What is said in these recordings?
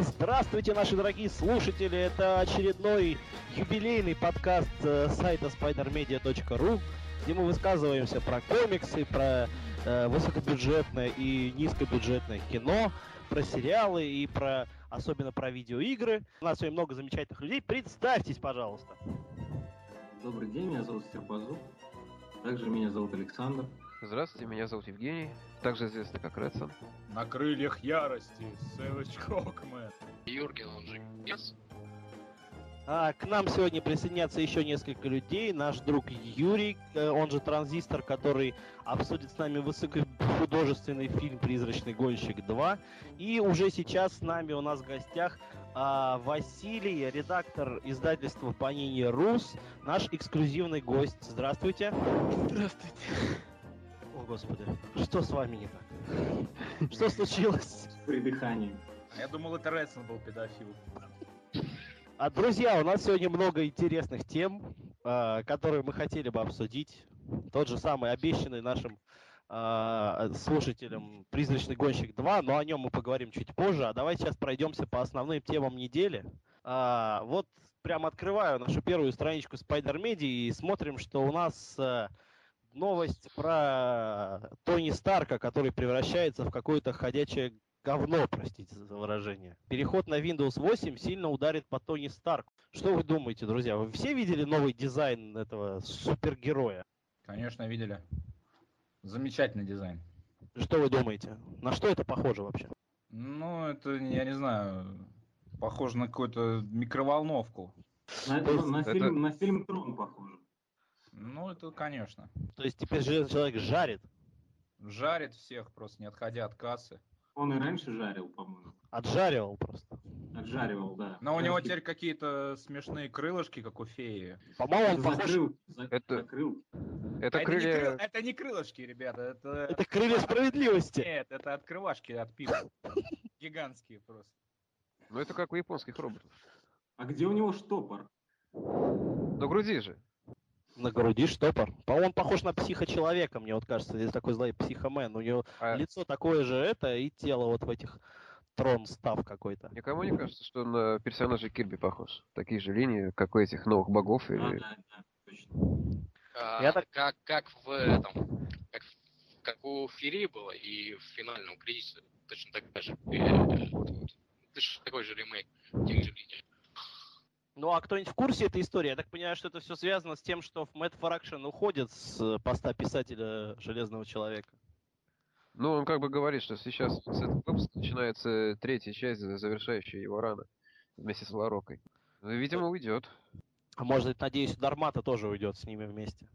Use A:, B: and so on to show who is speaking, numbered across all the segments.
A: Здравствуйте, наши дорогие слушатели! Это очередной юбилейный подкаст э, сайта spidermedia.ru, где мы высказываемся про комиксы, про э, высокобюджетное и низкобюджетное кино, про сериалы и про особенно про видеоигры. У нас сегодня много замечательных людей. Представьтесь, пожалуйста.
B: Добрый день, меня зовут Стерпазу. Также меня зовут Александр.
C: Здравствуйте, меня зовут Евгений, также известный как Редсон.
D: На крыльях ярости, Сэвэдж Хокмен.
E: Юрген, он же Yes.
A: А, к нам сегодня присоединятся еще несколько людей. Наш друг Юрий, э, он же Транзистор, который обсудит с нами высокохудожественный фильм «Призрачный гонщик 2». И уже сейчас с нами у нас в гостях а, Василий, редактор издательства Панини Рус, наш эксклюзивный гость. Здравствуйте.
F: Здравствуйте.
A: О, Господи, что с вами не так? Что случилось?
B: С придыханием.
D: А я думал, это Редсон был педофил.
A: А, друзья, у нас сегодня много интересных тем, а, которые мы хотели бы обсудить. Тот же самый обещанный нашим а, слушателям «Призрачный гонщик 2», но о нем мы поговорим чуть позже. А давайте сейчас пройдемся по основным темам недели. А, вот прям открываю нашу первую страничку Spider Media и смотрим, что у нас новость про Тони Старка, который превращается в какое-то ходячее говно, простите за выражение. Переход на Windows 8 сильно ударит по Тони Старку. Что вы думаете, друзья? Вы все видели новый дизайн этого супергероя?
D: Конечно, видели. Замечательный дизайн.
A: Что вы думаете? На что это похоже вообще?
D: Ну, это, я не знаю, похоже на какую-то микроволновку.
B: На,
A: То есть
B: на
C: это-
B: фильм, на фильм Трон похоже.
D: Ну, это, конечно.
A: То есть теперь Железный человек жарит,
D: Жарит всех, просто не отходя от кассы.
B: Он и раньше жарил, по-моему.
A: отжаривал просто.
B: Отжаривал, да.
D: Но у него теперь какие-то смешные крылышки, как у феи.
A: По-моему, он похож...
B: закрыл, за-
C: Это-
B: закрыл.
C: Это крылья...
D: крыл- это не крылышки, ребята, это...
A: Это крылья справедливости.
D: Нет, это открывашки от пива. Гигантские просто.
C: Ну это как у японских роботов.
B: А где у него штопор?
C: На груди же.
A: На груди штопор. По-моему, он похож на психочеловека, мне вот кажется. Здесь такой злой психомен. У него
C: А
A: лицо такое же это, и тело вот в этих трон став какой-то.
C: никому не кажется, что на персонажей Кирби похож? Такие же линии, как у этих новых богов
B: А,
C: или...
B: да, да, точно.
E: А,
A: Я так-
E: как, как в этом, как, как у Фири было и в финальном кризисе точно такая же. э. Точно такой же ремейк, тех же линий.
A: Ну а кто-нибудь в курсе этой истории? Я так понимаю, что это все связано с тем, что Мэтт Фракшн уходит с э, поста писателя Железного Человека.
C: Ну, он как бы говорит, что сейчас с этого выпуска начинается третья часть, завершающая его run, вместе с Ларокой. Видимо, уйдет.
A: А может, надеюсь, Дармата тоже уйдет с ними вместе.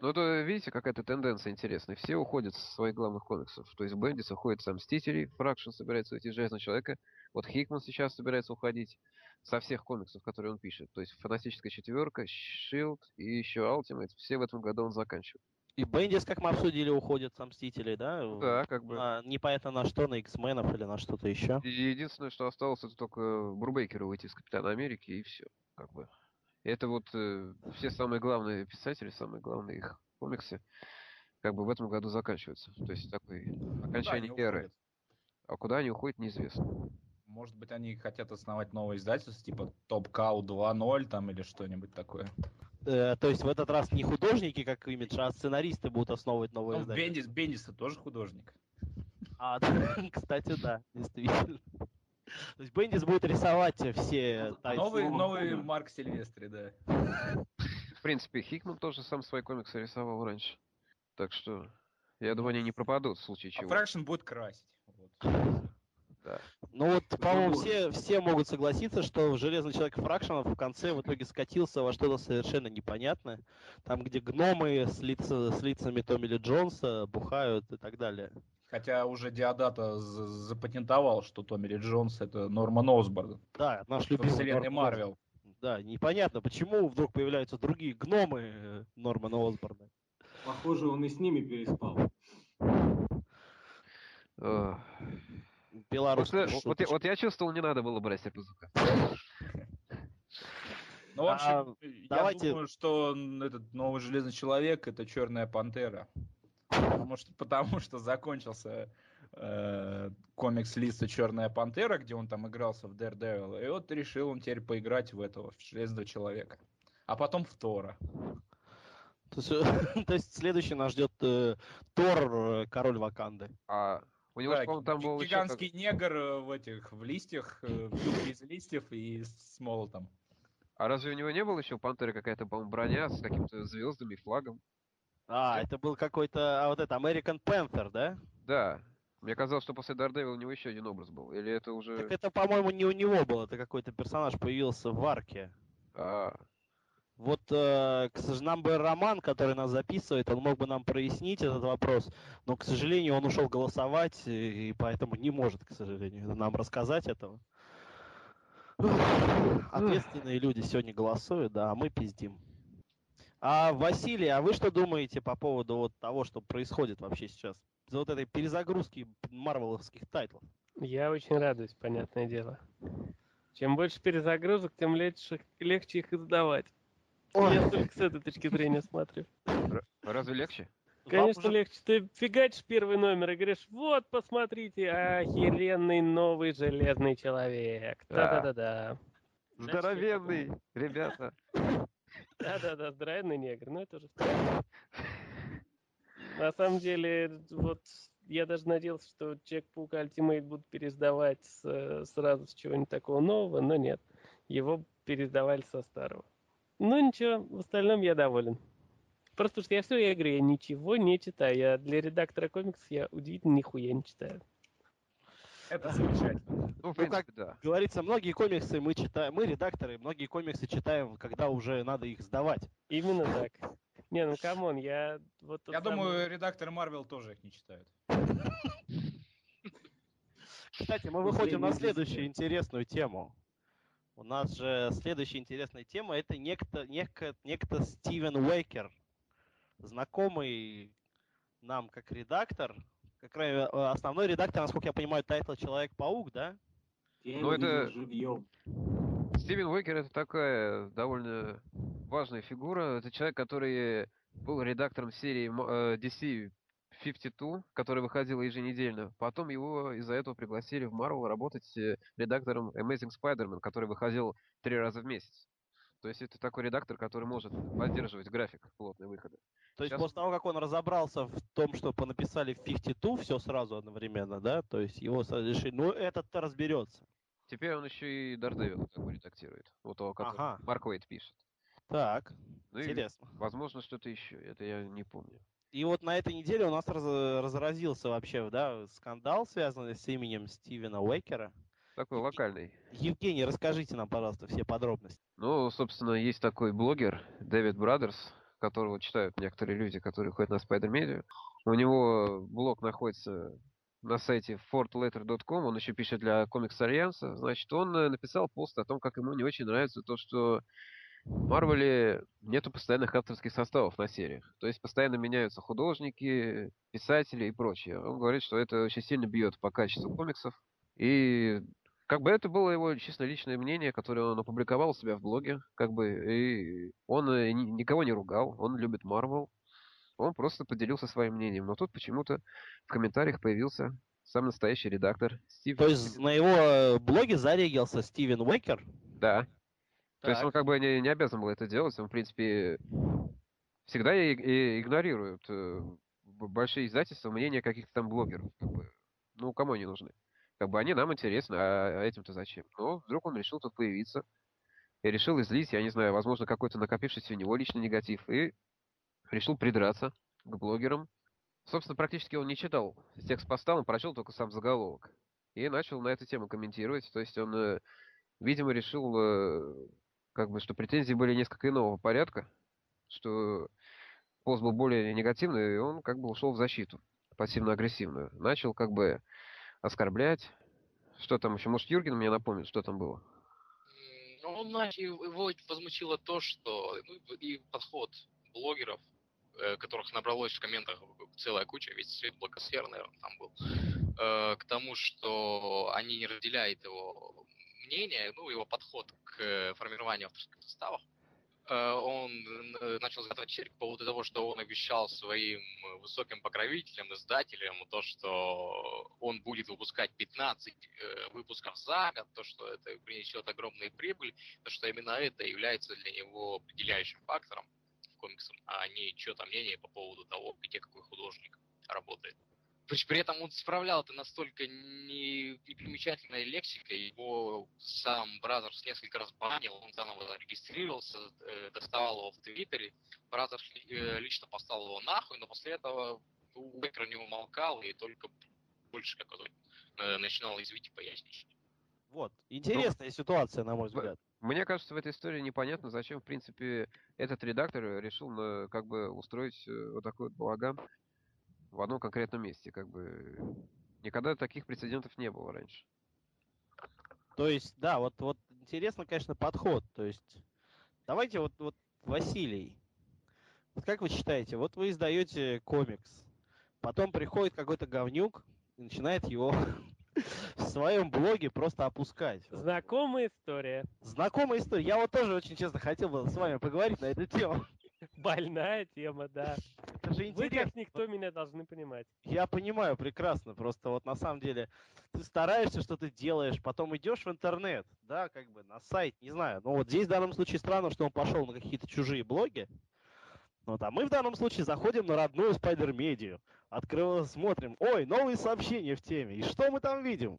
C: Ну, то видите, какая-то тенденция интересная. Все уходят с своих главных комиксов. То есть Бендис уходит со Мстителей, Фракшн собирается уйти из Железного Человека. Вот Хикман сейчас собирается уходить со всех комиксов, которые он пишет. То есть Фантастическая Четверка, Shield и еще Ultimate. Все в этом году он заканчивает.
A: И Бендис, как мы обсудили, уходит со Мстителей, да?
C: Да, как бы.
A: На- непонятно на что, на X-менов или на что-то еще.
C: И Единственное, что осталось, это только Брубейкеру выйти из Капитана Америки, и все. Как бы. Это вот э, все самые главные писатели, самые главные их комиксы, как бы в этом году заканчиваются. То есть такой
D: Куда
C: окончание эры.
D: уходят?
C: А куда они уходят, неизвестно.
D: Может быть, они хотят основать новое издательство, типа Топ Кау 2.0 там или что-нибудь такое.
A: Э, то есть в этот раз не художники, как имидж, а сценаристы будут основывать новое
D: Ну,
A: издание.
D: Бендис, Бендис тоже художник.
A: А, кстати, да, действительно. То есть Бендис будет рисовать все тайцы.
D: Новый,
B: слово
D: новый
B: «худо».
D: Марк Сильвестри, да.
C: В принципе, Хикман тоже сам свои комиксы рисовал раньше. Так что, я думаю, они не пропадут в случае
D: А
C: чего.
D: Фрэкшн будет красить. Вот.
C: Да.
A: Ну вот, по-моему,
B: вот.
A: все, все могут согласиться, что Железный Человек Фракшенов в конце в итоге скатился во что-то совершенно непонятное. Там, где гномы с, лица- с лицами Томми Ли Джонса бухают и так далее.
D: Хотя уже Диодата з- запатентовал, что Томми Ли Джонс это Норман Осборн.
A: Да, наш любимый
D: вселенной Марвел.
A: Да, непонятно, почему вдруг появляются другие гномы э, Нормана Осборна.
B: Похоже, он и с ними переспал.
C: Э,
A: Белорусская
C: Вот, вот я,
A: шуточка.
C: вот я чувствовал, не надо было брать Серпузука.
D: Ну, в общем,
A: А,
D: я
A: давайте-
D: думаю, что этот новый Железный Человек это Черная Пантера. Потому что, потому что закончился э, комикс Лиса Черная Пантера, где он там игрался в Daredevil, и вот решил он теперь поиграть в этого, в Железного Человека. А потом в Тора.
A: То есть, то есть следующий нас ждет э, Тор, э, король Ваканды.
C: А у него,
D: Да,
C: же, там был еще
D: гигантский негр э, в этих, в листьях, э, в юбке из листьев и с молотом.
C: А разве у него не было еще у Пантеры какая-то, по-моему, броня с какими-то звездами, флагом?
A: А, это был какой-то, а вот это American Panther, да?
C: Да. Мне казалось, что после Daredevil у него еще один образ был. Или это уже...
A: Так это, по-моему, не у него был, это какой-то персонаж появился в арке.
C: А,
A: Вот, э, к сожалению, нам бы Роман, который нас записывает, он мог бы нам прояснить этот вопрос, но, к сожалению, он ушел голосовать, и, и поэтому не может, к сожалению, нам рассказать этого. Ответственные люди сегодня голосуют, да, а мы пиздим. А, Василий, а вы что думаете по поводу вот того, что происходит вообще сейчас? За вот этой перезагрузки марвеловских тайтлов?
F: Я очень радуюсь, понятное дело. Чем больше перезагрузок, тем легче, легче их издавать. Я только с этой точки зрения смотрю.
C: разве легче?
A: Вам
F: Конечно,
A: уже-
F: легче. Ты фигачишь первый номер и говоришь, вот, посмотрите, охеренный новый железный человек.
C: Да.
F: Да-да-да-да.
C: Здоровенный, ребята.
F: Да-да-да, здоровенный негр. Ну, это второе. На самом деле, вот я даже надеялся, что Человек-паук Ultimate будут пересдавать с- сразу с чего-нибудь такого нового, но нет. Его пересдавали со старого. Ну ничего, в остальном я доволен. Просто что я все, я говорю, я ничего не читаю. Я для редактора комиксов я удивительно нихуя не читаю.
D: Это замечательно.
C: Ну, в
A: как-
C: да.
A: Говорится, многие комиксы мы читаем, мы редакторы, многие комиксы читаем, когда уже надо их сдавать.
F: Именно так. Не, ну come on, я вот...
D: Я думаю, редакторы Марвел тоже их не читают.
A: Кстати, мы
B: Ну,
A: выходим на следующую интересную тему. У нас же следующая интересная тема это некто, некто, некто Стивен Уэйкер, знакомый нам как редактор, как раз, э, основной редактор, насколько я понимаю, title Человек-паук, да?
B: Я
C: Ну, это-
B: живьем.
C: Стивен Уэкер это такая довольно важная фигура. Это человек, который был редактором серии э, DC 52, которая выходила еженедельно. Потом его из-за этого пригласили в Marvel работать э, редактором Amazing Spider-Man, который выходил три раза в месяц. То есть это такой редактор, который может поддерживать график плотные выходы.
A: То есть
C: Щас-
A: после того, как он разобрался в том, что понаписали в 52, все сразу одновременно, да? То есть его решили, ну этот-то разберется.
C: Теперь он еще и Daredevil как бы редактирует. Вот того, который
A: Ага.
C: Марк Уэйт пишет.
A: Так,
C: Ну и,
A: интересно.
C: возможно, что-то еще. Это я не помню.
A: И вот на этой неделе у нас раз- разразился вообще, да, скандал, связанный с именем Стивена Уэйкера.
C: Такой локальный.
A: Евгений, расскажите нам, пожалуйста, все подробности.
C: Ну, собственно, есть такой блогер, Дэвид Брадерс, которого читают некоторые люди, которые ходят на Spider Media. У него блог находится на сайте fortletter.com, он еще пишет для Comics Альянса. Значит, он э, написал пост о том, как ему не очень нравится то, что в Марвеле нету постоянных авторских составов на сериях. То есть постоянно меняются художники, писатели и прочее. Он говорит, что это очень сильно бьет по качеству комиксов. И как бы это было его чисто личное мнение, которое он опубликовал у себя в блоге, как бы, и он э, ни- никого не ругал, он любит Марвел, он просто поделился своим мнением. Но тут почему-то в комментариях появился сам настоящий редактор Стив.
A: То есть на его э, блоге зарегился Стивен Уэйкер.
C: Да. То есть
A: Так.
C: он как бы не, не обязан был это делать, он, в принципе, всегда и, и игнорирует э, большие издательства мнения каких-то там блогеров. Как бы. Ну, кому они нужны? Как бы они нам интересны, а этим-то зачем? Но вдруг он решил тут появиться и решил излить, я не знаю, возможно, какой-то накопившийся у него личный негатив, и решил придраться к блогерам. Собственно, практически он не читал текст поста, он прочел только сам заголовок. И начал на эту тему комментировать. То есть он, э, видимо, решил, э, как бы, что претензии были несколько иного порядка, что пост был более негативный, и он как бы ушел в защиту, пассивно-агрессивную. Начал как бы оскорблять. Что там еще? Может, Юрген мне напомнит, что там было?
E: Ну, он, его возмутило то, что ну, и подход блогеров, э, которых набралось в комментах целая куча, весь свет блогосфер, наверное, там был, э, к тому, что они не разделяют его мнение, ну, его подход к э, формированию авторских составов. Э, он э, начал заготовить черик по поводу того, что он обещал своим э, высоким покровителям, издателям, то, что он будет выпускать 15 э, выпусков за год, то, что это принесет огромную прибыль, то, что именно это является для него определяющим фактором в комиксах, а не что-то мнение по поводу того, где какой художник работает. При, при этом он приправлял это настолько не- непримечательной лексикой, его сам Бразерс несколько раз банил, он заново регистрировался, э, доставал его в Твиттере, Бразерс э, лично послал его нахуй, но после этого Уэкер не умолкал и только больше как э, начинал извить и поясничать.
A: Вот. Интересная ситуация, на мой взгляд.
C: Мне кажется, в этой истории непонятно, зачем, в принципе, этот редактор решил как бы устроить вот такой вот балаган в одном конкретном месте. Как бы никогда таких прецедентов не было раньше.
A: То есть, да, вот, вот интересно, конечно, подход. То есть, давайте вот, вот Василий, вот как вы считаете, вот вы издаете комикс, потом приходит какой-то говнюк и начинает его в своем блоге просто опускать.
F: Знакомая история.
A: Знакомая история. Я вот тоже очень честно хотел бы с вами поговорить на эту тему.
F: Больная тема, да.
A: Это же
F: Вы,
A: интересно.
F: как никто, меня должны понимать.
A: Я понимаю прекрасно, просто вот на самом деле ты стараешься, что ты делаешь, потом идешь в интернет, да, как бы на сайт, не знаю. Но вот здесь в данном случае странно, что он пошел на какие-то чужие блоги. Вот, а мы в данном случае заходим на родную Spider Media, открываем, смотрим, ой, новые сообщения в теме, и что мы там видим?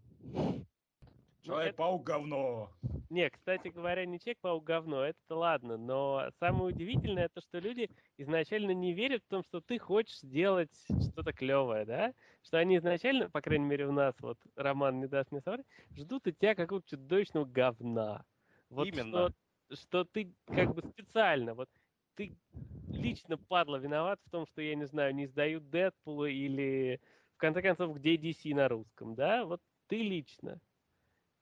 F: Ну,
D: Человек-паук говно.
F: Не, кстати говоря, не Человек-паук говно, это ладно, но самое удивительное, это что люди изначально не верят в том, что ты хочешь сделать что-то клевое, да? Что они изначально, по крайней мере у нас, вот Роман не даст мне соврать, ждут от тебя какого-то чудовищного говна. Вот
A: Именно.
F: Что, что ты как бы специально, вот ты лично, падла, виноват в том, что, я не знаю, не издают Дэдпула или, в конце концов, где DC на русском, да? Вот ты лично.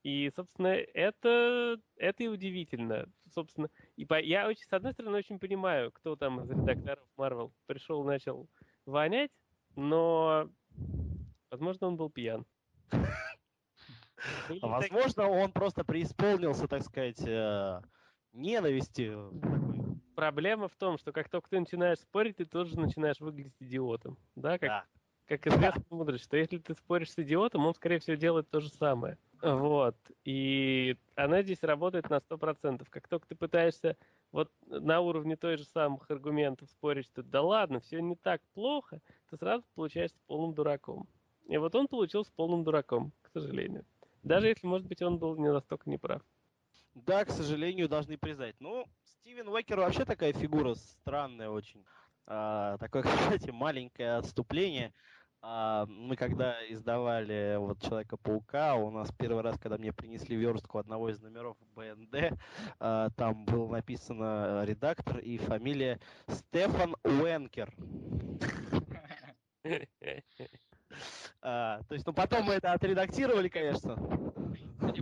F: И, собственно, это, это и удивительно. Собственно, и по- я очень, с одной стороны, очень понимаю, кто там из редакторов Marvel пришел, начал вонять, но, возможно, он был пьян.
A: Возможно, он просто преисполнился, так сказать, э, ненависти.
F: Проблема в том, что как только ты начинаешь спорить, ты тоже начинаешь выглядеть идиотом. Да, как,
A: Да.
F: Как известная мудрость, что если ты споришь с идиотом, он, скорее всего, делает то же самое. Вот. И она здесь работает на 100%. Как только ты пытаешься вот на уровне той же самых аргументов спорить, что да ладно, все не так плохо, ты сразу получаешься полным дураком. И вот он получился полным дураком, к сожалению. Даже если, может быть, он был не настолько неправ.
A: Да, к сожалению, должны признать. Ну, Стивен Уэкер вообще такая фигура странная очень. А, такое, кстати, маленькое отступление. А, мы когда издавали вот Человека-паука, у нас первый раз, когда мне принесли верстку одного из номеров БНД, а, там было написано редактор и фамилия Стефан Уэнкер. А, то есть, ну потом мы это отредактировали, конечно.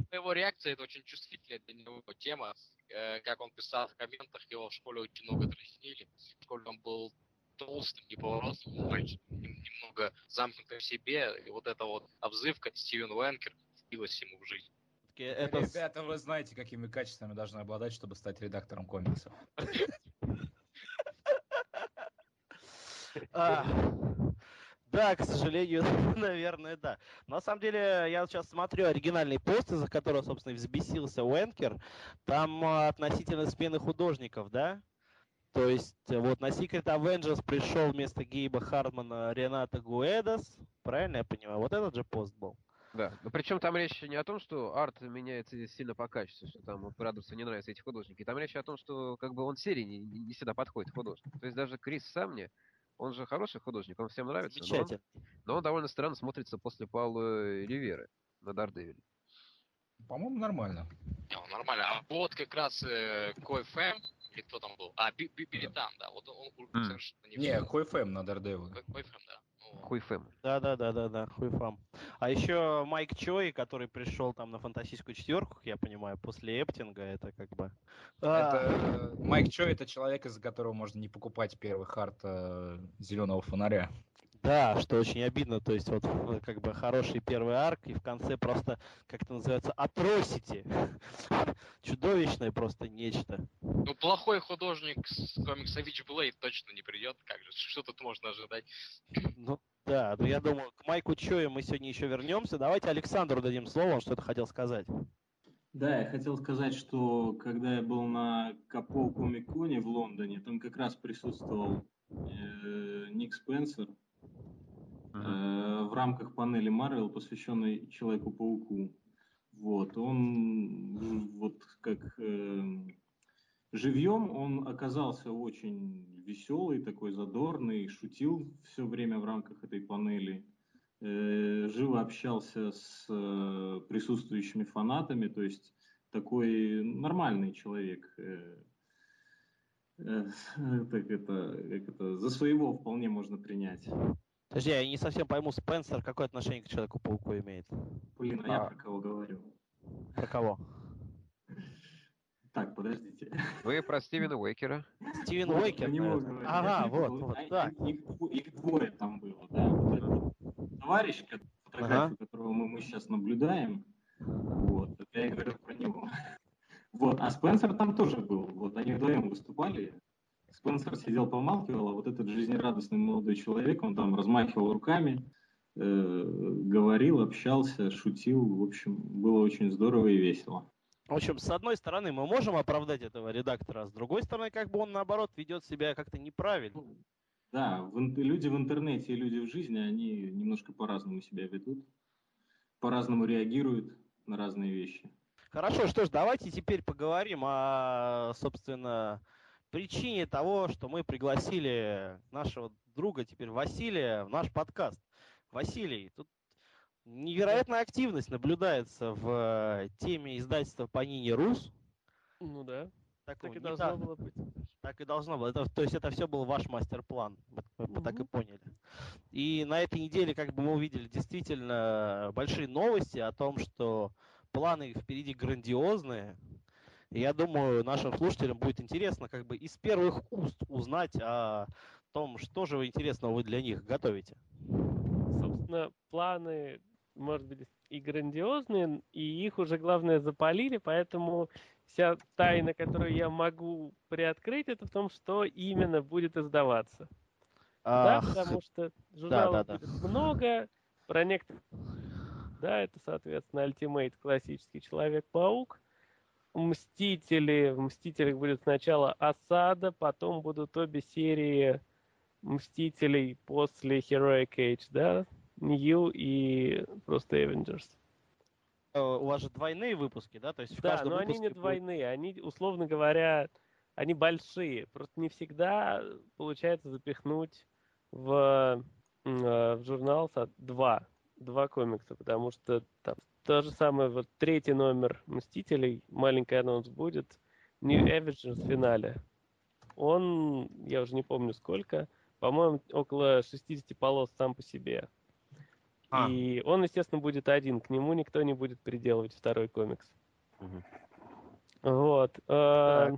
E: По его реакции это очень чувствительная для него тема. Э, Как он писал в комментах, его в школе очень много дразнили. В школе он был толстым, неповоротливым мальчиком, нем- немного замкнутым в себе. И вот эта вот обзывка Стивен Уэнкер впилась ему в жизнь.
A: Это
D: Ребята, вы знаете, какими качествами должны обладать, чтобы стать редактором комиксов.
A: Да, к сожалению, наверное, да. На самом деле, я сейчас смотрю оригинальный пост, из-за которого, собственно, и взбесился Уэнкер. Там а, относительно смены художников, да? То есть, э, вот на Secret Avengers пришел вместо Гейба Хардмана Рената Гуэдас. Правильно я понимаю? Вот этот же пост был.
C: Да. Но причем там речь не о том, что арт меняется сильно по качеству, что там Брадерсу не нравятся эти художники. Там речь о том, что как бы он серии не, не всегда подходит художник. То есть даже Крис Самни, он же хороший художник, он всем нравится, но он, но он довольно странно смотрится после Паула Риверы на Дардевиле.
D: По-моему, нормально.
E: Не, он нормально. А вот как раз э, Кой Фэм, или кто там был? А, Би- Би- Билетан, да. Вот он совершенно не...
D: Не, Хойфэм на Дардевиле.
E: Кой Кой Фэм, да. Ну,
C: Хуй Фэм.
A: Да, да, да, да, да, хуйфам. А еще Майк Чой, который пришел там на фантастическую четверку, я понимаю, после Эптинга, это как бы. а,
D: Это э, Майк Чо это человек, из-за которого можно не покупать первый хард зеленого фонаря.
A: Да, что очень обидно, то есть вот э, как бы хороший первый арк, и в конце просто, как это называется, atrocity. Чудовищное просто нечто.
E: Ну, плохой художник с комикса Witchblade точно не придет. Как же, что тут можно ожидать?
A: Ну да, но я думаю, к Майку Чою мы сегодня еще вернемся. Давайте Александру дадим слово, он что-то хотел сказать.
B: Да, я хотел сказать, что когда я был на Капо Комик-Коне в Лондоне, там как раз присутствовал э, Ник Спенсер в рамках панели Марвел, посвященной Человеку-пауку. Вот, он ж- вот как э, живьем он оказался очень веселый, такой задорный, шутил все время в рамках этой панели, э, живо общался с э, присутствующими фанатами, то есть такой нормальный человек. Э, так это, как это, за своего вполне можно принять.
A: Подожди, я не совсем пойму, Спенсер какое отношение к Человеку-пауку имеет?
B: Блин, а я
C: А.
B: про кого говорю?
A: Про кого?
B: Так, подождите.
C: Вы про Стивена Уэйкера.
A: Стивен
B: Вот,
A: Уэйкер,
B: говорю.
A: Ага,
B: Я
A: вот, вот,
B: а-
A: так.
B: Их, их двое там было, да. Вот этот товарищ, фотографию которого мы, мы сейчас наблюдаем, вот, это я и говорю про него. Вот, а Спенсер там тоже был. Вот они вдвоем выступали. Спенсер сидел, помалкивал, а вот этот жизнерадостный молодой человек, он там размахивал руками, э, говорил, общался, шутил. В общем, было очень здорово и весело.
A: В общем, с одной стороны, мы можем оправдать этого редактора, а с другой стороны, как бы он, наоборот, ведет себя как-то неправильно.
B: Да, в люди в интернете и люди в жизни, они немножко по-разному себя ведут, по-разному реагируют на разные вещи.
A: Хорошо, что ж, давайте теперь поговорим о, собственно, причине того, что мы пригласили нашего друга, теперь Василия, в наш подкаст. Василий, тут невероятная активность наблюдается в э, теме издательства Panini Рус.
F: Ну да,
A: Так,
F: так и должно было быть.
A: Так и должно было. Это, то есть это все был ваш мастер-план. Мы, мы так и поняли. И на этой неделе, как бы мы увидели действительно большие новости о том, что планы впереди грандиозные. Я думаю, нашим слушателям будет интересно как бы из первых уст узнать о том, что же вы интересного вы для них готовите.
F: Собственно, планы, может быть, и грандиозные, и их уже, главное, запалили, поэтому вся тайна, которую я могу приоткрыть, это в том, что именно будет издаваться. Да,
A: Ах,
F: потому что журналов
A: да, да.
F: будет много, про некоторых... Да, это, соответственно, Ultimate классический Человек-паук. Мстители. В Мстителях будет сначала Осада, потом будут обе серии Мстителей после Heroic Age, да? New и просто Avengers.
A: э, у вас же двойные выпуски, да? То есть в
F: Да, но они не
A: выпуске будет-
F: двойные, они, условно говоря, они большие. Просто не всегда получается запихнуть в, э, в журнал два, два комикса, потому что там то же самое, вот третий номер Мстителей, маленький анонс будет, New Avengers в финале. Он, я уже не помню сколько, по-моему, около 60 полос сам по себе.
A: А.
F: И он, естественно, будет один, к нему никто не будет приделывать второй комикс.
A: Мгм.
F: Вот. э,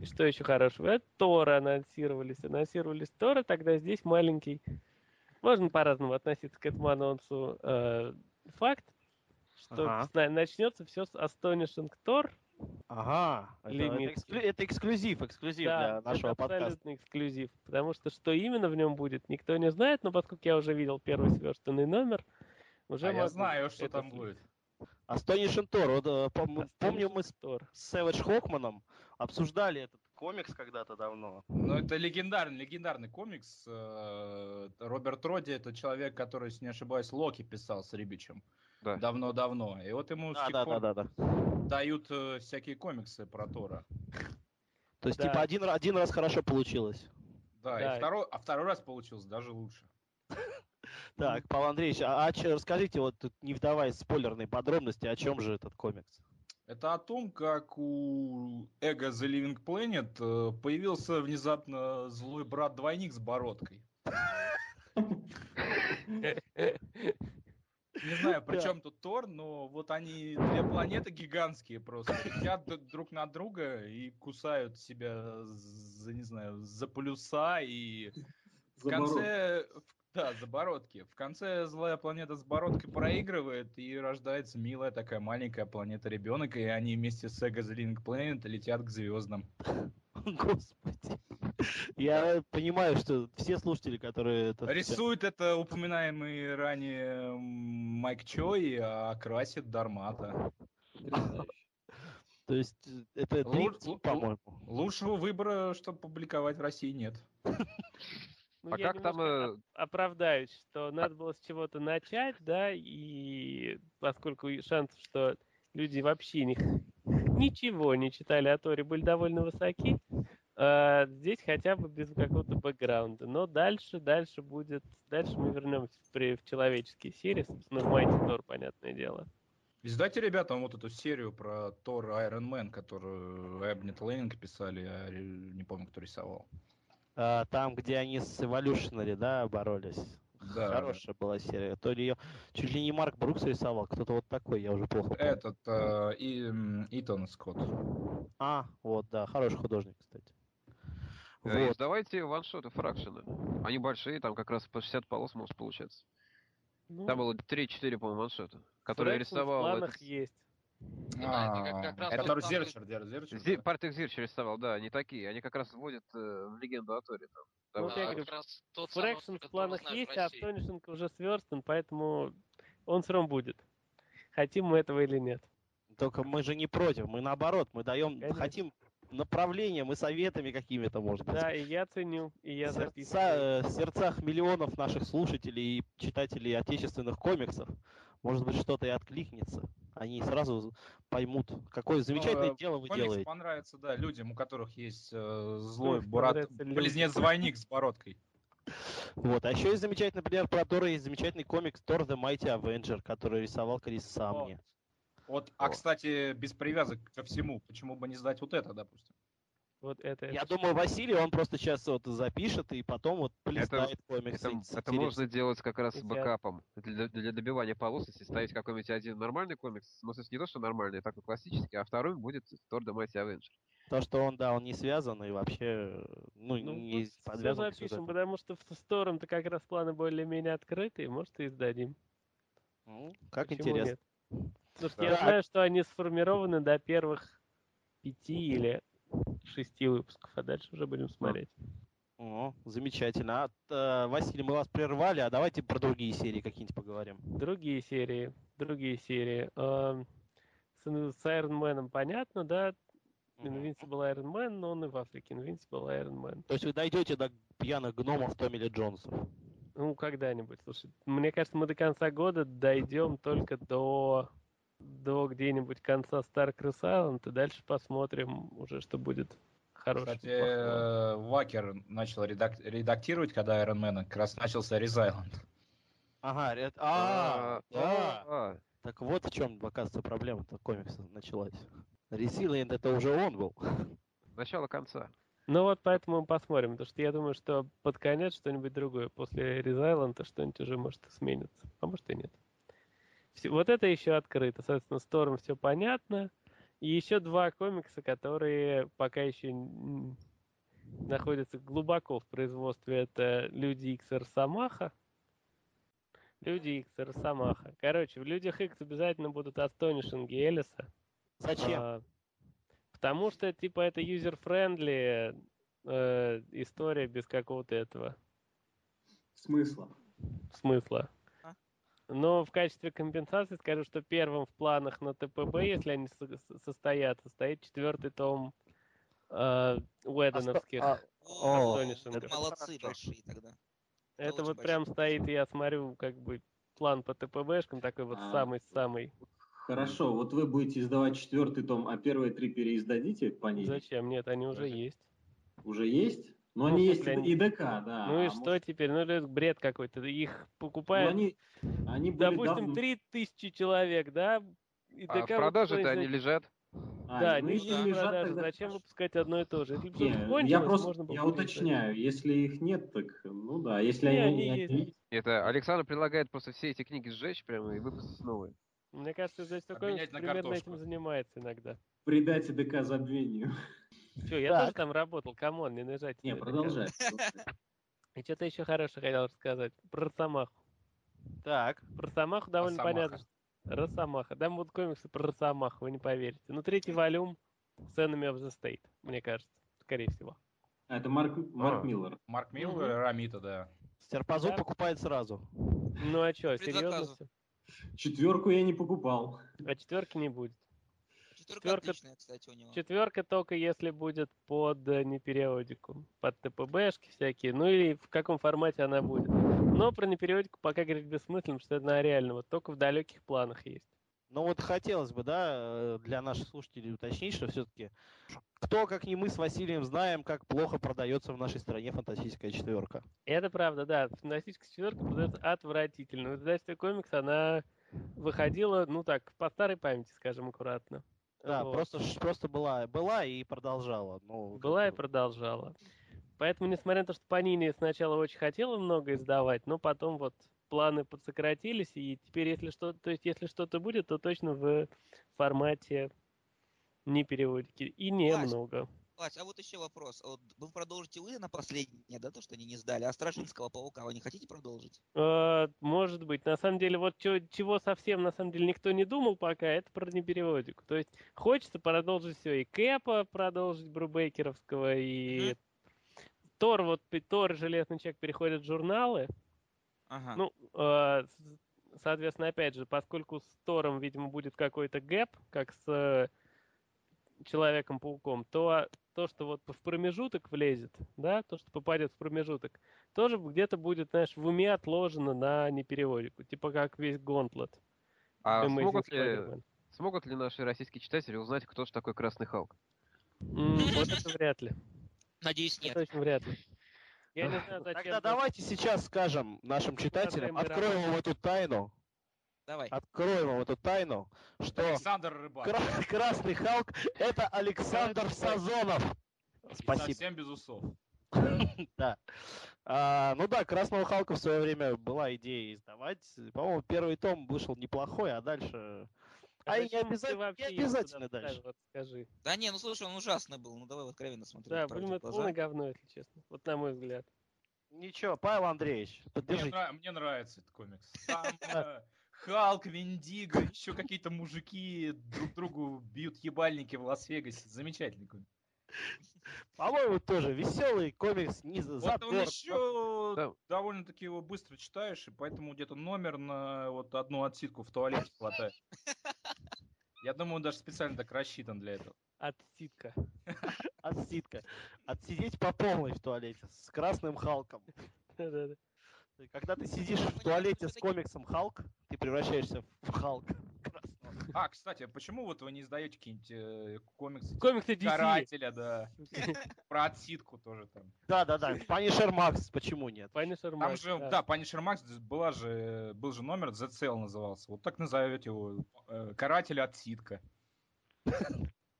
F: и Что еще хорошего? Это Тора анонсировались. Анонсировались Тора, тогда здесь маленький. Можно по-разному относиться к этому анонсу. э, Факт, что
A: Ага.
F: начнется все с Astonishing Thor.
A: Ага, это, это
F: Лимитки.
A: эксклю- это эксклюзив, эксклюзив
F: Да,
A: для нашего
F: это
A: подкаста.
F: абсолютно эксклюзив. Потому что что именно в нем будет, никто не знает, но поскольку я уже видел первый сверстанный номер, уже
D: А я знаю, что
F: это
D: там будет.
A: Astonishing Thor. Вот, э, пом- помню, мы с Сэвидж Хокманом обсуждали этот комикс когда-то давно.
D: Ну, это легендарный, легендарный комикс. Э, Роберт Роди это человек, который, если не ошибаюсь, Локи писал с Рибичем.
C: Да.
D: Давно-давно. И вот ему
A: Да, да, да, да, да.
D: дают э, всякие комиксы про Тора.
A: То есть,
F: Да.
A: типа, один, один раз хорошо получилось.
D: Да,
F: Да.
D: И второй, а второй раз получилось даже лучше.
A: Так, Павел Андреевич, а, а расскажите, вот тут не вдаваясь в спойлерные подробности, о чем же этот комикс?
D: Это о том, как у Эго The Living Planet э, появился внезапно злой брат-двойник с бородкой. Не знаю, при чем тут Тор, но вот они две планеты гигантские просто летят друг на друга и кусают себя за, не знаю, за полюса и в конце, Да, Забородки. В конце злая планета с Бородкой проигрывает, и рождается милая такая маленькая планета-ребенок, и они вместе с Эго The Link Planet летят к звездам.
A: Господи. Я понимаю, что все слушатели, которые это...
D: Рисует это упоминаемый ранее Майк Чой, а красит Дармата.
A: То есть это
D: лу-
A: по-моему.
D: Лучшего выбора, чтобы публиковать в России, нет.
F: Ну,
C: А
F: я
C: как там, э,
F: оп- оправдаюсь, что надо было с чего-то начать, да, и поскольку шансов, что люди вообще ни- ничего не читали о Торе, были довольно высоки, а, здесь хотя бы без какого-то бэкграунда. Но дальше, дальше будет, дальше мы вернемся в, при- в человеческие серии, собственно, в Mighty Thor, понятное дело.
D: Издайте ребятам вот эту серию про Тор Iron Man, которую Эбнет Лейнинг писали, а ре- не помню, кто рисовал.
A: А, Там, где они с Evolutionary, да, боролись.
D: Да.
A: Хорошая была серия. То ли ее чуть ли не Марк Брукс рисовал, кто-то вот такой, я уже плохо помню.
D: Этот, э, и, Итан Скотт.
A: А, вот, да, хороший художник, кстати.
C: Э,
A: Вот.
C: Издавайте ваншоты фракшены. Они большие, там как раз по 60 полос может получаться.
F: Ну,
C: Там было 3-4, по-моему, ваншота, которые рисовал...
F: в планах
C: этот-
F: есть.
E: Да, это самый-
D: Зерчер, Зерчер?
C: Партек Зирч рисовал, да, они такие. Они как раз вводят э, в легенду о Торе.
F: Ну,
C: вот
F: я говорю, Фрэкшн в планах есть, а. Astonishing уже сверстан, поэтому он все равно будет. Хотим мы этого или нет.
A: Только мы же не против, мы наоборот, мы даем,
F: Конечно.
A: хотим направлением и советами какими-то, может быть.
F: Да, и я ценю, и я
A: Сердца, э, в сердцах миллионов наших слушателей и читателей отечественных комиксов, может быть, что-то и откликнется. Они сразу поймут, какое замечательное
D: э,
A: дело вы
D: Комикс
A: делаете.
D: понравится, да, людям, у которых есть э, злой
F: людям.
D: близнец-двойник с бородкой.
A: Вот. А еще есть замечательный пример про Тора, есть замечательный комикс Thor the Mighty Avenger, который рисовал Крис Самни.
D: Вот, а,
C: О.
D: кстати, без привязок ко всему, почему бы не сдать вот это, допустим?
F: Вот это,
A: Я
F: это
A: думаю, Василий, он просто сейчас вот запишет и потом вот полистает комикс.
C: Это,
A: с
C: это
A: интересом.
C: можно делать как раз с бэкапом. Для, для добивания полосности ставить какой-нибудь один нормальный комикс. Ну, в смысле, не то, что нормальный, а такой классический, а второй будет Thor the Mighty Avenger.
A: То, что он, да, он не связан и вообще, ну,
F: Ну,
A: не
F: все
A: подвязан
F: запишем, потому что в сторону-то как раз планы более-менее открытые, может, и издадим.
A: Ну, как
F: Почему
A: интересно.
F: нет? Потому что
C: Да.
F: я знаю, что они сформированы до первых пяти или шести выпусков, а дальше уже будем смотреть.
A: О, замечательно. А, э, Василий, мы вас прервали, а давайте про другие серии какие-нибудь поговорим.
F: Другие серии, другие серии. Эм, С, с Iron Man понятно, да? Invincible Iron Man, но он и в Африке Invincible Iron Man.
A: То есть вы дойдете до пьяных гномов Томми Ли Джонсов.
F: Ну, когда-нибудь. Слушай, мне кажется, мы до конца года дойдем только до, до где-нибудь конца Star Island, и дальше посмотрим уже, что будет хорошего.
D: Кстати, э, Вакер начал редак- редактировать, когда Iron Man как раз начался Резайленд.
A: Ага, ряд- а, да.
C: а,
A: Так вот в чем, оказывается, проблема-то комикса началась. Ресилинд это уже он был.
C: начало конца.
F: Ну вот поэтому мы посмотрим, потому что я думаю, что под конец что-нибудь другое. После Резайлента что-нибудь уже может и сменится. А может и нет. Вот это еще открыто. Соответственно, с Тором все понятно. И еще два комикса, которые пока еще находятся глубоко в производстве. Это Люди Икс и Росомаха. Люди Икс и Росомаха. Короче, в Людях Икс обязательно будут Astonishing и Эллиса.
A: Зачем?
F: А, потому что, типа, это user-friendly э, история без какого-то этого
B: Смысла.
F: смысла.
G: А?
F: Но в качестве компенсации скажу, что первым в планах на ТПБ, если они со- со- состоятся, стоит четвертый том э, Уэдоновских.
A: А,
G: О,
F: Астонишингов.
G: это молодцы большие тогда.
F: это
G: очень
F: вот
G: большой.
F: прям стоит, я смотрю, как бы план по ТПБшкам, такой вот
B: А.
F: самый-самый.
B: Хорошо, вот вы будете издавать четвертый том, а первые три переиздадите по ней?
F: Зачем? Нет, они уже есть.
B: Уже есть? Но
F: Ну,
B: они есть
F: смысле,
B: и ДК, да.
F: ну и
B: а
F: что
B: может-
F: теперь? Ну это бред какой-то. Их
B: Ну,
F: покупают
B: они, они были
F: допустим,
B: давно-
F: 3000 человек, да? И
C: А в
F: ДК
C: продаже-то они лежат.
B: А,
F: Да,
B: ну,
F: они
B: если лежат,
F: продаже.
B: тогда
F: Зачем выпускать одно и то же? Если
B: Не, я просто
F: можно
B: я уточняю, если их нет, так ну да, если
F: Не,
B: они,
F: они есть.
C: Это Александр предлагает просто все эти книги сжечь прямо и выпустить новые.
F: Мне кажется, здесь такой примерно
D: картошку.
F: этим занимается иногда.
B: придать ДК забвению.
F: Все, я
A: Так.
F: тоже там работал, come on, не наезжайте.
B: Не, продолжай.
F: И что-то еще хорошее хотел рассказать. Про Росомаху.
A: Так.
F: Про Росомаху довольно
D: Росомаха.
F: понятно. что- Росомаха. Там будут комиксы про Росомаху, вы не поверите. Ну, третий volume с Enemy of the State, мне кажется. Скорее всего.
B: А, Это Марк, Марк
C: А.
B: Миллер.
D: Марк Миллер
F: Мгм.
D: и Рамита, да.
A: Стерпозу
F: Да.
A: покупает сразу.
F: Ну а что, серьезно?
B: Четверку я не покупал.
F: А четверки не будет.
G: Четверка
F: Четверка-
G: отличная, кстати, у него.
F: Четверка только если будет под э, непериодику, под ТПБшки всякие, ну или в каком формате она будет. Но про непериодику пока говорить бессмысленно, что это на реально, вот только в далеких планах есть.
A: Ну вот хотелось бы, да, э, для наших слушателей уточнить, что все-таки кто, как не мы с Василием, знаем, как плохо продается в нашей стране фантастическая четверка.
F: Это правда, да. Фантастическая четверка продается отвратительно. В издательстве комикс она выходила, ну так, по старой памяти, скажем аккуратно.
A: Да,
F: Вот.
A: просто, просто была, была и продолжала. Ну,
F: Была и продолжала. Поэтому, несмотря на то, что Панини сначала очень хотела много издавать, но потом вот планы подсократились, и теперь, если что-то, то есть, если что-то будет, то точно в формате не переводики. И немного.
G: Вась, а вот еще вопрос. А Вот вы продолжите вы на последнее, да, то, что они не сдали, а Страшинского паука вы не хотите продолжить?
F: Э, Может быть. На самом деле, вот чего совсем, на самом деле, никто не думал пока, это про непереводику. То есть, хочется продолжить все. И Кэпа продолжить Брубейкеровского, и Тор, вот Тор Железный Человек переходят в журналы.
G: Ага.
F: Ну, э, соответственно, опять же, поскольку с Тором, видимо, будет какой-то гэп, как с э, Человеком-пауком, то то, что вот в промежуток влезет, да, то, что попадет в промежуток, тоже где-то будет, знаешь, в уме отложено на непереводику, типа как весь Гонтлет.
C: А
F: Amazing
C: смогут ли,
F: Spider-Man.
C: смогут ли наши российские читатели узнать, кто же такой Красный Халк?
F: М, Вот это вряд ли.
G: Надеюсь, нет.
F: Это очень вряд ли. Я не знаю, зачем...
A: Тогда давайте сейчас скажем нашим читателям, откроем вам эту тайну,
G: Давай.
A: откроем вам эту тайну, что
D: Александр Рыбак.
A: Кра- Красный Халк это Александр Сазонов.
D: И
A: Спасибо.
D: совсем без усов.
A: Да. А, ну да, Красного Халка в свое время была идея издавать. По-моему, первый том вышел неплохой, а дальше... А и не обязательно, не обязательно дальше.
F: вот скажи.
G: Да не, ну слушай, он ужасный был. Ну давай вот откровенно смотреть.
F: Да, блин, это полное говно, если честно. Вот на мой взгляд.
A: Ничего, Павел Андреевич,
D: Мне,
A: поддержите.
D: мне нравится этот комикс. Там Халк, Виндиго, еще какие-то мужики друг другу бьют ебальники в Лас-Вегасе. Замечательный комикс.
A: По-моему, тоже веселый комикс, не за-
D: Вот он еще
C: Да.
D: довольно-таки его быстро читаешь, и поэтому где-то номер на вот одну отсидку в туалете хватает. Я думаю, он даже специально так рассчитан для этого.
F: Отсидка.
A: Отсидка. Отсидеть по полной в туалете с Красным Халком.
F: Да-да-да.
A: Когда ты сидишь
G: понятно,
A: в туалете с комиксом Халк, ты превращаешься в Халк.
D: А, кстати, почему вот вы не издаете какие-нибудь э, комиксы типа
F: Комиксы DC.
D: Карателя, да, про отсидку тоже там.
A: Да-да-да, Punisher Max, почему нет?
F: Punisher
D: Там
F: Max,
D: же, да, Punisher Max была же, был же номер, The Cell назывался. Вот так назовете его. э, Каратель отсидка.
F: Там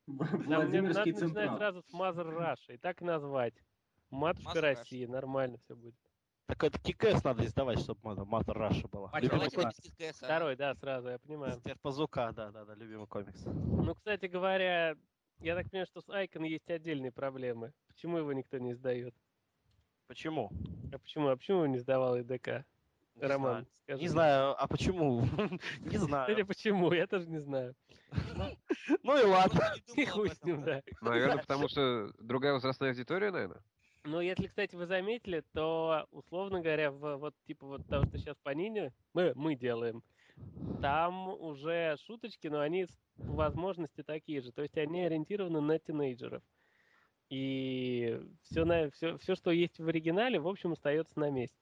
F: мне надо
B: Владимирский
F: начинать сразу с Mother Russia и так назвать. Матушка России, нормально все будет.
A: Так это Кикэс надо издавать, чтобы Матер Раша была. Любимый
G: КС, а?
F: Второй, да, сразу, я понимаю.
A: Стерпазука, да-да-да, любимый комикс.
F: Ну, кстати говоря, я так понимаю, что с Айкон есть отдельные проблемы. Почему его никто не издает?
A: Почему?
F: А почему? А почему его не сдавал ИДК?
A: Не
F: Роман,
A: знаю.
F: скажи.
A: Не знаю, а почему? Не
F: Или
A: знаю.
F: почему? Я тоже не знаю.
A: Ну и ладно.
F: И хуй с ним, да.
C: Наверное, потому что другая возрастная аудитория, наверное.
F: Ну, если, кстати, вы заметили, то, условно говоря, в, вот типа вот того, что сейчас по Нине мы, мы делаем, там уже шуточки, но они по возможности такие же. То есть они ориентированы на тинейджеров. И все, на, все, все, что есть в оригинале, в общем, остается на месте.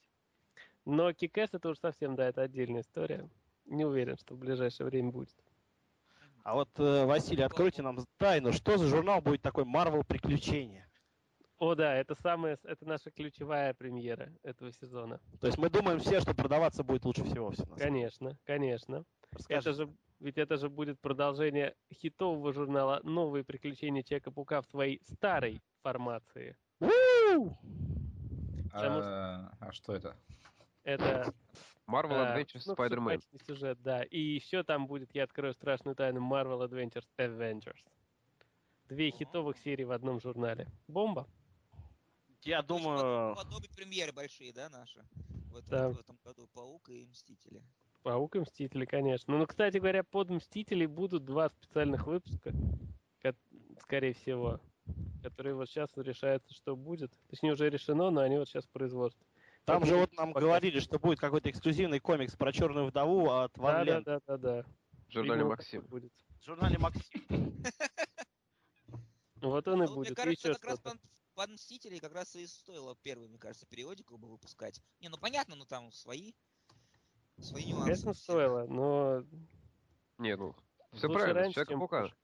F: Но Кикэс это уже совсем, да, это отдельная история. Не уверен, что в ближайшее время будет.
A: А вот, э, Василий, откройте нам тайну. Что за журнал будет такой Marvel Приключения?
F: О, да, это самая, это наша ключевая премьера этого сезона.
A: То есть мы думаем все, что продаваться будет лучше всего. Все,
F: Конечно, конечно.
A: Расскажи.
F: Это же, ведь это же будет продолжение хитового журнала «Новые приключения Человека-паука» в своей старой формации. Потому
D: А, а что это?
F: Это
C: Marvel
F: а,
C: Adventures
F: ну,
C: Spider-Man.
F: сюжет, да. И еще там будет, я открою страшную тайну, Marvel Adventures Avengers. Две хитовых серии в одном журнале. Бомба.
A: Я думаю,
G: Adobe премьеры большие, да, наши? В этом,
F: Да.
G: в этом году Паук и Мстители.
F: Паук и Мстители, конечно. Ну, кстати говоря, под Мстителей будут два специальных выпуска, ко- скорее всего, которые вот сейчас решается, что будет. Точнее, уже решено, но они вот сейчас в производстве.
A: там же вот нам говорили, что будет какой-то эксклюзивный комикс про черную вдову от Ван
F: Да, да,
A: Лен.
F: да, да, да.
C: В журнале Максим.
F: будет.
A: В журнале Максим.
F: Вот он и
G: вот
F: будет.
G: мне кажется, как раз. Под, Мстителей как раз и стоило первый, мне кажется, периодику бы выпускать. Не, ну понятно, но там свои, свои нюансы.
F: Конечно, стоило, но
C: Не, ну, все
F: Лучше
C: правильно,
F: раньше,
C: человек
F: чем позже.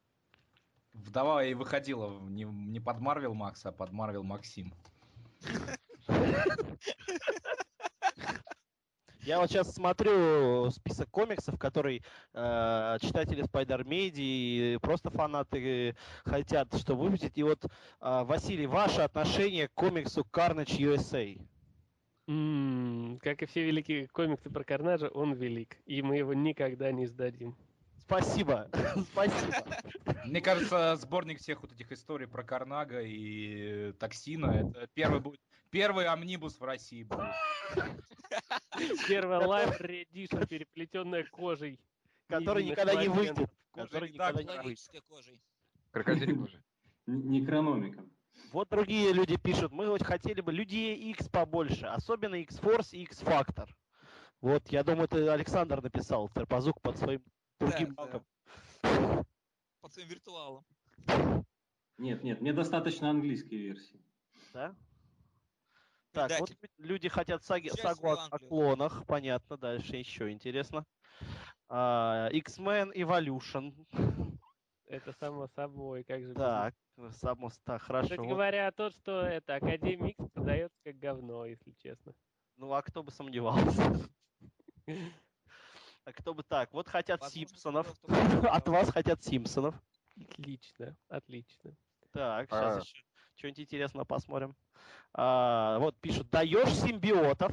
D: Вдова и выходила не, не под Марвел Макс, а под Марвел Максим.
A: Я вот сейчас смотрю список комиксов, который э, читатели Media и просто фанаты хотят, что выпустить. И вот, э, Василий, ваше отношение к комиксу Carnage USA?
F: м, как и все великие комиксы про Карнажа, он велик. И мы его никогда не сдадим.
A: Спасибо, спасибо.
D: Мне кажется, сборник всех вот этих историй про Карнага и э, Токсина, это первый будет, первый амнибус в России будет.
F: Первая Live Edition, переплетенная кожей.
A: Который никогда не выйдет. Который никогда не выйдет.
G: Человеческой кожей.
B: Некрономиком.
A: Вот другие люди пишут, мы вот хотели бы людей X побольше, особенно X-Force и X-Factor. Вот, я думаю, это Александр написал, Терпозук под своим другим
G: Да, да. Под своим виртуалом.
B: Нет, нет, мне достаточно английской версии.
A: Да? Так, вот люди хотят саги, сагу о, о клонах, понятно, дальше еще интересно. А, X-Men Evolution.
F: Это само собой, как же. без
A: Так, само, так, хорошо.
F: Кстати говоря, то, что это Академия Икс продается как говно, если честно.
A: Ну, а кто бы сомневался? А кто бы так? Вот хотят Симпсонов. От вас хотят Симпсонов.
F: Отлично, отлично.
A: Так,
C: А.
A: сейчас еще что-нибудь интересное посмотрим. А, вот пишут, даешь симбиотов.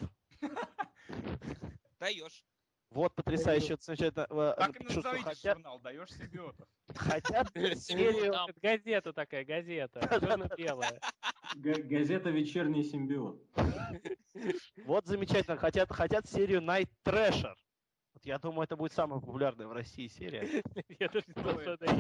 G: Даешь.
A: Вот потрясающе, замечательно. э,
D: Так и назовите журнал, даешь симбиотов.
A: хотят серию.
F: Газета такая, газета, черно-белая.
B: Га- газета «Вечерний симбиот».
A: Вот замечательно, хотят, хотят серию Night Thrasher. Вот я думаю, это будет самая популярная в России серия.
F: Я даже не знал, что она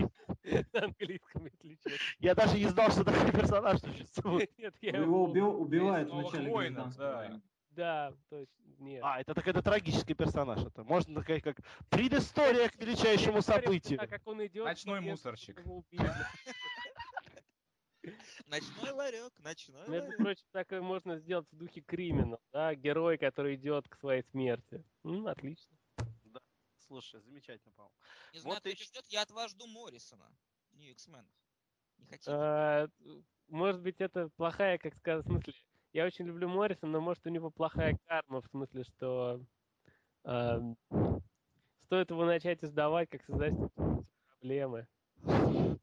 F: есть на английском, если честно.
A: Я даже не знал, что такой персонаж существует.
B: Его
F: его...
B: уби- убивают в
D: Новых
B: начале
D: воинов,
B: гражданской
D: да.
F: Да, точно, нет.
A: А, это так это трагический персонаж. Это можно сказать как предыстория к величайшему событию.
F: да, как он идет,
D: Ночной мусорщик.
G: Ночной ларек, ночной
F: Между
G: ларек.
F: прочим, такое можно сделать в духе криминал, да, герой, который идет к своей смерти. М, отлично.
A: Слушай, замечательно, по-моему.
G: Не знаю,
A: Вот
G: кто
A: и-
G: ждет, я от вас жду Моррисона. Не X-Men. Не хотите?
F: А, Может быть, это плохая, как сказать, в смысле, я очень люблю Моррисона, но может у него плохая карма, в смысле, что а, стоит его начать издавать, как создать проблемы.
G: Э,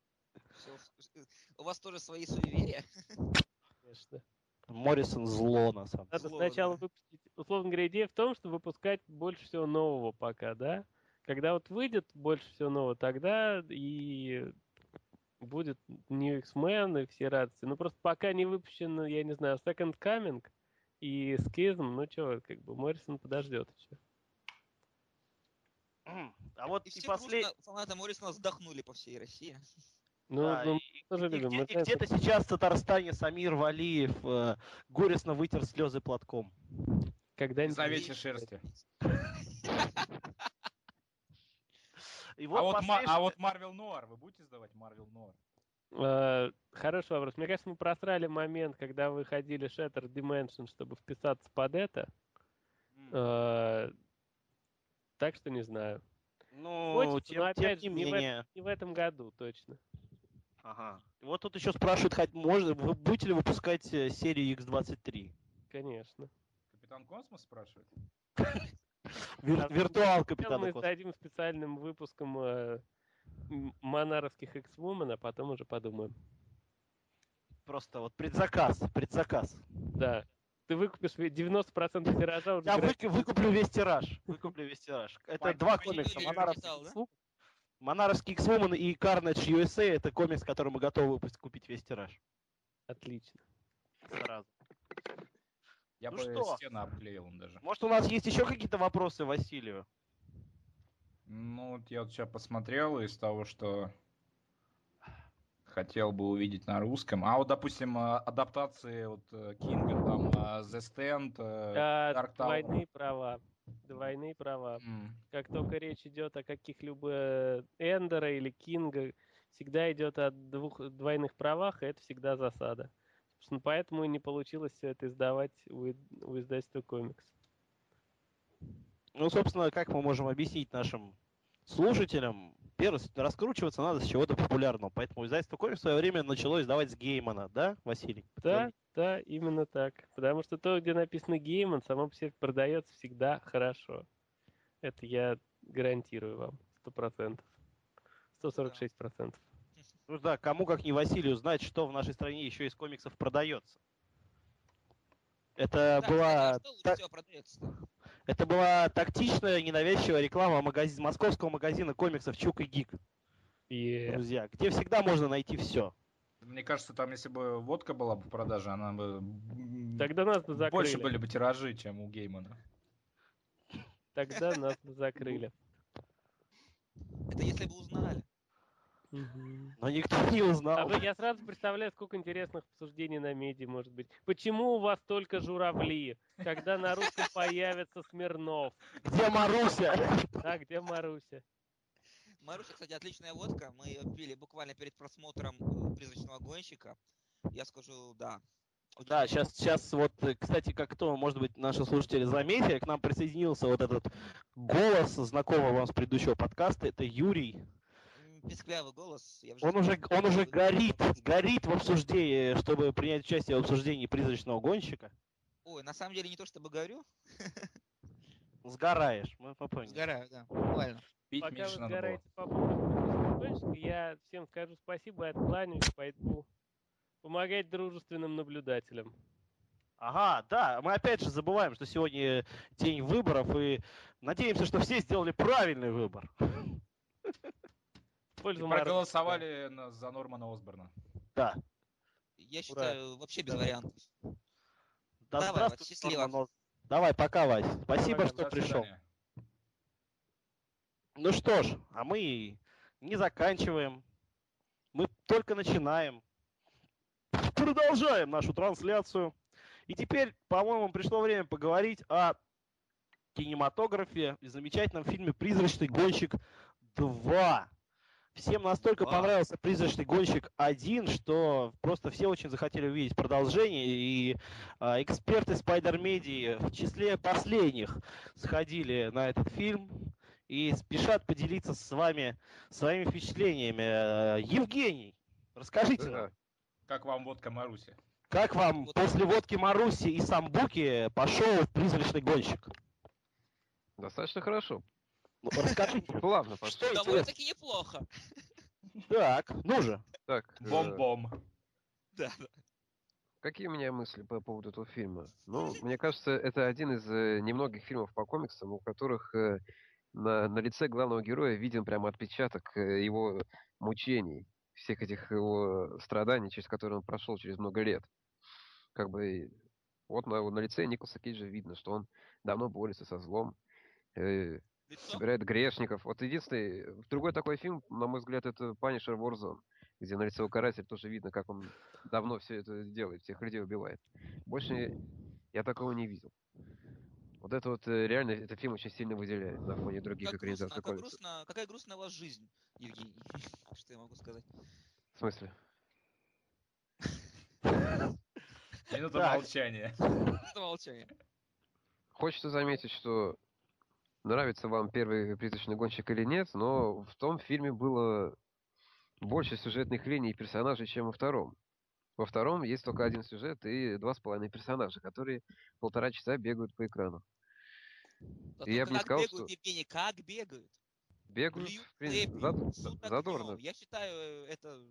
G: У вас тоже свои суеверия?
F: Конечно.
A: Моррисон зло, на самом деле.
F: Надо
G: Зло,
F: сначала
G: да.
F: выпустить, условно говоря, идея в том, что выпускать больше всего нового пока, да? Когда вот выйдет больше всего нового, тогда и будет New X-Men и все радости. Ну просто пока не выпущен, я не знаю, Second Coming и Schism, ну что, как бы Моррисон подождет еще.
A: А вот
G: И
A: и,
G: все
A: послед...
G: фанаты Моррисона вздохнули по всей России.
F: Ну,
A: Да,
F: ну,
A: и-
F: тоже
A: и
F: любим.
A: и
F: знаем,
A: где-то сейчас в Татарстане Самир Валиев э, горестно вытер слезы платком.
F: когда-нибудь...
D: Из овечьей шерсти.
A: И
D: А
A: вот,
D: вот, Ма-
A: последний-
D: а вот Марвел Нуар, вы будете сдавать Марвел Нуар?
F: Э, Хороший вопрос. Мне кажется, мы просрали момент, когда выходили Shattered Dimension, чтобы вписаться под это. Э, Так что не знаю.
A: Ну,
F: Хочется,
A: тем,
F: но
A: тем
F: опять
A: не
F: же, не в
A: менее.
F: Не в этом году, точно.
A: Ага. Вот тут еще спрашивают, хоть можно, вы будете ли выпускать э, серию X23?
F: Конечно.
D: Капитан Космос спрашивает?
A: Вир-
F: А
A: виртуал Капитана
F: мы
A: Космоса.
F: специальным выпуском э, манаровских X-Women, а потом уже подумаем.
A: Просто вот предзаказ, предзаказ.
F: Да. Ты выкупишь ве- 90% тиража уже
A: Я выку- выкуплю весь тираж. Выкуплю весь тираж. Это два комикса. Монаровский
G: да?
A: X-Woman. Монаровский X-Woman и Carnage USA это комикс, который мы готовы выпустить, купить весь тираж.
F: Отлично.
A: Сразу.
D: Я
A: Ну
D: бы
A: что?
D: стены обклеил даже.
A: Может, у нас есть еще какие-то вопросы Василию?
D: Ну, вот я вот сейчас посмотрел из того, что хотел бы увидеть на русском. А вот, допустим, э, адаптации вот э, Кинга, там, э, The Stand,
F: Да,
D: Dark Tower.
F: двойные права. Двойные права.
D: М.
F: Как только речь идет о каких-либо Эндера или Кинга, всегда идет о двух двойных правах, и это всегда засада. Собственно, поэтому и не получилось все это издавать у, у издательства комикс.
A: Ну, собственно, как мы можем объяснить нашим слушателям, первое, раскручиваться надо с чего-то популярного. Поэтому издательство комикс в свое время начало издавать с Геймана, да, Василий?
F: Да, да, именно так. Потому что то, где написано Гейман, само по себе продается всегда хорошо. Это я гарантирую вам. Сто процентов. 146 процентов.
A: Ну да, кому как не Василию знать, что в нашей стране еще из комиксов продается. Это
G: Да,
A: была, та- это была тактичная, ненавязчивая реклама магазин, московского магазина комиксов Чук и Гик,
F: И
A: друзья, где всегда можно найти все.
D: Мне кажется, там, если бы водка была бы в продаже, она бы...
F: тогда нас бы закрыли.
D: Больше были бы тиражи, чем у Геймана.
F: Тогда нас бы закрыли.
G: Это если бы узнали.
A: Но никто не
F: А
A: узнал.
F: вы- я сразу представляю, сколько интересных обсуждений на меди может быть. Почему у вас только журавли? Когда на русском появится Смирнов?
A: Где Маруся?
F: А где Маруся?
G: Маруся, кстати, отличная водка. Мы ее пили буквально перед просмотром э, «Призрачного гонщика». Я скажу, да.
A: Да, сейчас, сейчас вот, э, кстати, как кто, может быть, наши слушатели заметили, к нам присоединился вот этот голос знакомого вам с предыдущего подкаста, это Юрий.
G: М, Песклявый голос. Я в
A: Он уже, он уже горит, горит в обсуждении, чтобы принять участие в обсуждении призрачного гонщика.
G: Ой, на самом деле не то чтобы говорю.
A: Сгораешь, мы, поняли.
G: Сгораю, да. Буквально.
D: Пить
F: Пока вы
D: меньше
F: сгораете по поводу «Призрачного гонщика», я всем скажу спасибо и откланяюсь, пойду помогать дружественным наблюдателям.
A: Ага, да, мы опять же забываем, что сегодня день выборов, и надеемся, что все сделали правильный выбор.
F: Пользу
D: проголосовали на- за Нормана Осборна.
A: Да.
G: Я считаю, вообще без вариантов.
A: Да
G: Давай,
A: здравствуй,
G: Вась, счастливо.
A: Норман Давай, пока, Вась. Спасибо,
D: Давай,
A: что пришел.
D: свидания.
A: Ну что ж, а мы не заканчиваем. Мы только начинаем. Продолжаем нашу трансляцию. И теперь, по-моему, пришло время поговорить о кинематографе и замечательном фильме «Призрачный гонщик 2». Всем настолько
G: Два.
A: понравился «Призрачный гонщик 1», что просто все очень захотели увидеть продолжение. И а, эксперты Spider Media в числе последних сходили на этот фильм и спешат поделиться с вами своими впечатлениями. Э, Евгений, расскажите нам,
C: Да.
D: Как вам водка Маруси?
A: как вам
G: Вот.
A: после водки Маруси и Самбуки пошел «Призрачный гонщик»?
C: Достаточно хорошо.
A: Ну, расскажите.
C: Плавно пошел.
A: Что?
G: Довольно-таки неплохо.
A: Так, ну же.
C: Так, э,
D: Бом-бом.
G: Да, да.
C: Какие у меня мысли по поводу этого фильма? Ну, мне кажется, это один из э, немногих фильмов по комиксам, у которых э, на, на лице главного героя виден прямо отпечаток его мучений, всех этих его страданий, через которые он прошел через много лет. Как бы вот на, на лице Николаса Кейджа видно, что он давно борется со злом, э,
G: Лицо?
C: собирает грешников. Вот единственный, другой такой фильм, на мой взгляд, это Punisher Warzone, где на лицевой каратель тоже видно, как он давно все это делает, всех людей убивает. Больше я такого не видел. Вот это вот э, реально, этот фильм очень сильно выделяет на фоне других
G: Как грустно,
C: экранизаций
G: как
C: комиксов.
G: грустно, какая грустная у вас жизнь, Евгений. Что я могу сказать?
C: В смысле?
D: Минута молчания.
G: Это молчание.
C: Хочется заметить, что нравится вам первый призрачный гонщик или нет, но в том фильме было больше сюжетных линий и персонажей, чем во втором. Во втором есть только один сюжет и два с половиной персонажа, которые полтора часа бегают по экрану.
G: Зато
C: Я бы не
G: как
C: сказал,
G: бегают,
C: что-
G: Евгений, как бегают?
C: Бегают,
G: Плюют
C: в принципе, зад- задорно.
G: Я считаю, э, это...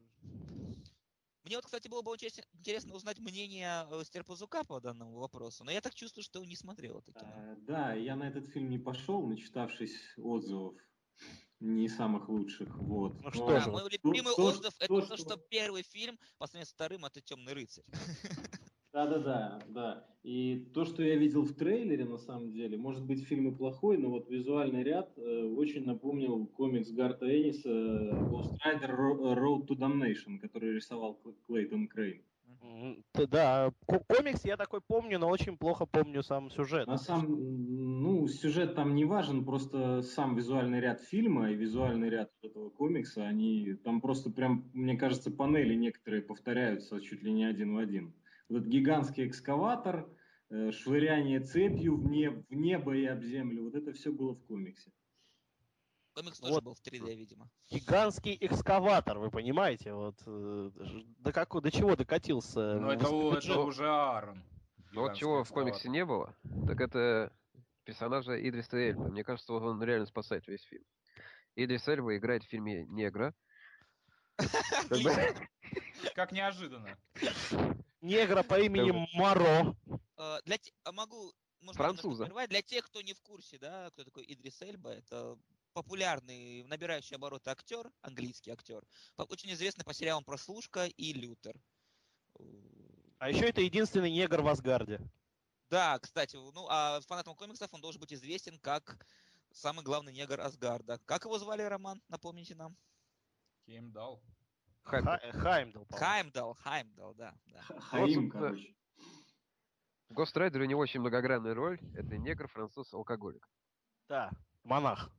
G: Мне вот, кстати, было бы очень интересно узнать мнение э, Стерпазука по данному вопросу, но я так чувствую, что он не смотрел это кино.
B: А, Да, я на этот фильм не пошел, начитавшись отзывов не самых лучших. Вот.
A: Ну
B: Но
A: что
G: Да,
A: же,
G: мой
B: то-
G: любимый
B: то,
G: отзыв это
B: то,
G: то, что первый фильм по сравнению с вторым это Темный рыцарь.
B: Да-да-да, да. И то, что я видел в трейлере, на самом деле, может быть, фильм и плохой, но вот визуальный ряд э, очень напомнил комикс Гарта Энниса Ghost Rider Road to Damnation, который рисовал Клейтон Крейн.
A: Да, ко- комикс я такой помню, но очень плохо помню сам сюжет.
B: На самом, ну, сюжет там не важен, просто сам визуальный ряд фильма и визуальный ряд этого комикса, они там просто прям, мне кажется, панели некоторые повторяются чуть ли не один в один. Вот этот гигантский экскаватор, э, швыряние цепью в, неб- в небо и об землю, вот это все было в комиксе.
G: Комикс тоже
A: Вот.
G: был в 3D, видимо.
A: Гигантский экскаватор, вы понимаете? Вот э, до, какого, до чего докатился?
D: Ну, это, у- это уже Аарон.
C: Но вот чего в комиксе не было, так это персонажа Идриса Эльба. Мне кажется, он реально спасает весь фильм. Идрис Эльба играет в фильме «Негра». Как.
D: Как неожиданно.
A: Негра по имени Маро.
G: Э, Для те- а могу, может,
C: Француза.
G: Для тех, кто не в курсе, да, кто такой Идрис Эльба, это популярный, набирающий обороты актер, английский актер, очень известный по сериалам «Прослушка» и «Лютер».
A: А еще это единственный негр в Асгарде.
G: Да, кстати, ну, а фанатам комиксов он должен быть известен как самый главный негр Асгарда. Как его звали, Роман? Напомните нам.
D: Кем дал.
C: Хаймдл.
A: Ха- Хаймдл, по-моему.
G: Хаймдал, Хаймдал, да. да.
B: Хаим, короче.
C: В Ghost Rider у него очень многогранная роль. Это негр, француз, алкоголик.
A: Да, монах.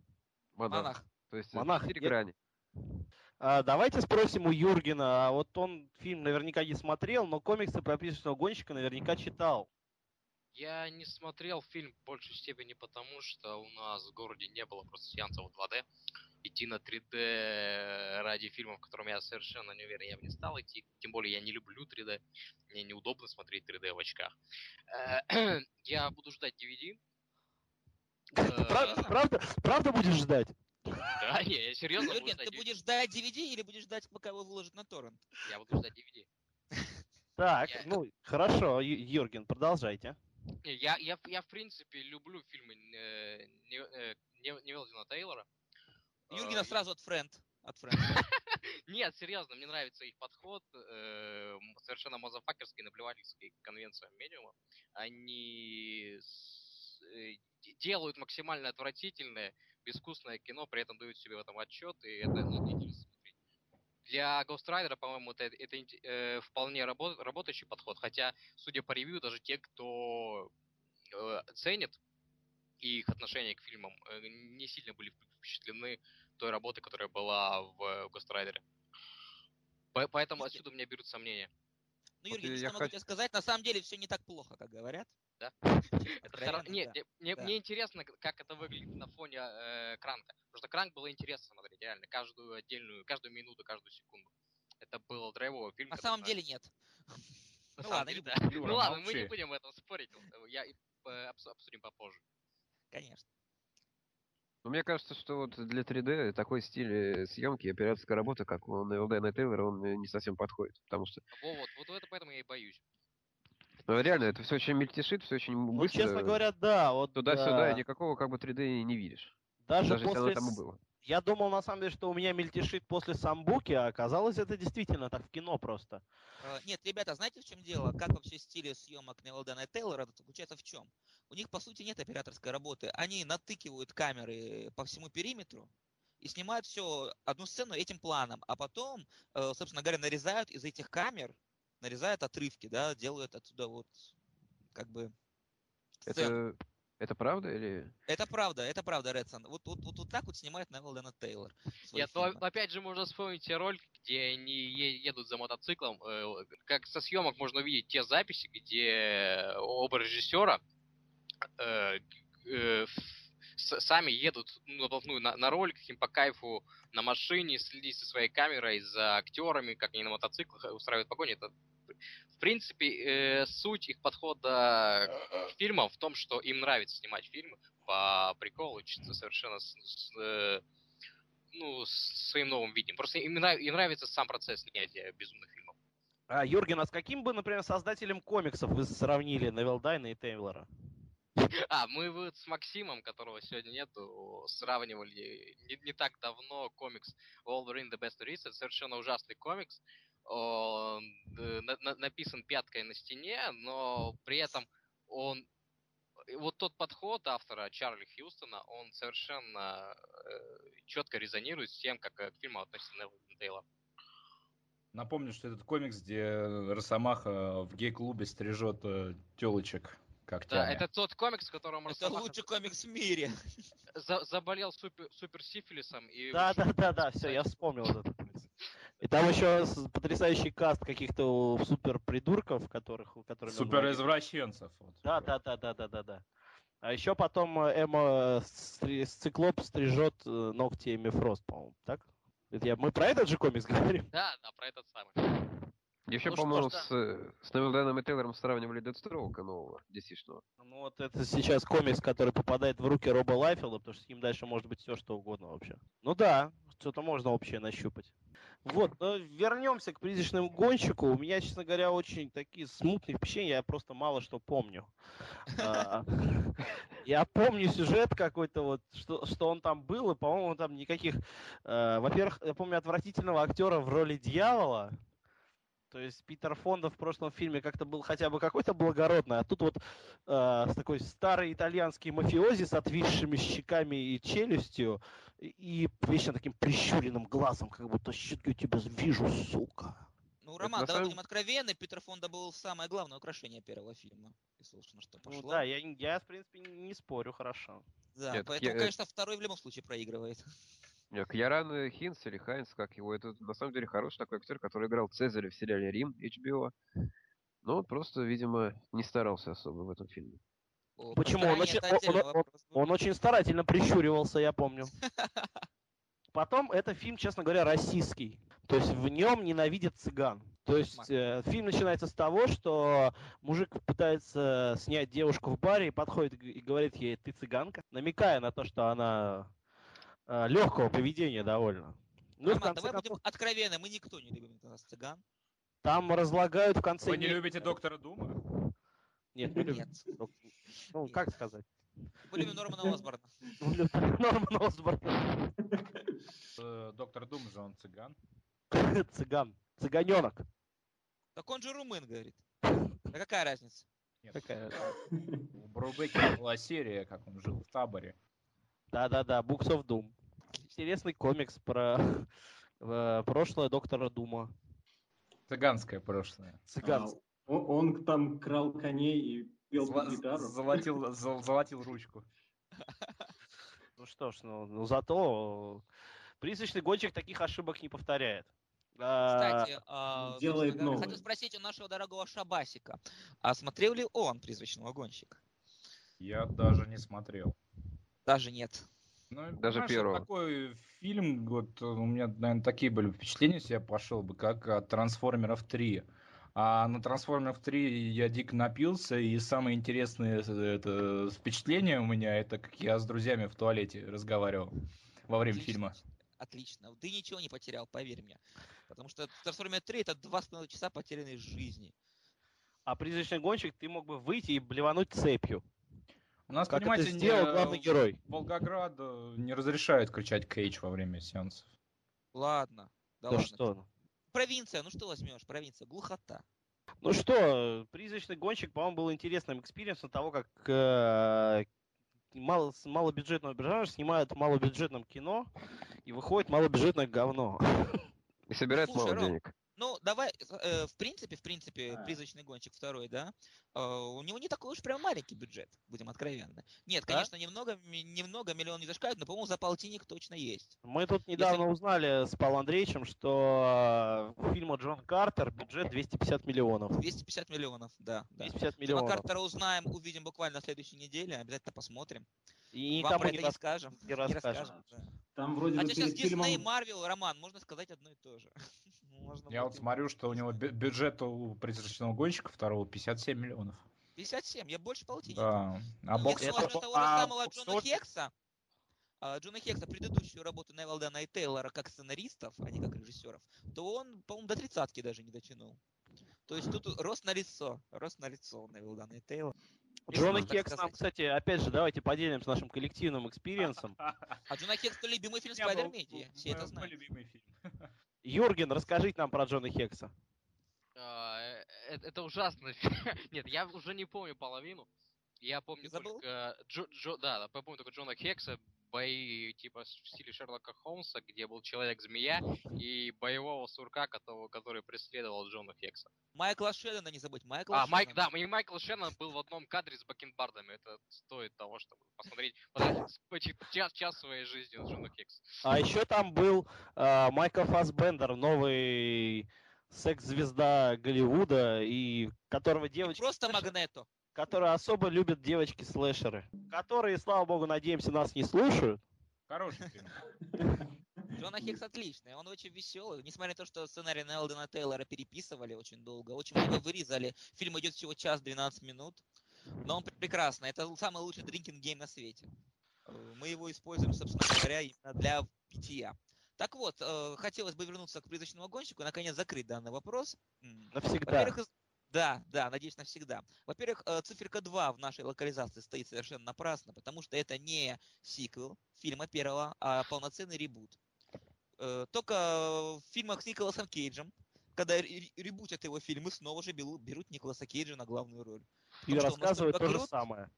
C: Монах.
G: Монах.
C: То есть
A: Монах.
C: четыре
A: Я-
C: грани.
A: А, давайте спросим у Юргена. А Вот он фильм наверняка не смотрел, но комиксы про призрачного гонщика наверняка читал.
E: Я не смотрел фильм в большей степени потому, что у нас в городе не было просто сеансов 2D. Идти на 3D ради фильмов, в котором я совершенно не уверен, я бы не стал идти. Тем более я не люблю 3D. Мне неудобно смотреть 3D в очках. Э, Я буду ждать DVD. Э,
A: Правда, правда, будешь ждать?
E: Да, я серьезно буду
G: Юрген,
E: ждать
G: ты будешь ждать DVD или будешь ждать, пока его выложат на торрент?
E: Я буду ждать DVD.
A: Так,
E: Я-
A: ну, хорошо, Юрген, продолжайте.
E: Я, я, я, в принципе, люблю фильмы э, Не- э, Не- Невелдина Тейлора.
G: Юргена
E: Э,
G: сразу от френд. От френд.
E: Нет, серьезно, мне нравится их подход, э, совершенно мазафакерский, наплевательский к конвенциям медиума. Они с- э, де- делают максимально отвратительное, безвкусное кино, при этом дают себе в этом отчет, и это ну, интересно смотреть. Для Ghost Rider, по-моему, это, это э, вполне работ- работающий подход, хотя, судя по ревью, даже те, кто э, ценит их отношение к фильмам, э, не сильно были впечатлены той работы, которая была в Ghost Rider. По- Поэтому
G: Юрген.
E: отсюда у меня берут сомнения.
G: Ну,
C: Вот
G: Юрген,
C: я
G: что могу
C: хочу-
G: тебе сказать, на самом деле все не так плохо, как говорят.
E: Да? Не,
G: да.
E: мне,
G: да.
E: мне интересно, как это выглядит на фоне э, Кранка. Потому что Кранк было интересно смотреть, реально, каждую отдельную, каждую минуту, каждую секунду. Это был драйвовый фильм.
G: На самом деле нет.
E: На
G: ну ладно,
E: деле, да. Ну ладно, мы не будем в этом спорить. Я э, обс- обсудим попозже.
G: Конечно.
C: Но мне кажется, что вот для 3D такой стиль э, съемки и операторская работа, как у Нейл Дэна Тейлора, он э, не совсем подходит. Потому что,
E: Вот, вот, вот это поэтому я и боюсь.
C: ну, реально, это все очень мельтешит, все очень
A: Ну,
C: быстро.
A: честно говоря, да, вот
C: Туда-сюда,
A: да,
C: и никакого как бы 3D не видишь.
A: даже,
C: Даже если оно
A: после...
C: там и было.
A: Я думал, на самом деле, что у меня мельтешит после самбуки, а оказалось, это действительно так в кино просто.
G: Э, Нет, ребята, знаете, в чем дело? Как вообще стиль съемок Нейла Дэна и Тейлора заключается в чем? У них, по сути, нет операторской работы. Они натыкивают камеры по всему периметру и снимают все одну сцену этим планом, а потом, э, собственно говоря, нарезают из этих камер, нарезают отрывки, да, делают оттуда вот как бы сцену.
C: Это, это правда или...
G: Это правда, это правда, Редсон. Вот, вот, вот, вот так вот снимает Невил Дэна Тейлор.
E: Нет, ну,
G: фильмы.
E: опять же можно вспомнить те ролики, где они едут за мотоциклом. Э, Как со съемок можно увидеть те записи, где оба режиссера э, э, сами едут ну, на, на роликах, им по кайфу на машине, следить со своей камерой за актерами, как они на мотоциклах устраивают погони. Это, в принципе, э, суть их подхода к фильмам в том, что им нравится снимать фильмы по приколу, совершенно с- с, э, ну, с своим новым видением. Просто им, им нравится сам процесс снятия безумных фильмов.
A: А, Юрген, а с каким бы, например, создателем комиксов вы сравнили Невилдайна и Тейлора?
E: А, мы вот с Максимом, которого сегодня нету, сравнивали не, не так давно комикс Wolverine The Best Reads. Это совершенно ужасный комикс. Э, на- на- написан пяткой на стене, но при этом он вот тот подход автора Чарли Хьюстона, он совершенно четко резонирует с тем, как э, к фильму относится Невил Тейлор.
D: Напомню, что этот комикс, где Росомаха в гей-клубе стрижет э, телочек
E: Да, когтями.
D: когтями.
E: это тот комикс, в котором
G: Это
E: Росомаха
G: лучший комикс в мире.
E: за- заболел супер, суперсифилисом и
A: Да,
E: вышел
A: да, да, да, все, я вспомнил этот. И там еще потрясающий каст каких-то супер придурков, которых, которыми он
D: Супер извращенцев. вот.
A: Да, да, да, да, да, да, да. А еще потом э, Эмма стри- с циклоп стрижет э, ногти Эми Фрост, по-моему, так? Это я, мы про этот же комикс говорим?
E: Да, да, про этот самый.
C: Еще,
E: Ну что
C: по-моему,
E: да.
C: с, э, с Невилденом и Тейлором сравнивали Дедстроука нового, dc
A: Ну вот это сейчас комикс, который попадает в руки Роба Лайфилда, потому что с ним дальше может быть все что угодно вообще. Ну да, что-то можно общее нащупать. Вот, но вернемся к призрачному гонщику. У меня, честно говоря, очень такие смутные впечатления, я просто мало что помню. А, Я помню сюжет какой-то, вот, что, что он там был, и, по-моему, там никаких... э, Во-первых, я помню отвратительного актера в роли дьявола. То есть Питер Фонда в прошлом фильме как-то был хотя бы какой-то благородный, а тут вот э, с такой старый итальянский мафиози с отвисшими щеками и челюстью и, и вечно таким прищуренным глазом, как будто щеки у тебя вижу, сука.
G: Ну, Роман, давай
C: самом-
G: будем откровенны, Питер Фонда был самое главное украшение первого фильма. Если уж на что
A: Ну
G: пошло.
A: да, я, я, в принципе, не, не спорю, хорошо.
G: Да,
C: Нет,
G: поэтому,
C: я-
G: конечно, второй в любом случае проигрывает.
C: Э, Кьяран Хинс или Хайнс, как его, это на самом деле хороший такой актер, который играл Цезаря в сериале Рим, HBO. Но он просто, видимо, не старался особо в этом фильме.
G: О,
A: Почему? Он очень- он- он-
G: вопрос был.
A: Он очень старательно прищуривался, я помню. Потом это фильм, честно говоря, российский. То есть в нем ненавидят цыган. То есть э, фильм начинается с того, что мужик пытается снять девушку в баре и подходит и говорит ей, ты цыганка, намекая на то, что она легкого поведения довольно. Ну
G: Роман, давай
A: концов,
G: будем откровенны, мы никто не любим нас цыган.
A: там разлагают в конце...
D: Вы не любите доктора Дума?
A: Нет, не любим.
G: Нет.
A: Ну,
G: Нет.
A: как сказать?
G: Мы любим Нормана Осборна.
A: Норман Осборн.
D: Э, Доктор Дум же он цыган.
A: Цыган. Цыганенок.
G: Так он же румын, говорит. Да какая разница?
D: Нет,
A: Какая?
D: У Брубекера была серия, как он жил в таборе.
A: Да-да-да, Books of Doom. Интересный комикс про э, прошлое доктора Дума.
D: Цыганское прошлое.
A: Цыган.
B: А, он, он там крал коней и пел
D: Зла-
B: гитару.
D: Золотил, зол- золотил ручку.
A: Ну что ж, ну, ну зато призрачный гонщик таких ошибок не повторяет. А,
G: Кстати, а,
B: делает
G: говоря,
B: новое.
G: хотел спросить у нашего дорогого Шабасика, а смотрел ли он «Призрачного гонщика»?
D: Я даже не смотрел.
G: Даже нет.
D: Ну,
C: Даже
D: понимаешь,
C: первого.
D: Такой фильм, вот э, у меня, наверное, такие были впечатления, если я пошел бы, как от Трансформеров 3. А на Трансформеров 3 я дико напился, и самое интересное это, впечатление у меня, это как я с друзьями в туалете разговаривал во время
G: Отлично.
D: фильма.
G: Отлично. Ты ничего не потерял, поверь мне. Потому что Трансформер 3 это два с половиной часа потерянной жизни.
A: а призрачный гонщик ты мог бы выйти и блевануть цепью.
D: У нас,
A: Как
D: понимаете,
A: это
D: не-
A: сделал главный герой.
D: Волгоград не разрешают кричать Кейдж во время сеансов.
G: Ладно. Да,
A: Да
G: ладно.
A: что?
G: Провинция, ну что возьмешь? Провинция, глухота.
A: Ну что, призрачный гонщик, по-моему, был интересным experience ом того, как э, мало, с малобюджетного персонажа снимают в малобюджетном кино и выходит малобюджетное говно.
C: И собирает
G: Слушай,
C: мало
G: Ром,
C: денег.
G: Ну, давай, э, в принципе, в принципе,
B: А.
G: призрачный гонщик второй, да, э, у него не такой уж прям маленький бюджет, будем откровенны. Нет,
A: Да?
G: конечно, немного, ми- немного миллион не зашкаливает, но, по-моему, за полтинник точно есть.
A: Мы тут недавно узнали с Павлом Андреевичем, что у фильма Джон Картер бюджет 250 миллионов.
G: 250 миллионов, да. да.
A: 250
G: Джона
A: миллионов.
G: Картера узнаем, увидим буквально на следующей неделе, обязательно посмотрим.
A: И
G: Вам
A: никому
G: про
A: не
G: это не скажем.
A: не расскажем.
G: да.
B: Там вроде бы
G: Хотя сейчас
B: перед фильмом...
G: Дисней, Марвел, Роман, можно сказать одно и то же. Можно
D: Я вот смотрю, что у него бю- бюджет у призрачного гонщика второго 57 миллионов.
G: 57, я больше полтинника.
D: Да. А
G: Если
D: бокс...
A: это
G: возьмем того же
D: а
G: самого
D: бокс
G: Джона Хекса, а, Джона Хекса, предыдущую работу Невилдена и Тейлора как сценаристов, а не как режиссеров, то он, по-моему, до тридцатки даже не дотянул. То есть тут рост на лицо, рост на лицо у Невилдена и Тейлора.
A: Джона
G: Если
A: Хекс нам, кстати, опять же, давайте поделимся нашим коллективным experience ом.
G: А Джона Хекс это любимый фильм
D: был-
G: Спайдер-Медиа,
D: был
G: все это знают.
D: любимый фильм.
A: Юрген, расскажите нам про Джона Хекса.
E: А, э, э, Это ужасно. Нет, я уже не помню половину. Я помню
G: Забыл?
E: только Джо, Джо- да, да, я помню только Джона Хекса, бои типа в стиле Шерлока Холмса, где был человек-змея, и боевого сурка, которого, который преследовал Джона Хекса.
G: Майкла Шеннона не забудь. Майкла
E: А, Майк, да, и Майкл Шеннон был в одном кадре с бакенбардами. Это стоит того, чтобы посмотреть, час, час своей жизни на Джона Хекса.
A: А еще там был э, Майкл Фассбендер, новый секс-звезда Голливуда, и которого девочки...
G: Просто Магнето.
A: Которые особо любят девочки-слэшеры, которые, слава богу, надеемся, нас не слушают.
D: Хороший фильм.
G: Джона Хикс отличный, он очень веселый. Несмотря на то, что сценарий Нелдена Тейлора переписывали очень долго, очень много вырезали. Фильм идет всего час 12 минут. Но он прекрасный. Это самый лучший drinking game на свете. Мы его используем, собственно говоря, именно для питья. Так вот, э, хотелось бы вернуться к призрачному гонщику и наконец закрыть данный вопрос.
A: Навсегда.
G: Во-первых, из- да, да, надеюсь, навсегда. Во-первых, э, циферка 2 в нашей локализации стоит совершенно напрасно, потому что это не сиквел фильма первого, а полноценный reboot. Э, Только в фильмах с Николасом Кейджем, когда ре- reboot ят его фильмы, снова же берут, Николаса Кейджа на главную роль.
A: И
G: Потому
A: рассказывают то же самое.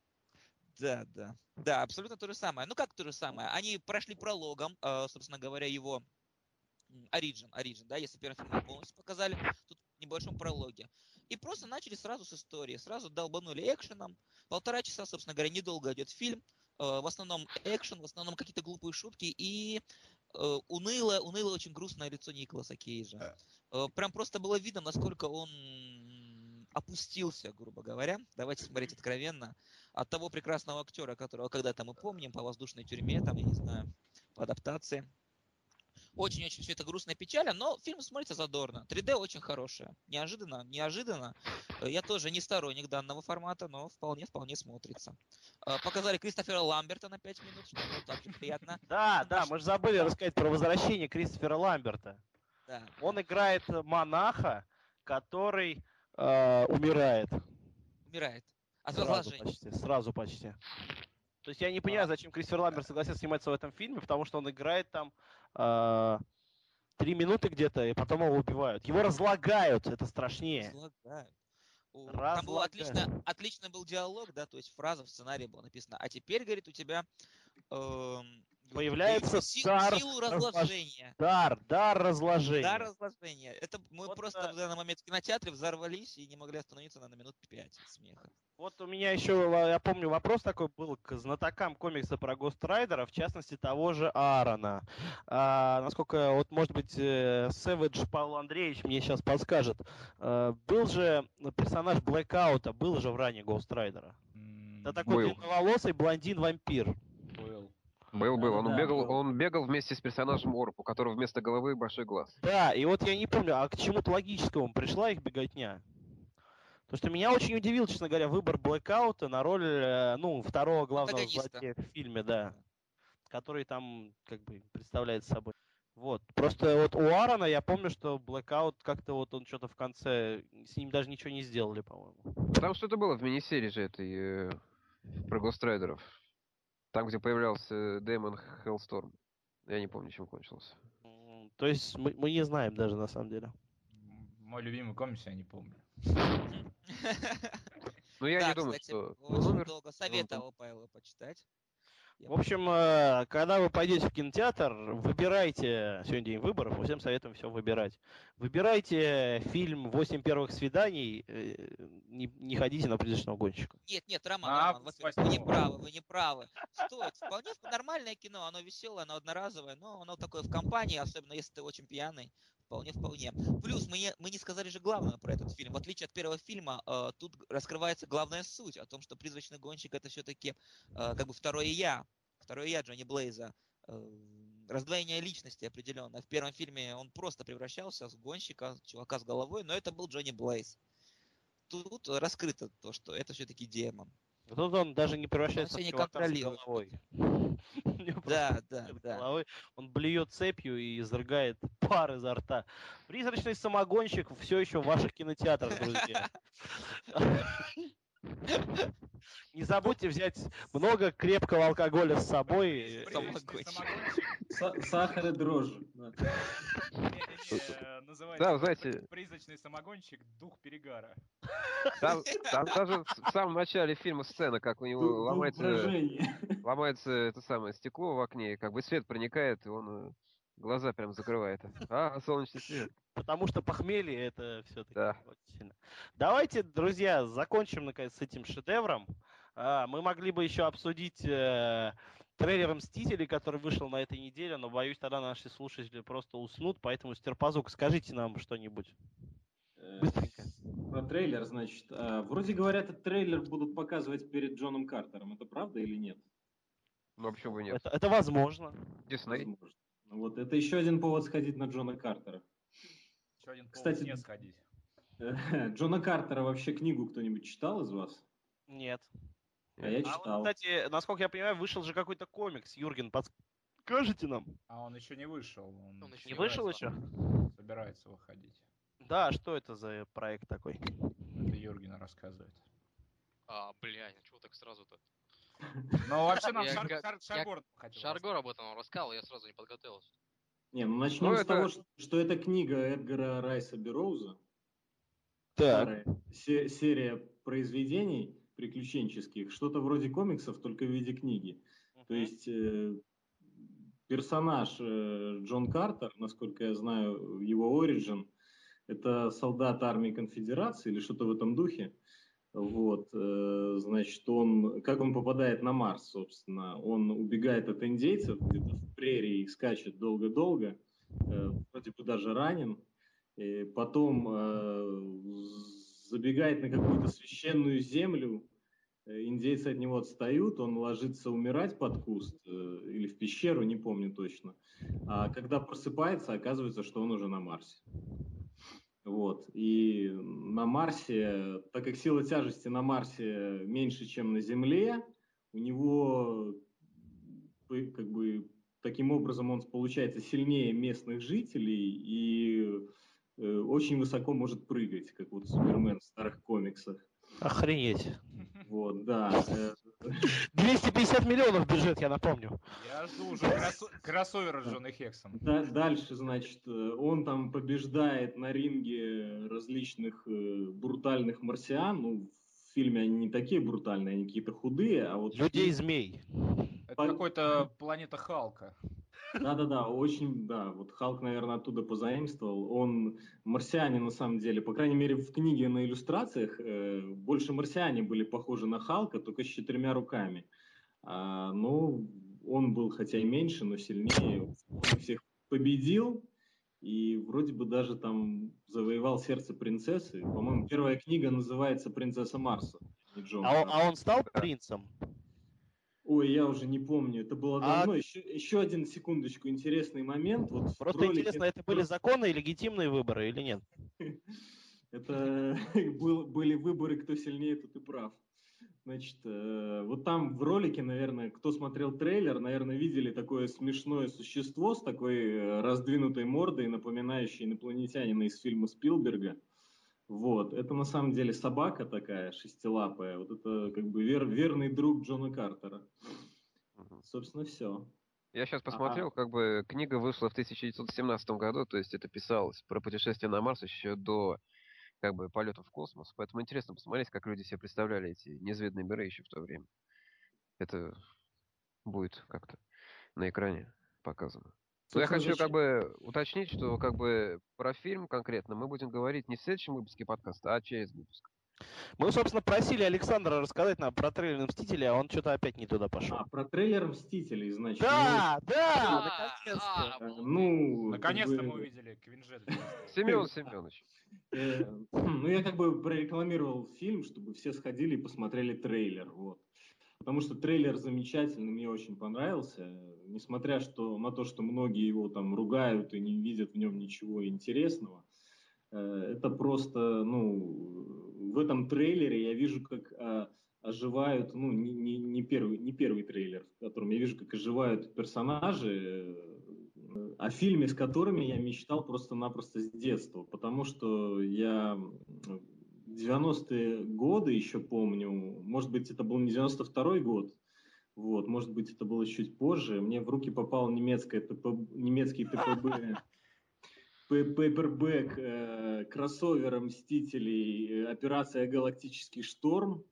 G: Да, да. Да, абсолютно то же самое. Ну как то же самое? Они прошли прологом, э, собственно говоря, его Origin, Origin, да, если первый фильм полностью показали, тут в небольшом прологе. И просто начали сразу с истории, сразу долбанули экшеном. Полтора часа, собственно говоря, недолго идет фильм. Э, В основном экшен, в основном какие-то глупые шутки и э, унылое, унылое, очень грустное лицо Николаса Кейджа. Э, Прям просто было видно, насколько он опустился, грубо говоря. Давайте смотреть откровенно. От того прекрасного актера, которого когда-то мы помним по воздушной тюрьме, там, я не знаю, по адаптации. Очень-очень все это грустно и печально, но фильм смотрится задорно. 3D очень хорошая. Неожиданно, неожиданно. Э, Я тоже не сторонник данного формата, но вполне-вполне смотрится. Э, Показали Кристофера Ламберта на 5 минут, что было также приятно.
A: Да, да, мы же забыли рассказать про возвращение Кристофера Ламберта.
G: Да.
A: Он играет монаха, который э, умирает.
G: Умирает. От
A: Сразу почти, сразу почти. То есть я не понимаю, зачем Кристофер Ламберт согласился сниматься в этом фильме, потому что он играет там э, три минуты где-то, и потом его убивают. Его разлагают, это страшнее.
G: Разлагают. Там был отлично, отличный был диалог, да, то есть фраза в сценарии была написана. А теперь, говорит, у тебя эм,
A: Появляется
G: си-
A: дар
G: силу
A: разлож-
G: разложения.
A: Дар, дар разложения.
G: Дар разложения. Это мы
A: Вот,
G: просто
A: э,
G: в данный момент в кинотеатре взорвались и не могли остановиться на минут пять смеха.
A: Вот у меня еще, я помню, вопрос такой был к знатокам комикса про Гост Райдера, в частности, того же Аарона. А, насколько, вот, может быть, э, Сэвидж Павел Андреевич мне сейчас подскажет. Э, Был же персонаж Блэкаута, был же в ране Гост Райдера.
D: М,
A: Это такой
C: Был.
A: длинноволосый блондин-вампир.
D: Был.
C: Был, был. Он
B: Да-да-да,
C: бегал,
B: был.
C: он бегал вместе с персонажем Орп, у которого вместо головы большой глаз.
A: Да, и вот я не помню, а к чему-то логическому пришла их беготня? То, что меня очень удивил, честно говоря, выбор Блэкаута на роль, э, ну, второго главного злодея в фильме, да. Который там, как бы, представляет собой. Вот. Просто вот у Аарона я помню, что Blackout как-то вот он что-то в конце, с ним даже ничего не сделали, по-моему.
C: Там что-то было в мини-серии же этой, э, про Гострайдеров. Там, где появлялся Дэймон Хеллсторм. Я не помню, чем кончился.
A: То есть мы, мы не знаем даже на самом деле.
D: Мой любимый комикс я не помню.
C: Ну, я не думаю, что...
G: очень
C: он умер.
G: долго советовал Павел почитать.
A: В общем, э, когда вы пойдете в кинотеатр, выбирайте, сегодня день выборов, мы всем советуем все выбирать. Выбирайте фильм «Восемь первых свиданий», э, не, не ходите на призрачного гонщика.
G: Нет, нет, Роман,
D: А,
G: Роман, во-первых, вы не правы, вы не правы. Стоит. Вполне нормальное кино, оно веселое, оно одноразовое, но оно такое в компании, особенно если ты очень пьяный. Вполне, вполне. Плюс мы не, мы не сказали же главное про этот фильм. В отличие от первого фильма, э, тут раскрывается главная суть о том, что призрачный гонщик это все-таки как бы второе я, второе я Джонни Блейза. Э, раздвоение личности определенное. В первом фильме он просто превращался в гонщика, чувака с головой, но это был Джонни Блейз. Тут раскрыто то, что это все-таки демон.
A: Тут он даже не превращается
G: Он
A: в чувака с головой.
G: Да, да, да.
A: головой. Он блюет цепью и изрыгает пар изо рта. Призрачный самогонщик все еще в ваших кинотеатрах, друзья. Не забудьте взять много крепкого алкоголя с собой.
B: Сахар и дрожжи. да.
C: Знаете-
D: призрачный самогонщик дух перегара.
C: Там, даже в самом начале фильма сцена, как у него ломается, ломается это самое стекло в окне, как бы свет проникает, и он э, глаза прям закрывает. А, солнечный свет.
A: Потому что похмелье это все-таки
C: Да.
A: очень сильно. Давайте, друзья, закончим наконец с этим шедевром. А, Мы могли бы еще обсудить э, трейлер Мстителей, который вышел на этой неделе, но боюсь, тогда наши слушатели просто уснут, поэтому Стерпазук, скажите нам что-нибудь.
B: Э,
A: Быстренько.
B: Про трейлер, значит. а, Вроде говорят, этот трейлер будут показывать перед Джоном Картером. Это правда или нет?
C: Ну, почему бы нет?
A: Это, это возможно.
C: Дисней.
B: Возможно. Вот, это еще один повод сходить на Джона Картера.
D: Еще один повод
B: Кстати,
D: не сходить.
B: Джона Картера вообще книгу кто-нибудь читал из вас?
A: Нет.
B: А я
A: А вот,
B: читал.
A: кстати, насколько я понимаю, вышел же какой-то комикс. Юрген, подскажите нам?
D: А он еще не вышел. Он,
E: Он еще
A: Не вышел еще?
D: Собирается выходить.
A: Да, что это за проект такой?
D: Это Юргена рассказывает.
E: А, бля, ну чего так сразу-то?
D: Ну, вообще нам Шаргор хотел
E: Шаргор об этом рассказал, я сразу не подготовился.
B: Не, ну начнем
C: Ну,
B: с
C: это-
B: того, что, что это книга Эдгара Райса Бероуза.
A: Так.
B: Старая серия произведений приключенческих. Что-то вроде комиксов, только в виде книги. То есть э, персонаж э, Джон Картер, насколько я знаю, его оригин, это солдат армии конфедерации или что-то в этом духе. Вот, э, значит, он, как он попадает на Марс, собственно, он убегает от индейцев, где-то в прерии скачет долго-долго, э, вроде бы даже ранен, и потом э, забегает на какую-то священную землю, Индейцы от него отстают, он ложится умирать под куст или в пещеру, не помню точно. А когда просыпается, оказывается, что он уже на Марсе. Вот. И на Марсе, так как сила тяжести на Марсе меньше, чем на Земле, у него как бы таким образом он получается сильнее местных жителей и э, очень высоко может прыгать, как вот Супермен в старых комиксах.
A: Охренеть.
B: Вот, да. Э,
A: 250 миллионов бюджет, я напомню.
D: Я жду уже кросо- кроссовера с Джоной Хексом.
B: да- Дальше, значит, э, он там побеждает на ринге различных э, брутальных марсиан. Ну, в фильме они не такие брутальные, они какие-то худые, а вот...
A: Людей-змей.
D: Это
B: По-
D: какой-то планета Халка.
B: Да-да-да, очень, да, вот Халк, наверное, оттуда позаимствовал. Он марсиане, на самом деле, по крайней мере, в книге на иллюстрациях э, больше марсиане были похожи на Халка, только с четырьмя руками. А, ну, он был, хотя и меньше, но сильнее. Он всех победил и вроде бы даже там завоевал сердце принцессы. По-моему, первая книга называется «Принцесса Марса». Джон
A: А он, а он стал принцем?
B: Ой, я уже не помню, это было
A: А-
B: давно. Еще, еще один секундочку, интересный момент. Вот
A: Просто
B: ролике-
A: интересно, это были законные, легитимные выборы или нет?
B: Это был- были выборы, кто сильнее, тот и прав. Значит, э, вот там в ролике, наверное, кто смотрел трейлер, наверное, видели такое смешное существо с такой э, раздвинутой мордой, напоминающей инопланетянина из фильма Спилберга. Вот, это на самом деле собака такая, шестилапая. Вот это как бы вер- верный друг Джона Картера.
C: Мгм.
B: Собственно, все.
C: Я сейчас
B: Ага.
C: посмотрел, как бы книга вышла в 1917 году, то есть это писалось про путешествие на Марс еще до как бы полетов в космос. Поэтому интересно посмотреть, как люди себе представляли эти неизведанные миры еще в то время. Это будет как-то на экране показано. Но я хочу как бы уточнить, что как бы про фильм конкретно мы будем говорить не в следующем выпуске подкаста, а через выпуск.
A: Мы, собственно, просили Александра рассказать нам про трейлер Мстители, а он что-то опять не туда пошел.
B: А, про трейлер Мстителей, значит.
A: Да, да,
E: А,
A: наконец-то.
E: а,
B: ну, ну,
D: Наконец-то
B: как бы,
D: мы увидели Квинжет.
C: Семен Семенович.
B: э, ну, я как бы прорекламировал фильм, чтобы все сходили и посмотрели трейлер, вот. Потому что трейлер замечательный, мне очень понравился. Несмотря что, на то, что многие его там ругают и не видят в нем ничего интересного. Э, Это просто, ну, в этом трейлере я вижу, как а, оживают, ну, не, не, не, первый, не первый трейлер, в котором я вижу, как оживают персонажи, э, о фильме, с которыми я мечтал просто-напросто с детства, потому что я 90-е годы еще помню, может быть, это был не 92-й год, вот, может быть, это было чуть позже, мне в руки попал немецкое ПП, немецкий ППБ пейпербэк э, кроссовера Мстителей э, «Операция Галактический шторм».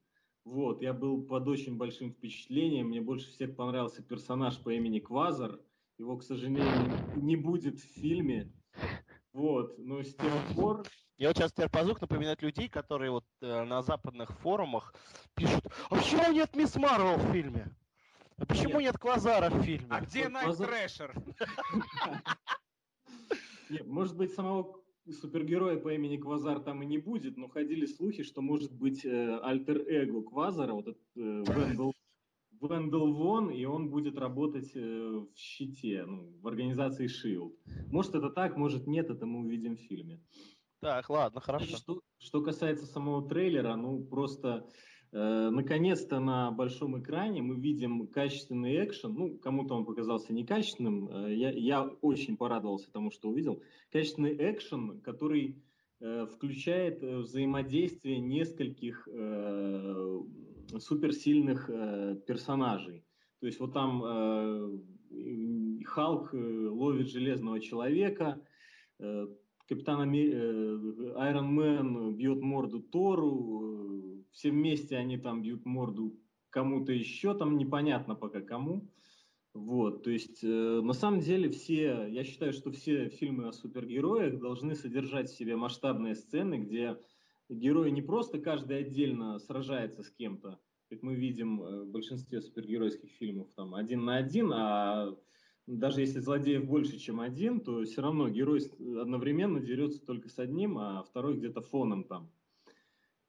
B: Вот, я был под очень большим впечатлением. Мне больше всех понравился персонаж по имени Квазар. Его, к сожалению, не будет в фильме. Вот, но с тех пор...
A: Я вот сейчас Терпозук напоминает людей, которые вот э, на западных форумах пишут, а почему нет Мисс Марвел в фильме? А почему нет, нет Квазара в фильме?
D: А где Найт Трэшер?
B: Нет, может быть, самого супергероя по имени Квазар там и не будет, но ходили слухи, что может быть э, альтер-эго Квазара, вот этот э, Вендел, Вендел Вон, и он будет работать э, в щите, ну, в организации SHIELD. Может это так, может нет, это мы увидим в фильме.
A: Так, ладно, хорошо.
B: Что, что касается самого трейлера, ну, просто Э, наконец-то на большом экране мы видим качественный экшен. Ну, кому-то он показался некачественным. Э, я, я очень порадовался тому, что увидел. Качественный экшен, который э, включает взаимодействие нескольких э, суперсильных э, персонажей. То есть вот там э, Халк ловит железного человека, э, Капитан Айрон Мэн бьет морду Тору, все вместе они там бьют морду кому-то еще, там непонятно пока кому. Вот, то есть, э, на самом деле, все, я считаю, что все фильмы о супергероях должны содержать в себе масштабные сцены, где герои не просто каждый отдельно сражается с кем-то, как мы видим э, в большинстве супергеройских фильмов, там, один на один, а даже если злодеев больше, чем один, то все равно герой одновременно дерется только с одним, а второй где-то фоном там.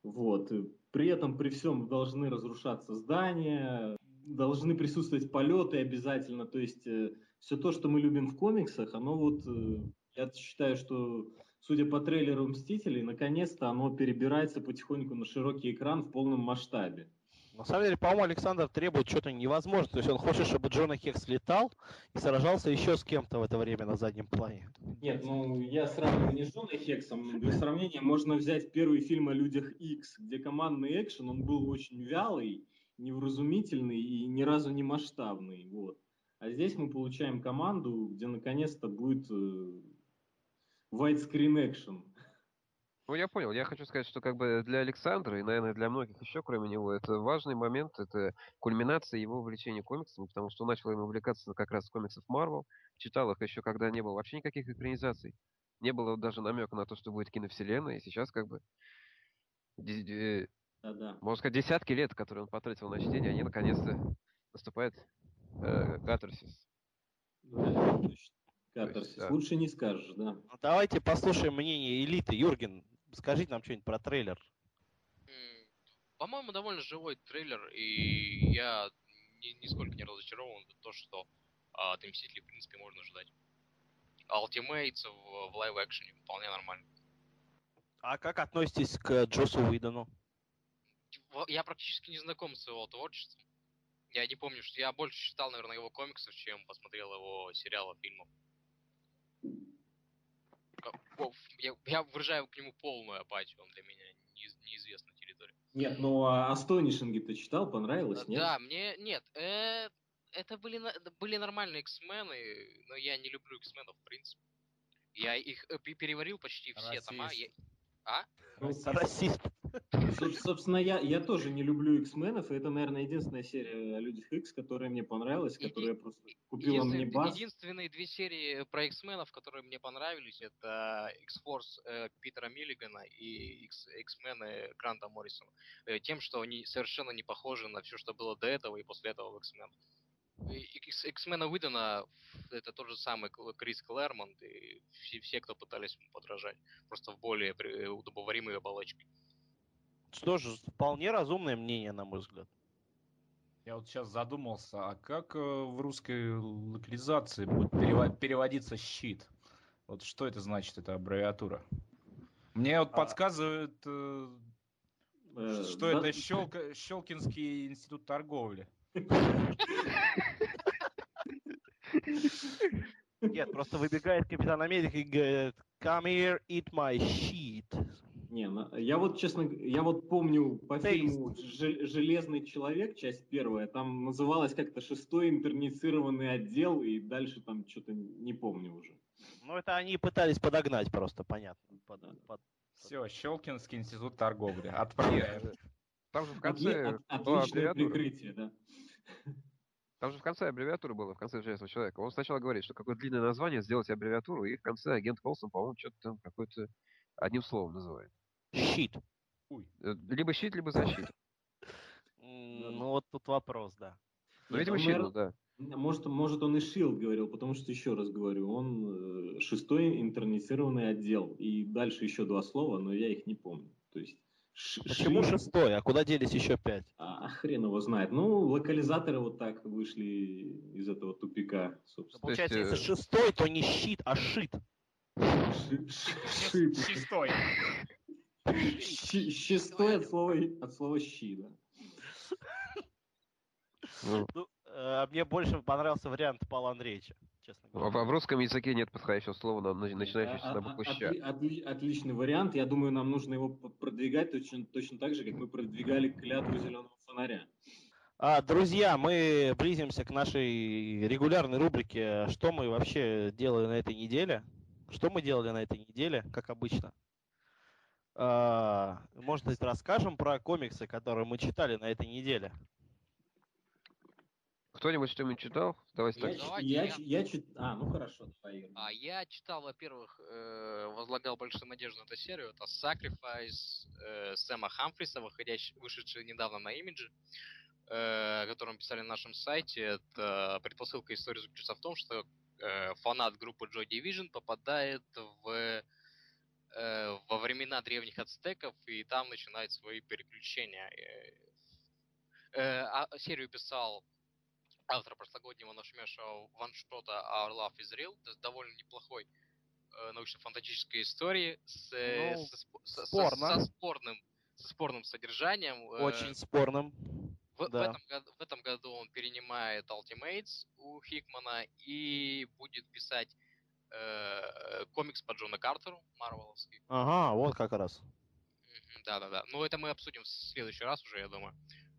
B: Вот. При этом, при всем, должны разрушаться здания, должны присутствовать полеты обязательно. То есть э, все то, что мы любим в комиксах, оно вот, э, я считаю, что, судя по трейлеру «Мстителей», наконец-то оно перебирается потихоньку на широкий экран в полном масштабе.
A: На самом деле, по-моему, Александр требует что-то невозможного. То есть он хочет, чтобы Джона Хекс летал и сражался еще с кем-то в это время на заднем плане.
B: Нет, ну я сравниваю не с Джоной Хексом. Для сравнения можно взять первый фильм о людях X, где командный экшен, он был очень вялый, невразумительный и ни разу не масштабный. Вот. А здесь мы получаем команду, где наконец-то будет э, widescreen экшен.
C: Ну, я понял. Я хочу сказать, что как бы для Александра и, наверное, для многих еще, кроме него, это важный момент, это кульминация его увлечения комиксами, потому что он начал им увлекаться как раз комиксов Марвел, читал их еще, когда не было вообще никаких экранизаций. Не было даже намека на то, что будет киновселенная, и сейчас как бы
B: да-да.
C: Можно сказать, десятки лет, которые он потратил на чтение, они наконец-то наступает э, катарсис.
B: Да, Катарсис. Есть, да. Лучше не скажешь, да.
A: Ну, давайте послушаем мнение элиты. Юрген, скажите нам что-нибудь про трейлер.
E: По-моему, довольно живой трейлер, и я ни, нисколько не разочарован в то, что а, от Мстителей, в принципе, можно ждать. Ultimates в, в лайв-экшене вполне нормально.
A: А как относитесь к Джосу Уидону?
E: Я практически не знаком с его творчеством. Я не помню, что я больше читал, наверное, его комиксов, чем посмотрел его сериалов, фильмов я, я выражаю к нему полную апатию, он для меня не, неизвестная территория.
B: Нет, ну а Астонишинги ты читал, понравилось,
E: нет? Да, мне, нет, э, это были, были нормальные X-мены, но я не люблю X-менов в принципе. Я их э, переварил почти все Расист. тома. Я... А?
A: Расист.
B: Собственно, я, я тоже не люблю X-менов, и это, наверное, единственная серия о Людях X, которая мне понравилась, которую я просто купила мне бас.
E: Единственные две серии про X-менов, которые мне понравились, это X-Force э, Питера Миллигана и X-мены Гранта Моррисона. Э, тем, что они совершенно не похожи на все, что было до этого и после этого в X-Men. X-мена Уидона это тот же самый Крис Клэрмонт и все, все, кто пытались ему подражать, просто в более удобоваримой оболочке.
A: Что же, вполне разумное мнение, на мой взгляд.
D: Я вот сейчас задумался, а как э, в русской локализации будет переводиться щит? Вот что это значит, эта аббревиатура? Мне вот а... подсказывают, э, э, что да... это Щелк... Щелкинский институт торговли.
A: Нет, просто выбегает Капитан Америка и говорит, come here, eat my shit.
B: Не, на- я вот, честно, я вот помню по фильму «Же- «Железный человек», часть первая, там называлось как-то «Шестой интерницированный отдел», и дальше там что-то не помню уже.
A: Ну, это они пытались подогнать просто, понятно. под- под-
D: Все, Щелкинский институт торговли. Отправляем.
C: Там же в
B: Отли-
C: конце
B: от-
C: была
B: отличное прикрытие, да.
C: Там же в конце аббревиатура была, в конце Железного человека. Он сначала говорит, что какое длинное название, сделать аббревиатуру, и в конце агент Колсон, по-моему, что-то там какое-то одним словом называет.
A: Щит.
D: Уй.
C: Э, Либо щит, либо защита.
A: М, Ну, вот тут вопрос, да.
C: Ну, видимо, щит да.
B: Может, может, он и Шилд говорил, потому что, еще раз говорю, он э, шестой интерницированный отдел. И дальше еще два слова, но я их не помню. То есть ш-
A: Почему
B: Шилд-
A: шестой? А куда делись еще пять?
B: А хрен его знает. Ну, локализаторы вот так вышли из этого тупика,
A: Да,
B: собственно.
A: Получается,
C: есть,
A: если
C: э,
A: шестой, то не щит, а шит.
B: Ши- ш- шип.
D: Шестой.
B: Щи- Шестой от слова, от слова щи, да.
C: Ну,
A: э, мне больше понравился вариант Павла Андреевича, честно
C: а
A: говоря.
C: в в русском языке нет подходящего слова, на- на- начинающегося
B: А-
C: на
B: а-
C: букву «щ».
B: отли- отли- Отличный вариант. Я думаю, нам нужно его продвигать точно, точно так же, как мы продвигали клятву зеленого фонаря.
A: А, друзья, мы близимся к нашей регулярной рубрике «Что мы вообще делали на этой неделе?» Что мы делали на этой неделе, как обычно? А, может быть, расскажем про комиксы, которые мы читали на этой неделе?
C: Кто-нибудь что-нибудь читал? Давайте
B: Я,
C: так.
B: ч-
E: Давайте
B: я,
E: я.
B: ч- я чит- А, ну хорошо, давай.
E: А я читал, во-первых, э, возлагал большую надежду на эту серию. Это Sacrifice э, Сэма Хамфриса, выходящий, вышедший недавно на имидже, э, о котором писали на нашем сайте. Это предпосылка истории заключается в том, что э, фанат группы Joy Division попадает в э, во времена древних ацтеков, и там начинает свои переключения. Э, э, а серию писал автор прошлогоднего нашумевшего ваншота Our Love is Real, довольно неплохой э, научно-фантастической истории с,
A: Ну,
E: со, спо- со- со-
A: спорно.
E: со спорным, со спорным содержанием. Э,
A: Очень спорным.
E: в, в
A: да.
E: этом году, в этом году он перенимает Ultimates у Хикмана и будет писать э, комикс по Джона Картеру, Марвеловский.
A: Ага, вот как раз.
E: Да-да-да. Ну, это мы обсудим в следующий раз уже, я думаю.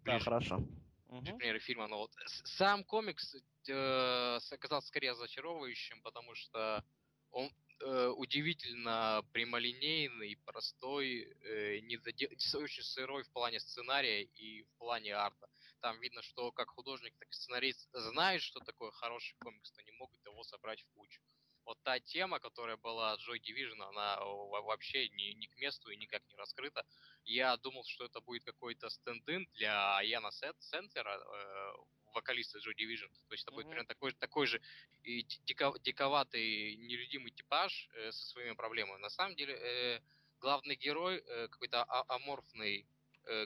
A: Да,
E: ближе
A: хорошо. Мгм.
E: премьере фильма. Но вот сам комикс э, оказался скорее разочаровывающим, потому что он э, удивительно прямолинейный, простой, э, недоде- с- очень сырой в плане сценария и в плане арта. Там видно, что как художник, так и сценарист знают, что такое хороший комикс, но не могут его собрать в кучу. Вот та тема, которая была Joy Division, она во- вообще не, не к месту и никак не раскрыта. Я думал, что это будет какой-то стенд-ин для Яна Сентлера, э, вокалиста Joy Division. То есть это будет
A: Мгм.
E: примерно такой, такой же и ди- дико- диковатый, нелюдимый типаж э, со своими проблемами. На самом деле, э, главный герой э, какой-то а- аморфный э,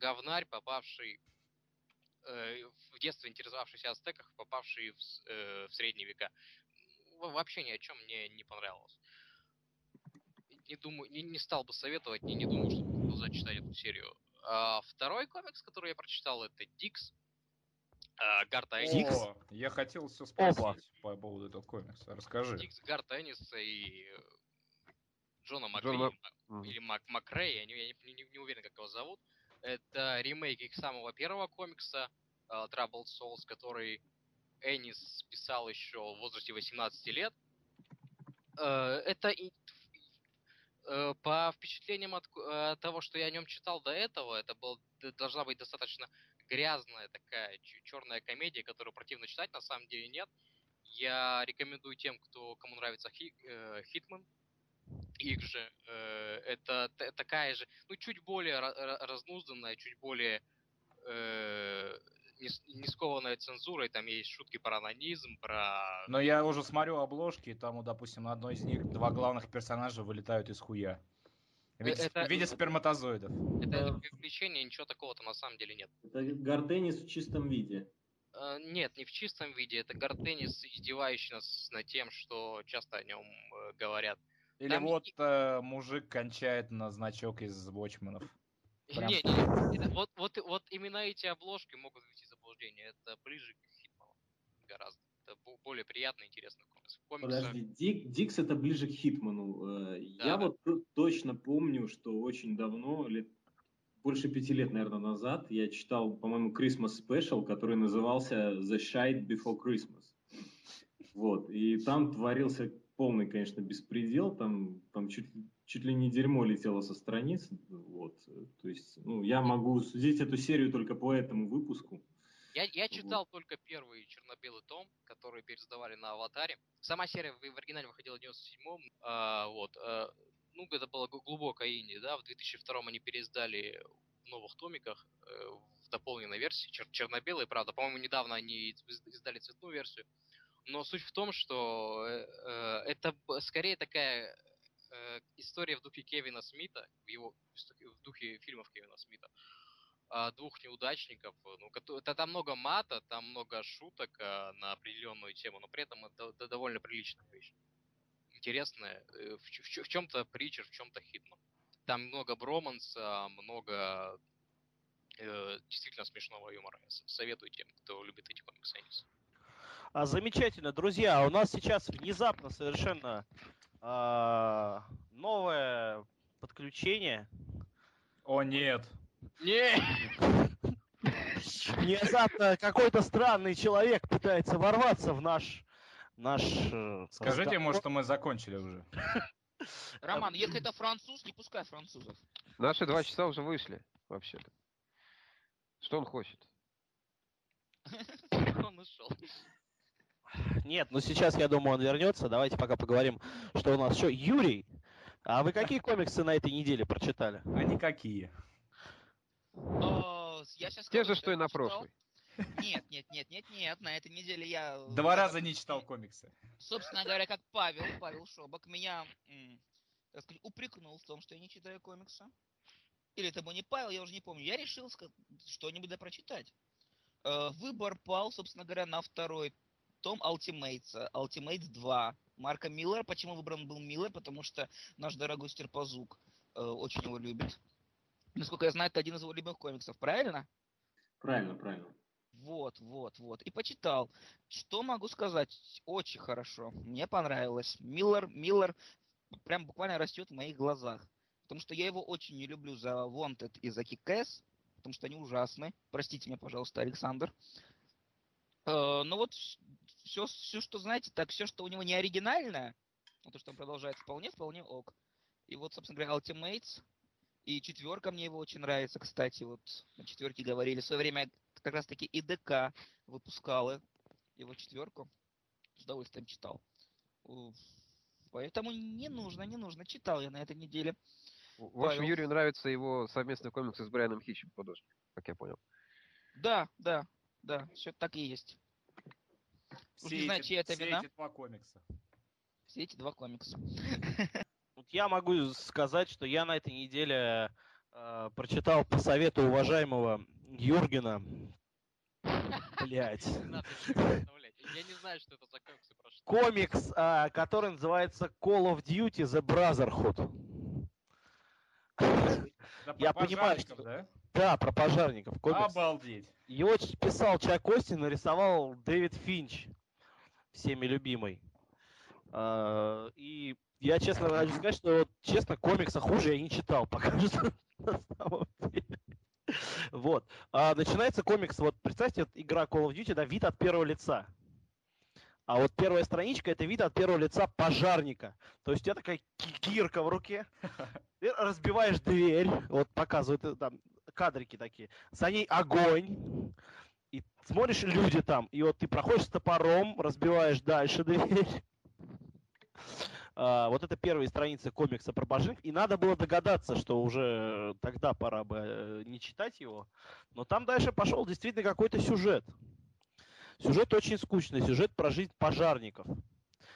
E: говнарь, попавший э, в детстве интересовавшийся ацтеках, попавший в, э, в средние века. Во- Вообще ни о чем мне не понравилось. Не думаю, не, не стал бы советовать, не, не думаю, что буду продолжать читать эту серию. А второй комикс, который я прочитал, это Дикс. А, Гарта?
D: О, я хотел все
A: Опа.
D: спросить по поводу этого комикса. Расскажи.
E: Дикс Гарта Энниса и Джона
C: Джон
E: Макрей,
C: Мак-
E: или Мак-
C: Мгм.
E: или Мак Макрей, я, не, я не- не- не уверен, как его зовут. Это ремейк их самого первого комикса э, Troubled Souls, который Эннис писал еще в возрасте 18 лет. Э, Это э, по впечатлениям от э, того, что я о нем читал до этого, это был, должна быть достаточно грязная такая черная комедия, которую противно читать, на самом деле нет. Я рекомендую тем, кто кому нравится Хи- Хитман, их же. это такая же, ну, чуть более ра- ра- разнузданная, чуть более не, не скованная цензурой. Там есть шутки про анонизм, про...
D: Но я уже смотрю обложки, и там, допустим, на одной из них два главных персонажа вылетают из хуя. В виде,
E: Э, это-
D: в виде сперматозоидов.
E: Это,
A: Э,
E: это привлечение, ничего такого-то на самом деле нет.
B: Это Гартенис в чистом виде.
E: Э, Нет, не в чистом виде. Это Гартенис, издевающий нас над тем, что часто о нем э, говорят.
D: Или
E: Там
D: вот
E: и-
D: э, мужик кончает на значок из Watchmen'ов. Прям.
E: Не, не, это- вот, вот, вот именно эти обложки могут ввести в заблуждение. Это ближе к Хитману гораздо. Это бо- более приятный, интересный комикс. Комиксы-
B: Подожди, Дик, Дикс это ближе к Хитману. Э, Я
E: Да.
B: вот точно помню, что очень давно, лет больше пяти лет, наверное, назад, я читал, по-моему, Christmas Special, который назывался The Shite Before Christmas. Вот, и там творился полный, конечно, беспредел, там, там чуть, чуть ли не дерьмо летело со страниц, вот, то есть, ну, я могу судить эту серию только по этому выпуску.
E: Я, я читал только первый черно-белый том, который пересдавали на Аватаре. Сама серия в, в оригинале выходила в 97-м. а, вот. а, ну, это было гл- глубокая инди, да. В 2002-м они пересдали в новых томиках э, в дополненной версии, чер- черно-белый, правда. По-моему, недавно они из- издали цветную версию. Но суть в том, что э, э, это скорее такая э, история в духе Кевина Смита, в его в духе фильмов Кевина Смита а, двух неудачников. Ну, кото- это, там много мата, там много шуток а, на определенную тему, но при этом это, это довольно приличная вещь. Интересная. э, В, чем-то Притчер, в чем-то Хитман. Там много броманса, много э, действительно смешного юмора. Я советую тем, кто любит эти комиксы.
A: А, замечательно, друзья. У нас сейчас внезапно совершенно а, новое подключение.
D: О, нет.
E: Не!
A: Внезапно какой-то странный человек пытается ворваться в наш наш. э,
D: Скажите ему, что мы закончили уже.
G: Роман, если это француз, не пускай французов.
C: Наши два часа уже вышли, вообще-то. Что он хочет?
E: Он ушел.
A: Нет, ну сейчас я думаю, он вернется. Давайте пока поговорим, что у нас еще. Юрий, а вы какие комиксы на этой неделе прочитали?
D: А никакие.
G: Э, Я сейчас
C: Те же, что и на прошлой.
G: Нет, нет, нет, нет, нет. На этой неделе я... э,
D: Два раза не читал комиксы.
G: Собственно говоря, как Павел, Павел Шобок, меня, так сказать, упрекнул в том, что я не читаю комиксы. Или это был не Павел, я уже не помню. Я решил что-нибудь да прочитать. Э, Выбор пал, собственно говоря, на второй том Ultimates, Ultimates 2 Марка Миллера. Почему выбран был Миллер? Потому что наш дорогой Стерпазук э, очень его любит. Насколько я знаю, это один из его любимых комиксов, правильно?
B: Правильно, правильно.
G: Вот, вот, вот. И почитал. Что могу сказать? Очень хорошо. Мне понравилось. Миллер, Миллер прям буквально растет в моих глазах. Потому что я его очень не люблю за Wanted и за Kick-Ass, потому что они ужасны. Простите меня, пожалуйста, Александр. Э, но вот все, все, что знаете, так все, что у него не оригинальное, ну, то, что он продолжает вполне, вполне ок. И вот, собственно говоря, Ultimates, и четверка мне его очень нравится, кстати, вот на четверке говорили. В свое время как раз таки ИДК выпускала его четверку. С удовольствием читал. Поэтому не нужно, не нужно. Читал я на этой неделе.
C: В общем,
G: Павел.
C: Юрию нравится его совместный комикс с Брайаном Хитчем, художник, как я понял.
G: Да, да, да, все так и есть. Уж не знаю, чья это
D: все
G: вина.
D: эти два комикса.
G: Все эти два комикса.
A: Я могу сказать, что я на этой неделе э, прочитал по совету уважаемого Юргена. Блять.
E: Я не знаю, что это за комиксы про что.
A: Комикс, а, который называется Call of Duty The Brotherhood.
D: Да,
A: Я
D: про
A: понимаю,
D: пожарников,
A: что-
D: да?
A: Да, про пожарников. Комикс.
D: Обалдеть.
A: Его писал Чак Остин, нарисовал Дэвид Финч, всеми любимый. А, И я честно хочу сказать, что вот, честно, комикса хуже я не читал пока что. на самом деле. Вот. А начинается комикс, вот представьте, вот игра Call of Duty, да, вид от первого лица. А вот первая страничка это вид от первого лица пожарника. То есть у тебя такая ки- кирка в руке, ты разбиваешь дверь, вот показывают э, там кадрики такие, за ней огонь, и смотришь, люди там, и вот ты проходишь с топором, разбиваешь дальше дверь. А, вот это первые страницы комикса про божинок, и надо было догадаться, что уже тогда пора бы э, не читать его, но там дальше пошел действительно какой-то сюжет. Сюжет очень скучный, сюжет про жизнь пожарников.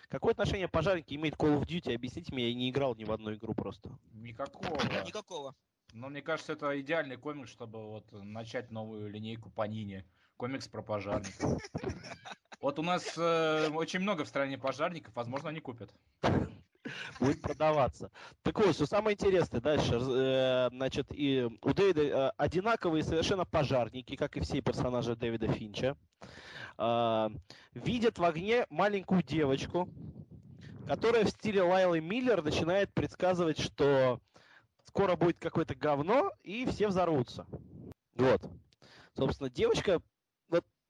A: Какое отношение пожарники имеют к Call of Duty? Объясните мне, я не играл ни в одну игру просто.
D: Никакого.
G: Никакого.
D: Но мне кажется, это идеальный комикс, чтобы вот начать новую линейку по Нине. Комикс про пожарников. Вот у нас э, очень много в стране пожарников, возможно, они купят.
A: будет продаваться. Так вот, что самое интересное дальше, э, значит, и у Дэвида э, одинаковые совершенно пожарники, как и все персонажи Дэвида Финча. э, видят в огне маленькую девочку, которая в стиле Лайлы Миллер начинает предсказывать, что скоро будет какое-то говно, и все взорвутся. Вот. Собственно, девочка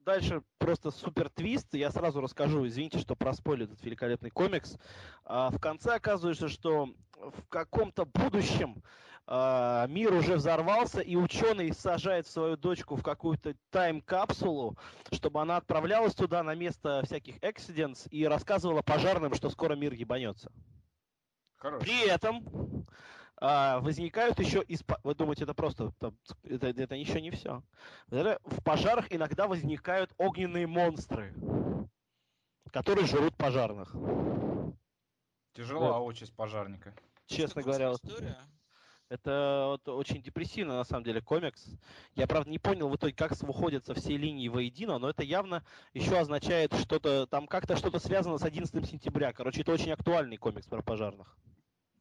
A: дальше просто супер твист. Я сразу расскажу, извините, что проспойлю этот великолепный комикс. А в конце оказывается, что в каком-то будущем а, мир уже взорвался, и ученый сажает свою дочку в какую-то тайм-капсулу, чтобы она отправлялась туда на место всяких accidents и рассказывала пожарным, что скоро мир ебанется.
D: Хорошо.
A: При этом а, возникают еще... Исп... Вы думаете, это просто... там, это, это еще не все. В пожарах иногда возникают огненные монстры, которые жрут пожарных.
D: Тяжела участь пожарника.
A: Честно
G: Грустная
A: говоря, вот
G: история.
A: это вот очень депрессивно на самом деле комикс. Я, правда, не понял в итоге, как выходятся все линии воедино, но это явно еще означает что-то, там как-то что-то связано с 11 сентября. Короче, это очень актуальный комикс про пожарных.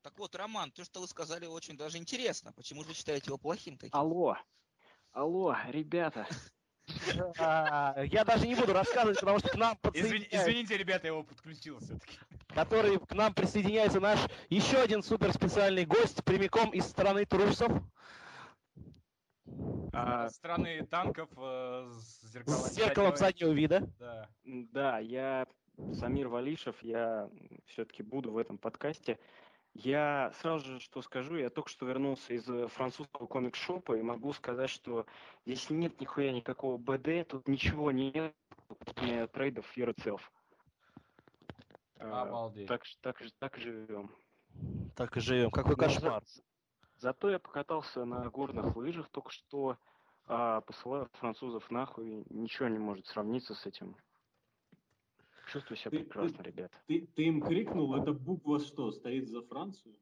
G: Так вот, Роман, то, что вы сказали, очень даже интересно. Почему же вы считаете его плохим таким?
H: Алло, алло, ребята.
A: Я даже не буду рассказывать, потому что к нам подсоединяется,
D: извините, ребята, я его подключил все-таки.
A: который к нам присоединяется наш еще один супер специальный гость прямиком из страны трусов.
H: А,
D: Со стороны танков э, с зеркалом.
A: С зеркалом заднего вида.
D: Да.
H: Да, я Самир Валишев, я все-таки буду в этом подкасте. Я сразу же что скажу, я только что вернулся из э, французского комик-шопа и могу сказать, что здесь нет нихуя никакого БД, тут ничего нет, кроме трейдов Fear Itself. А,
D: Обалдеть.
H: Так, так, так живем.
A: Так и живем. Какой
H: Ну, за-
A: кошмар.
H: Зато я покатался на горных лыжах только что, а, посылаю французов нахуй, ничего не может сравниться с этим. Чувствую себя
B: Ты-
H: прекрасно, ребята.
B: Ты, ты им крикнул, эта буква что, стоит за Францию?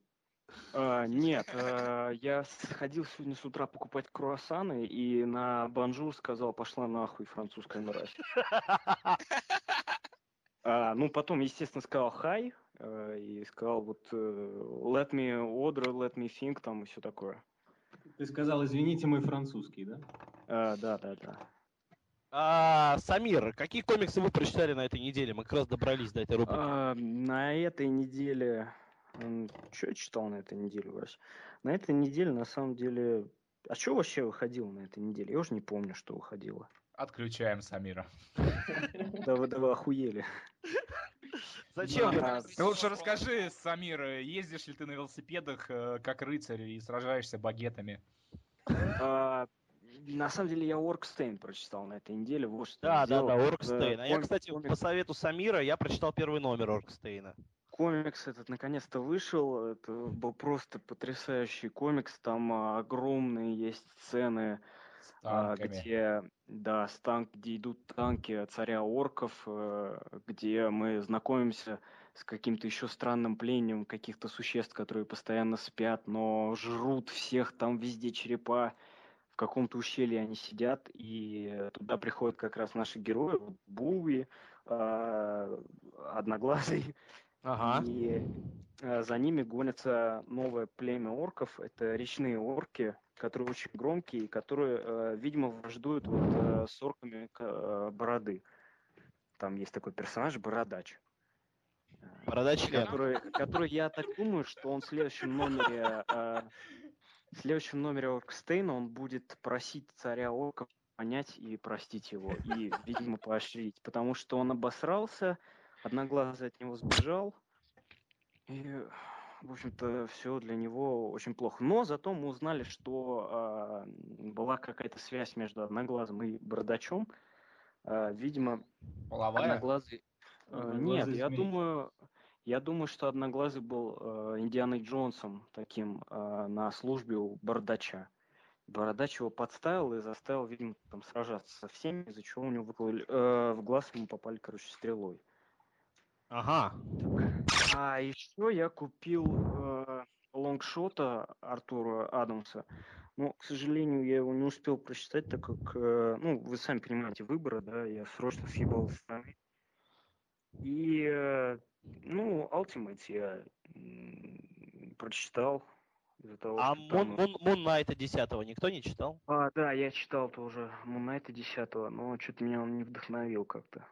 H: А, нет, а, я сходил сегодня с утра покупать круассаны и на бонжур сказал, пошла нахуй, французская мразь. А, ну, потом, естественно, сказал хай э, и сказал вот э, let me order, let me think там и все такое.
B: Ты сказал, извините, мой французский, да?
H: А, да, да, да.
A: А, Самир, какие комиксы вы прочитали на этой неделе? Мы как раз добрались до этой рубрики.
H: А, на этой неделе... Что я читал на этой неделе, Вась? На этой неделе, на самом деле... А что вообще выходило на этой неделе? Я уже не помню, что выходило.
D: Отключаем Самира.
H: Да вы, да вы охуели.
A: Зачем?
H: А,
D: Ты лучше расскажи, Самир, ездишь ли ты на велосипедах э, как рыцарь и сражаешься багетами?
H: На самом деле я Оркстейн прочитал на этой неделе. Вот что
A: Да, да, да, Оркстейн. А я, кстати,
H: комикс-
A: по совету Самира, я прочитал первый номер Оркстейна.
H: Комикс этот наконец-то вышел. Это был просто потрясающий комикс. Там а, огромные есть сцены, а, где, да, с танк, где идут танки царя орков, э, где мы знакомимся с каким-то еще странным плением каких-то существ, которые постоянно спят, но жрут всех, там везде черепа. В каком-то ущелье они сидят, и туда приходят как раз наши герои, Буи, а, Одноглазый,
A: Ага.
H: и э, за ними гонится новое племя орков. Это речные орки, которые очень громкие, и которые, э, видимо, враждуют вот э, с орками бороды. Там есть такой персонаж Бородач.
A: Борода член.
H: Который, который, я так думаю, что он в следующем номере, в следующем номере Оркстейна он будет просить царя орков понять и простить его, и, видимо, поощрить, потому что он обосрался, Одноглазый от него сбежал, и, в общем-то, все для него очень плохо. Но зато мы узнали, что а, была какая-то связь между Одноглазым и Бородачом. А, видимо,
D: Половая?
H: Одноглазый... э, Нет, я думаю, я думаю, что Одноглазый был э, Индианой Джонсом таким э, на службе у Бородача. Бородач его подставил и заставил, видимо, там сражаться со всеми, из-за чего у него выкололи- э, в глаз ему попали, короче, стрелой.
A: Ага.
H: А еще я купил э, лонгшота Артура Адамса. Но, к сожалению, я его не успел прочитать, так как, э, ну, вы сами понимаете, выбора, да, я срочно съебал страны. И, э, ну, Ultimate я прочитал. Из-за того,
A: А
H: что там-
A: Мун, Мун, Найта 10 никто не читал?
H: А, да, я читал тоже Мунайта 10 но что-то меня он не вдохновил как-то.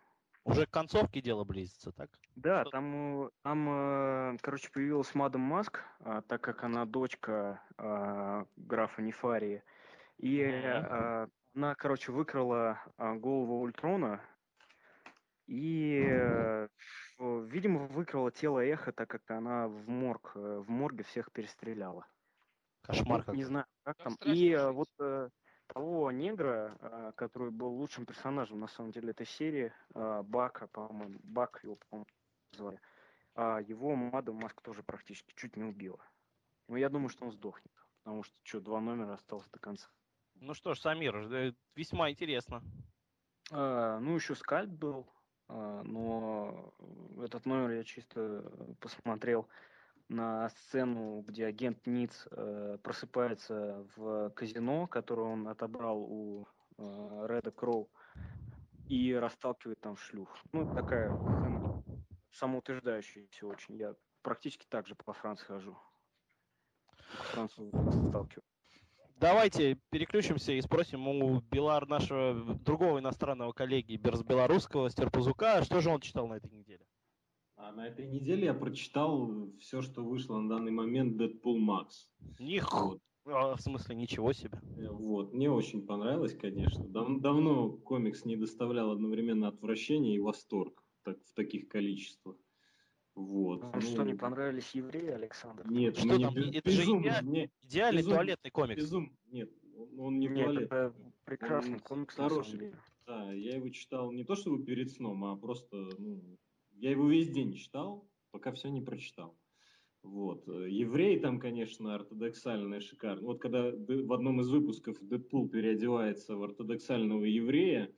A: Уже к концовке дело близится, так?
H: Да,
A: Что-
H: там, э, там, э, короче, появилась Мадам Маск, а, так как она дочка а, графа Нефарии. И а, она, короче, выкрала голову Ультрона и, в- видимо, выкрала тело Эхо, так как она в морг, э, в морге всех перестреляла.
A: Кошмар как.
H: Не знаю, как
E: Там
H: там. И э,
E: жить.
H: вот э, того негра, э, который был лучшим персонажем, на самом деле, этой серии, э, Бака, по-моему, Бак его, по-моему, звали, а его Мадам Маск тоже практически чуть не убила. Но я думаю, что он сдохнет, потому что, что, два номера осталось до конца.
A: Ну что ж, Самир, э, весьма интересно.
H: А, ну, еще Скальп был, но этот номер я чисто э, посмотрел на сцену, где агент Ниц э, просыпается в казино, которое он отобрал у э, Реда Кроу, и расталкивает там шлюх. Ну, такая сцена самоутверждающаяся очень. Я практически так же по Франции хожу. Французов расталкиваю.
A: Давайте переключимся и спросим у Белар нашего другого иностранного коллеги белорусского Стерпузука, что же он читал на этой неделе.
B: А на этой неделе я прочитал все, что вышло на данный момент Deadpool Max.
A: Них,
B: Вот.
A: а, в смысле, ничего себе.
B: Э, Вот, мне очень понравилось, конечно. Дав- давно комикс не доставлял одновременно отвращения и восторг так, в таких количествах. Вот.
H: Вам что,
B: ну,
H: не понравились евреи, Александр?
B: Нет,
A: Что
B: мне
A: там?
B: без-
A: Это же
B: безумно,
A: идеально.
B: мне
A: Идеальный
B: Безумно.
A: туалетный комикс.
B: безум- Нет, он, не
H: Нет,
B: туалет.
H: это прекрасный
B: Он
H: комикс, на самом
B: хороший.
H: деле.
B: Да, я его читал не то чтобы перед сном, а просто, ну, я его весь день читал, пока все не прочитал. Вот. Еврей там, конечно, ортодоксальный, шикарный. Вот когда в одном из выпусков Дэдпул переодевается в ортодоксального еврея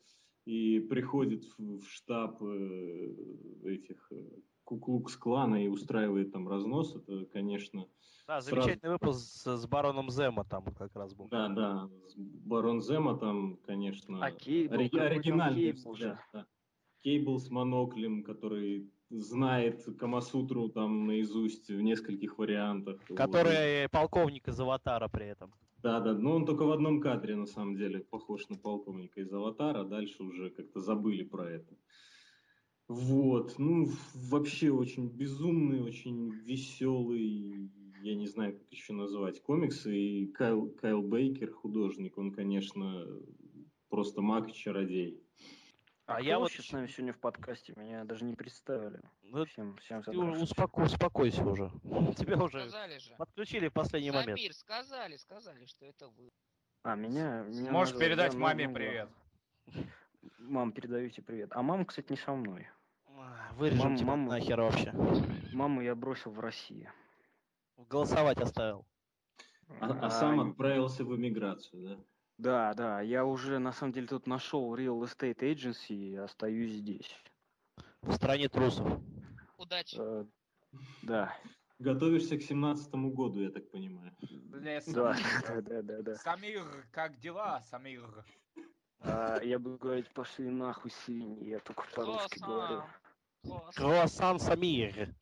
B: и приходит в, в штаб э, этих э, Куклукс-клана и устраивает там разнос, это, конечно,
A: Да,
B: сразу-
A: замечательный выпуск с, с бароном Зема там как раз был.
B: да, да, с Барон Зема там, конечно,
H: А Кейбл,
B: ори- оригинальный
H: Кейбл
B: взгляд, да. Кейбл с моноклем, который знает Камасутру там наизусть в нескольких вариантах. Вот.
A: Который полковник из Аватара при этом.
B: Да, да, но он только в одном кадре, на самом деле, похож на полковника из «Аватара», а дальше уже как-то забыли про это. Вот, ну, вообще очень безумный, очень веселый, я не знаю, как еще назвать, комиксы. И Кайл, Кайл Бейкер, художник, он, конечно, просто маг и чародей.
A: А
H: А
A: я вот
H: вообще с нами сегодня в подкасте? Меня даже не представили.
A: Ну,
H: Всем, всем
A: ты успоко- успокойся уже. Тебя уже
E: Сказали же.
A: подключили в последний момент.
E: Самир, сказали, сказали, что это вы.
H: А, меня... меня
D: Можешь
H: назвали,
D: передать
H: да,
D: маме привет.
H: Мам, передаете привет. А мама, кстати, не со мной.
A: А, Вырежем
H: Мам-
A: тебя
H: мама-
A: нахер вообще.
H: Маму я бросил в России.
A: Голосовать оставил.
B: А, а сам отправился в эмиграцию, да?
H: Да, да, я уже на самом деле тут нашел Real Estate Agency и остаюсь здесь.
A: В стране трусов.
E: Удачи.
H: Э, да,
B: Готовишься к семнадцатому году, я так понимаю.
D: Бля, Самир,
H: да, да, да, да.
D: Самир, как дела, Самир?
H: А, я буду говорить, пошли нахуй свиньи, я только по-русски говорю.
A: Круассан Самир.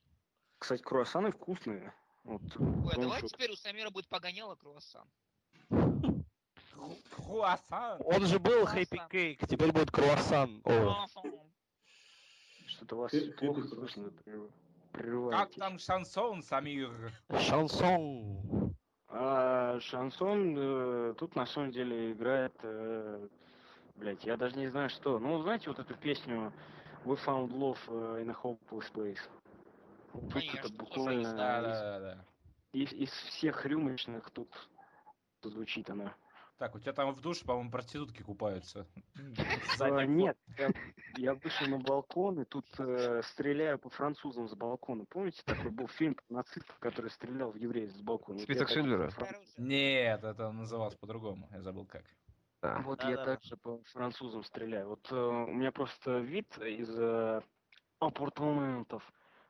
H: Кстати, круассаны вкусные. Вот,
E: Ой, а давайте
H: что-
E: теперь у Самира будет погоняло круассан.
D: Круассан.
A: Он же был. Хэппи Кейк, теперь будет круассан.
H: Что-то у вас плохо слышно,
D: Как там шансон, Самир?
A: шансон.
H: А, шансон э, тут на самом деле играет, э, блять, я даже не знаю что. Ну, знаете, вот эту песню We Found Love э, in a Hopeless Place? Вот
E: Конечно,
H: это буквально из-
D: да, да, да.
H: из, из всех рюмочных тут звучит она.
D: Так, у тебя там в душе, по-моему, проститутки купаются.
H: А, нет, я, вышел на балкон и тут э, стреляю по французам с балкона. Помните, такой был фильм про нацистов, который стрелял в евреев с балкона?
C: Список
E: Оружие.
D: Нет, это называлось по-другому, я забыл как.
C: Да.
H: Вот я
A: Да-да-да.
H: также по французам стреляю. Вот э, у меня просто вид из э, апартаментов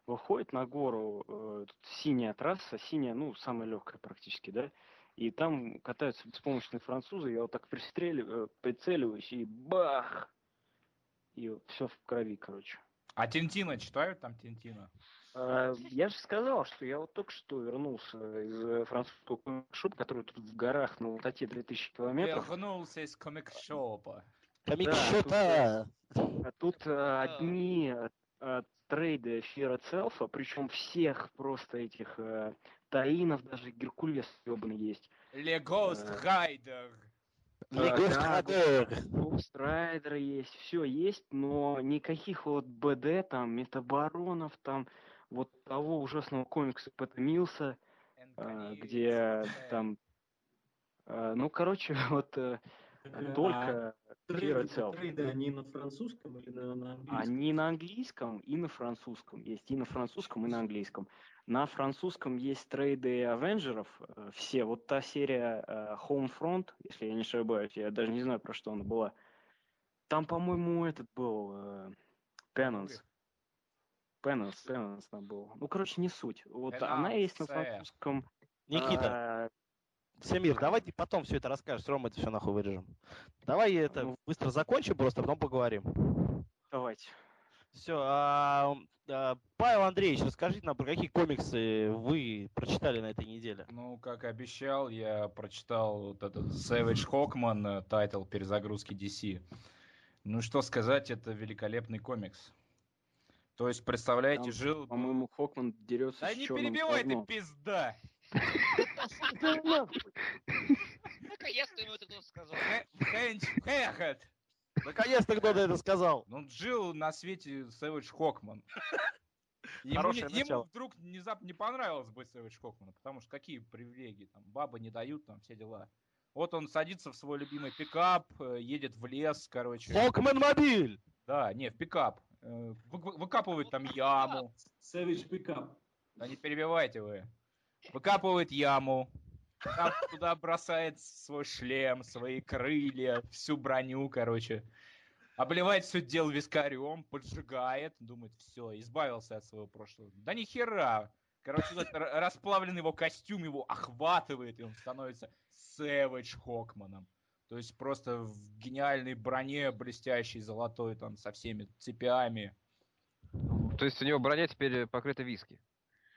H: выходит на гору, э, тут синяя трасса, синяя, ну, самая легкая практически, да, и там катаются беспомощные французы, я вот так пристреливаю, прицеливаюсь и бах! И все в крови, короче.
D: А Тинтина читают там Тинтина?
H: А, Я же сказал, что я вот только что вернулся из французского комик-шопа, который тут в горах на высоте 2000 километров.
D: Вернулся из комик-шопа.
A: Комик-шота!
H: А тут э, одни трейды Fear Itself, причем всех просто этих э, таинов, даже Геркулес ебаный есть.
D: Rider.
A: Лего
H: да,
A: Страдер.
H: Ghost Rider есть, все есть, но никаких вот БД, там, метабаронов, там, вот того ужасного комикса Пэта Милса, э, где там, э, ну, короче, вот э, только
B: а
H: Fear
B: трейды,
H: Itself.
B: трейды, они на французском или на, на английском?
H: Они на английском и на французском. Есть и на французском, и на английском. На французском есть трейды Авенджеров. Все. Вот та серия Homefront, если я не ошибаюсь, я даже не знаю, про что она была. Там, по-моему, этот был Penance. Penance, Penance там был. Ну, короче, не суть. Вот она есть на
D: Penance,
H: французском.
A: Никита,
H: а,
A: Всемир, давай ты потом все это расскажешь, Рома, это все нахуй вырежем. Давай это
H: Ну.
A: быстро закончим, просто потом поговорим.
H: давайте.
A: Все, Павел Андреевич, расскажите нам, про какие комиксы вы прочитали на этой неделе.
D: Ну, как и обещал, я прочитал вот этот Savage Hawkman, э, тайтл перезагрузки DC. Ну, что сказать, это великолепный комикс. То есть, представляете,
H: Там,
D: жил...
H: По-моему, Hawkman дерется
D: Да
H: с
D: не перебивай ты, пизда!
G: Наконец-то ему это сказал.
D: Хэ- Хэнч Хэхэт!
A: Наконец-то кто-то это сказал.
D: Ну, жил на свете Savage Хокман. Ему,
A: Хорошее
D: не- ему вдруг внезапно не понравилось быть Savage Хокманом, потому что какие привилегии, там, бабы не дают, там, все дела. Вот он садится в свой любимый пикап, э, едет в лес, короче.
A: Хокмен Мобиль!
D: Да, не, в пикап. Э, вы- вы- Выкапывает там яму.
B: Savage Pickup.
D: Да не перебивайте вы. Выкапывает яму. Там туда бросает свой шлем, свои крылья, всю броню, короче. Обливает все дело вискарем, поджигает, думает, все, избавился от своего прошлого. Да ни хера. Короче, этот расплавленный его костюм его охватывает, и он становится Сэвидж Хокманом. То есть просто в гениальной броне, блестящей, золотой, там, со всеми цепями.
C: То есть у него броня теперь покрыта виски.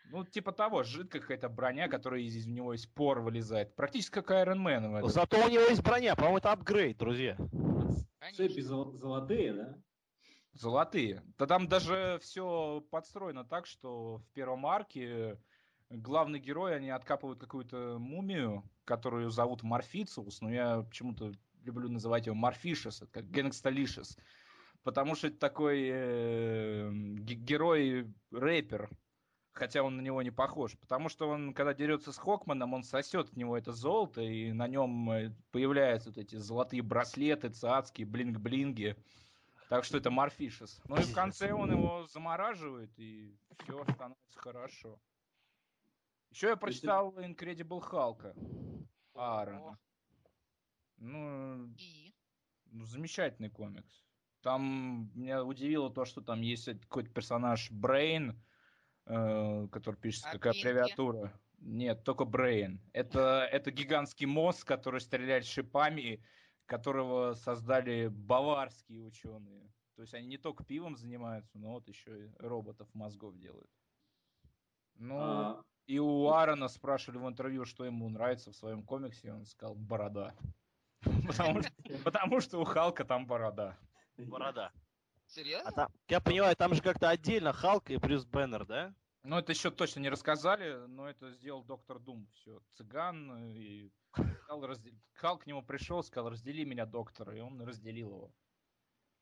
D: Ну, типа того, жидкая какая-то броня, которая из, из него из пор вылезает. Практически как Iron Man. в этом.
A: Зато у него есть броня, по-моему, это апгрейд, друзья.
B: Цепи зол- золотые, да?
D: Золотые. Да там даже все подстроено так, что в первом арке главный герой, они откапывают какую-то мумию, которую зовут Морфициус, но я почему-то люблю называть его Морфишес, это как Гэнгсталишес. Потому что это такой э, ге- герой-рэпер, хотя он на него не похож. Потому что он, когда дерется с Хокманом, он сосет от него это золото, и на нем э, появляются вот эти золотые браслеты, цацкие, блинг-блинги. Так что это Морфишес. Ну и в конце он его замораживает, и все становится хорошо. Еще я прочитал Incredible Халка Аарона. Ну,
G: И?
D: ну, замечательный комикс. Там меня удивило то, что там есть какой-то персонаж Брейн, э, который пишется
G: А
D: как
G: Блинки?
D: аббревиатура. Нет, только Брейн. Это, это гигантский мозг, который стреляет шипами, которого создали баварские ученые. То есть они не только пивом занимаются, но вот еще и роботов мозгов делают. Ну,
B: А,
D: и у Аарона спрашивали в интервью, что ему нравится в своем комиксе, и он сказал «борода». Потому что, у Халка там борода.
A: Борода. А
G: Серьезно?
A: там, я понимаю, там же как-то отдельно Халк и Брюс Беннер, да?
D: Ну, это еще точно не рассказали, но это сделал доктор Дум. Все, цыган, и сказал, разде- Халк к нему пришел, сказал, раздели меня, доктор, и он разделил его.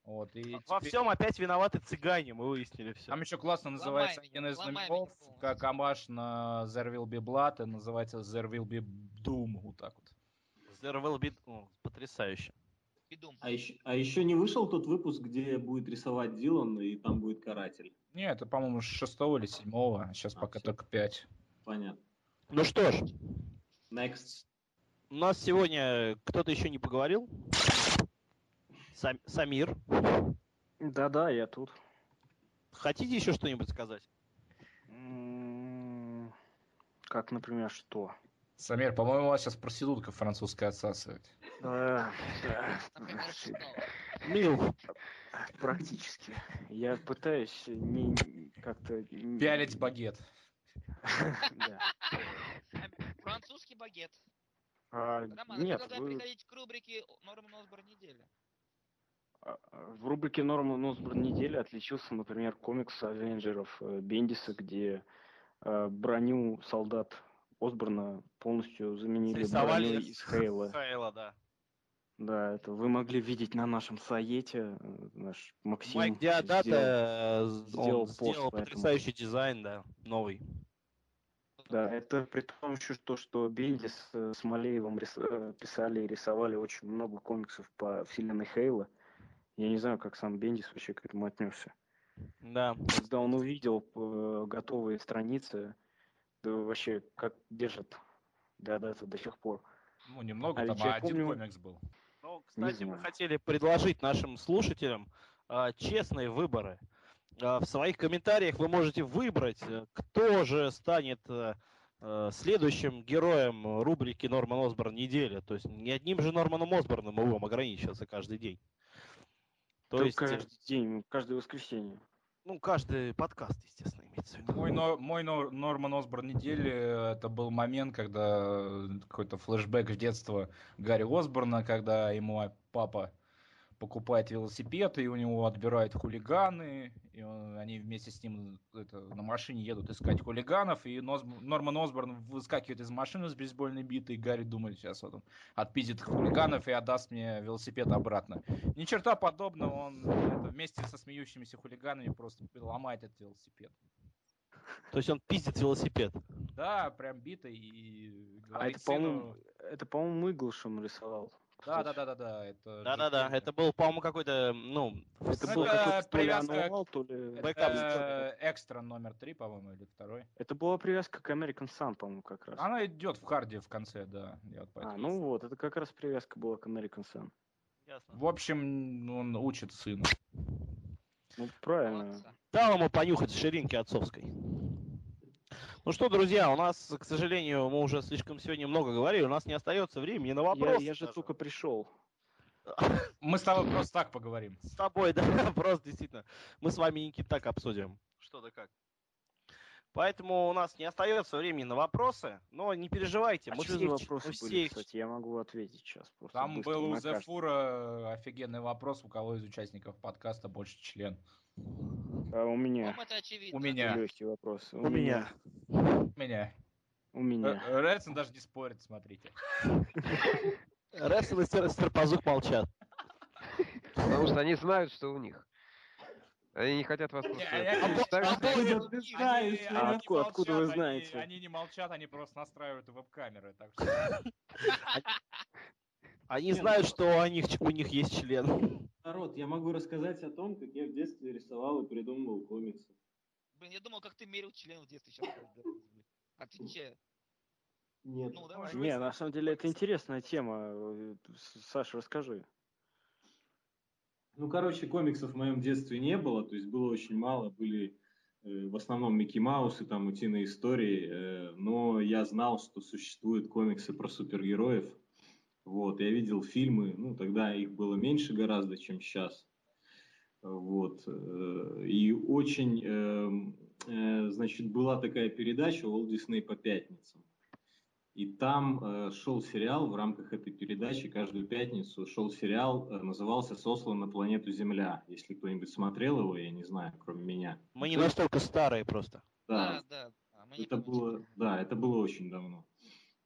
D: Вот, и
A: Во
D: теперь-
A: всем опять виноваты цыгане, мы выяснили все.
D: Там еще классно называется
G: меня,
D: один из
G: ломай
D: номеров, как амаш на There Will Be Blood, и называется There Will Be Doom, вот так вот.
A: There will be... О, потрясающе.
B: А, еще, а еще не вышел тот выпуск, где будет рисовать Дилан, и там будет каратель.
D: Не, это, по-моему, с шестого или седьмого, сейчас
B: А,
D: пока
B: всё.
D: только пять.
B: Понятно.
A: Ну что ж,
B: Next.
A: у нас сегодня кто-то еще не поговорил. Сам- Самир,
H: Да-да, я тут.
A: хотите еще что-нибудь сказать?
H: М, Как, например, что?
D: Самир, по-моему, у вас сейчас проститутка французская отсасывает.
A: Мил,
H: Практически. Я пытаюсь не как-то...
D: Пялить багет.
G: Французский багет.
H: А,
G: Роман, а
H: Нет,
G: предлагаю переходить к рубрике Норман Осборн недели.
H: А, а, в рубрике Норман Осборн недели отличился, например, комикс Авенджеров э, Бендиса, где э, броню солдат Осборна полностью заменили броней из Хейла.
A: Хейла, да.
H: Да, это вы могли видеть на нашем сайте. э, Наш Максим
A: Майк
H: сделал-
A: Диадата
H: сделал
A: он
H: пост
A: сделал потрясающий дизайн, да, новый.
H: Да, это при том еще, что, что Бендис с Малеевым рис- писали и рисовали очень много комиксов по вселенной Хейла. Я не знаю, как сам Бендис вообще к этому отнесся.
A: Да.
H: Когда он увидел э, готовые страницы, да вообще как держит Диадата до сих пор.
D: Ну, немного,
H: А
D: там
H: я
D: один
H: помню-
D: комикс был.
A: Ну, кстати, мы хотели предложить нашим слушателям а, честные выборы. А, в своих комментариях вы можете выбрать, э, кто же станет э, э, следующим героем рубрики Норман Осборн недели. То есть не одним же Норманом Осборном мы будем ограничиваться каждый день. То есть,
H: каждый день, каждое воскресенье.
A: ну, каждый подкаст, естественно, имеется в виду.
D: Мой, но- мой Нор- Норман Осборн недели это был момент, когда э, какой-то флешбэк в детство Гарри Осборна, когда ему папа покупает велосипед, и у него отбирают хулиганы, и он- они вместе с ним это, на машине едут искать хулиганов, и Нос- Норман Осборн выскакивает из машины с бейсбольной битой, и Гарри думает, сейчас вот он отпиздит хулиганов и отдаст мне велосипед обратно. Ни черта подобного, он это, вместе со смеющимися хулиганами просто ломает этот велосипед.
A: То есть он пиздит велосипед.
D: Да, прям битой и
H: А
D: говорит
H: это, по-моему,
D: сыну-
H: это, по-моему, Иглшэм рисовал.
D: Да, да, да, да, да. Это
A: Да-да-да,
D: Джек
A: это был, по-моему, какой-то, ну,
H: Это был какой-то ли
D: привязка-
H: annual, то ли...
D: Это
A: бэкап.
D: экстра номер три, по-моему, или второй.
H: Это была привязка к American Son, по-моему, как раз.
D: Она идет в харде в конце, да. Я вот
H: А, ну вот, это как раз привязка была к American Sun.
A: ясно.
D: В общем, он учит сына.
H: Ну, правильно.
A: Дал ему понюхать ширинки отцовской. Ну что, друзья, у нас, к сожалению, мы уже слишком сегодня много говорили, у нас не остается времени на
H: Я,
A: вопросы.
H: я же
A: даже.
H: только пришел.
D: Мы с тобой просто так поговорим.
A: С тобой, да, просто действительно. Мы с вами, Никит, так обсудим. Что да как. Поэтому у нас не остается времени на вопросы, но не переживайте,
H: А
A: мы
H: что
A: все,
H: за вопросы
A: мы все
H: были,
A: их-
H: кстати? Я могу ответить сейчас. Просто
D: Там был у. Зефура офигенный вопрос, у кого из участников подкаста больше член.
H: А у меня.
G: Это очевидно.
D: У меня.
H: Легкий вопрос.
A: У меня.
D: Меня.
H: У меня.
D: Э, Редсон даже не спорит, смотрите.
A: Рестлер и Стерпазук молчат.
C: Потому что они знают, что у них. Они не хотят вас просто
B: Откуда
H: А
D: не
H: откуда- вы
D: молчат, они-
H: знаете?
D: Они не молчат, они просто настраивают веб-камеры.
A: Они
B: Не,
A: знают,
B: ну-
A: что у них, у них есть член.
B: Народ, я могу рассказать о том, как я в детстве рисовал и придумывал комиксы.
G: Блин, я думал, как ты мерил член в детстве сейчас. Отвечай.
B: Нет.
G: Ну, давай.
H: Не, на самом деле это интересная тема. Саша, расскажи.
B: Ну, короче, комиксов в моем детстве не было, то есть было очень мало, были э, в основном Микки Маусы, там, утиные истории, э, но я знал, что существуют комиксы про супергероев, вот, я видел фильмы, ну, тогда их было меньше гораздо, чем сейчас, вот, э, и очень, эм, э, значит, была такая передача Walt Disney по пятницам, и там э, шел сериал в рамках этой передачи, каждую пятницу шел сериал, назывался «Сослан на планету Земля». Если кто-нибудь смотрел его, я не знаю, кроме меня.
A: Мы не настолько старые просто.
B: Да,
G: Да, да. А
B: это
G: помним,
B: было, да, это было очень давно.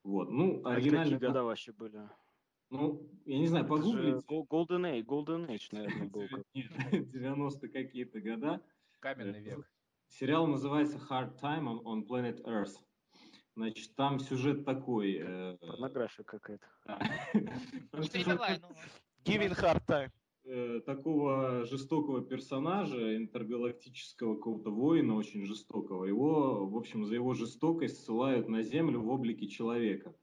B: Вот, ну,
H: А это
B: оригинально...
H: какие года вообще были?
B: Ну, я не знаю,
H: Это. Go- Golden Age, Golden Age, наверное, был. как-
B: Нет, 90 какие-то года.
D: каменный
B: Э,
D: век.
B: Сериал называется Hard Time on, on Planet Earth. Значит, там сюжет такой. э,
H: Порнография какая-то.
G: перебивай, ну.
A: Giving hard time.
B: э, такого жестокого персонажа, интергалактического какого-то воина, очень жестокого. Его, в общем, за его жестокость ссылают на Землю в облике человека.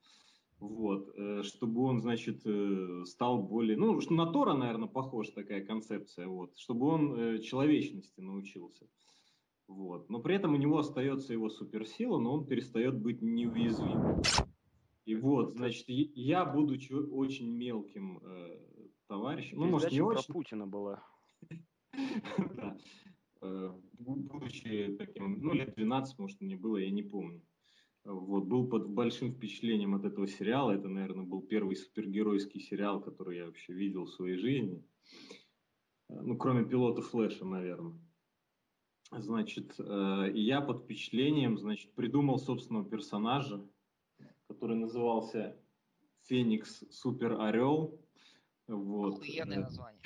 B: Вот, э, чтобы он, значит, э, стал более, ну, на Тора, наверное, похож такая концепция, вот, чтобы он э, человечности научился. Вот. Но при этом у него остается его суперсила, но он перестает быть неуязвимым. И вот, значит, я, будучи очень мелким э, товарищем, ну, может, не
H: про
B: очень,
H: Путина была.
B: будучи таким, ну, лет 12, может, мне было, я не помню. Вот, был под большим впечатлением от этого сериала. Это, наверное, был первый супергеройский сериал, который я вообще видел в своей жизни. Э, Ну, кроме пилота Флэша, наверное. Значит, э, я под впечатлением, значит, придумал собственного персонажа, который назывался Феникс Супер Орел. Вот.
G: Охуенное название.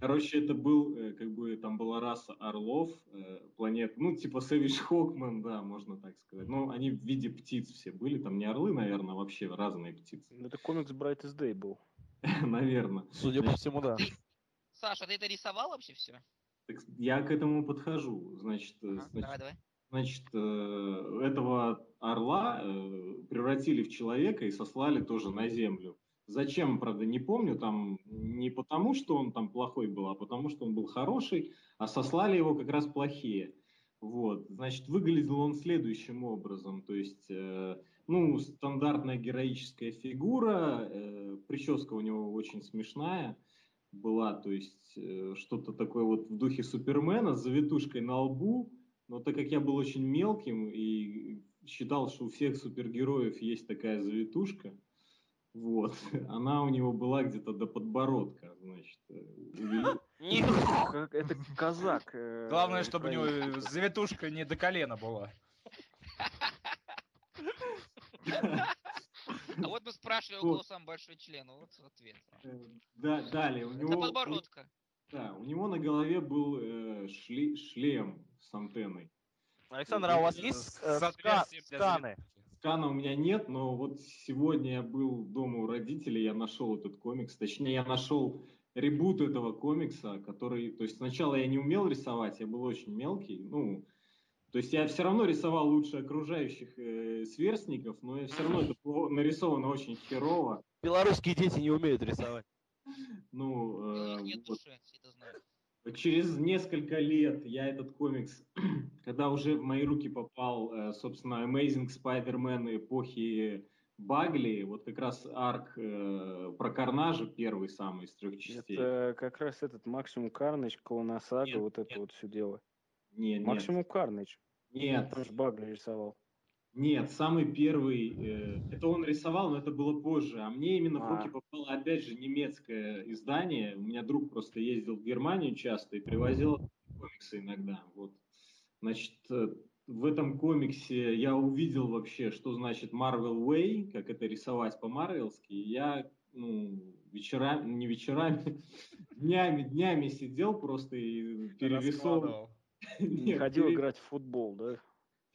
B: Короче, это был, э, как бы, там была раса орлов, э, планет, ну, типа Сэвидж Хокман, да, можно так сказать. Ну, они в виде птиц все были, там не орлы, наверное, а вообще разные птицы,
H: Ну, Это комикс Brightest Day был.
B: наверное.
A: Судя по всему, да.
G: Саша, ты это рисовал вообще все?
B: Так я к этому подхожу. Значит, э, значит,
G: давай, давай.
B: значит, э, этого орла э, превратили в человека и сослали тоже на землю. Зачем, правда, не помню, там не потому, что он там плохой был, а потому, что он был хороший, а сослали его как раз плохие. Вот, значит, выглядел он следующим образом, то есть, э, ну, стандартная героическая фигура, э, прическа у него очень смешная была, то есть, э, что-то такое вот в духе Супермена с завитушкой на лбу, но так как я был очень мелким и считал, что у всех супергероев есть такая завитушка, вот, она у него была где-то до подбородка, значит. э,
H: Это казак. э,
D: Главное, чтобы у него завитушка не до колена была.
G: А вот мы спрашивали, у кого самый большой член. Вот ответ.
B: э, Да, далее, у
G: До
B: него...
G: подбородка.
B: Да, у него на голове был э, шле- шлем с антенной.
A: Александр, а у вас есть э, сканы?
B: Скана у меня нет, но вот сегодня я был дома у родителей, я нашел этот комикс. Точнее, я нашел ребут этого комикса, который... То есть сначала я не умел рисовать, я был очень мелкий. Ну, то есть я все равно рисовал лучше окружающих э, сверстников, но все равно это было нарисовано очень херово.
A: Белорусские дети не умеют рисовать.
B: Ну, э,
G: нет
B: вот.
G: души, все это знают.
B: Через несколько лет я этот комикс, когда уже в мои руки попал, э, собственно, Amazing Spider-Man эпохи Багли, вот как раз арк э, про Карнажа, первый самый из трех частей.
H: Это как раз этот Максимум Карнage, Клоносага,
B: Нет,
H: вот это
B: нет.
H: вот все дело.
B: Нет, нет,
H: Максимум Карнage.
B: нет,
H: Там же Багли рисовал.
B: Нет, самый первый, э, это он рисовал, но это было позже, а мне именно в
H: А.
B: руки попало, опять же, немецкое издание, у меня друг просто ездил в Германию часто и привозил комиксы иногда, вот. Значит, э, в этом комиксе я увидел вообще, что значит Marvel Way, как это рисовать по-марвелски. Я, ну, вечерами, не вечерами, днями, днями сидел просто и перерисовывал.
H: Не ходил играть в футбол, да?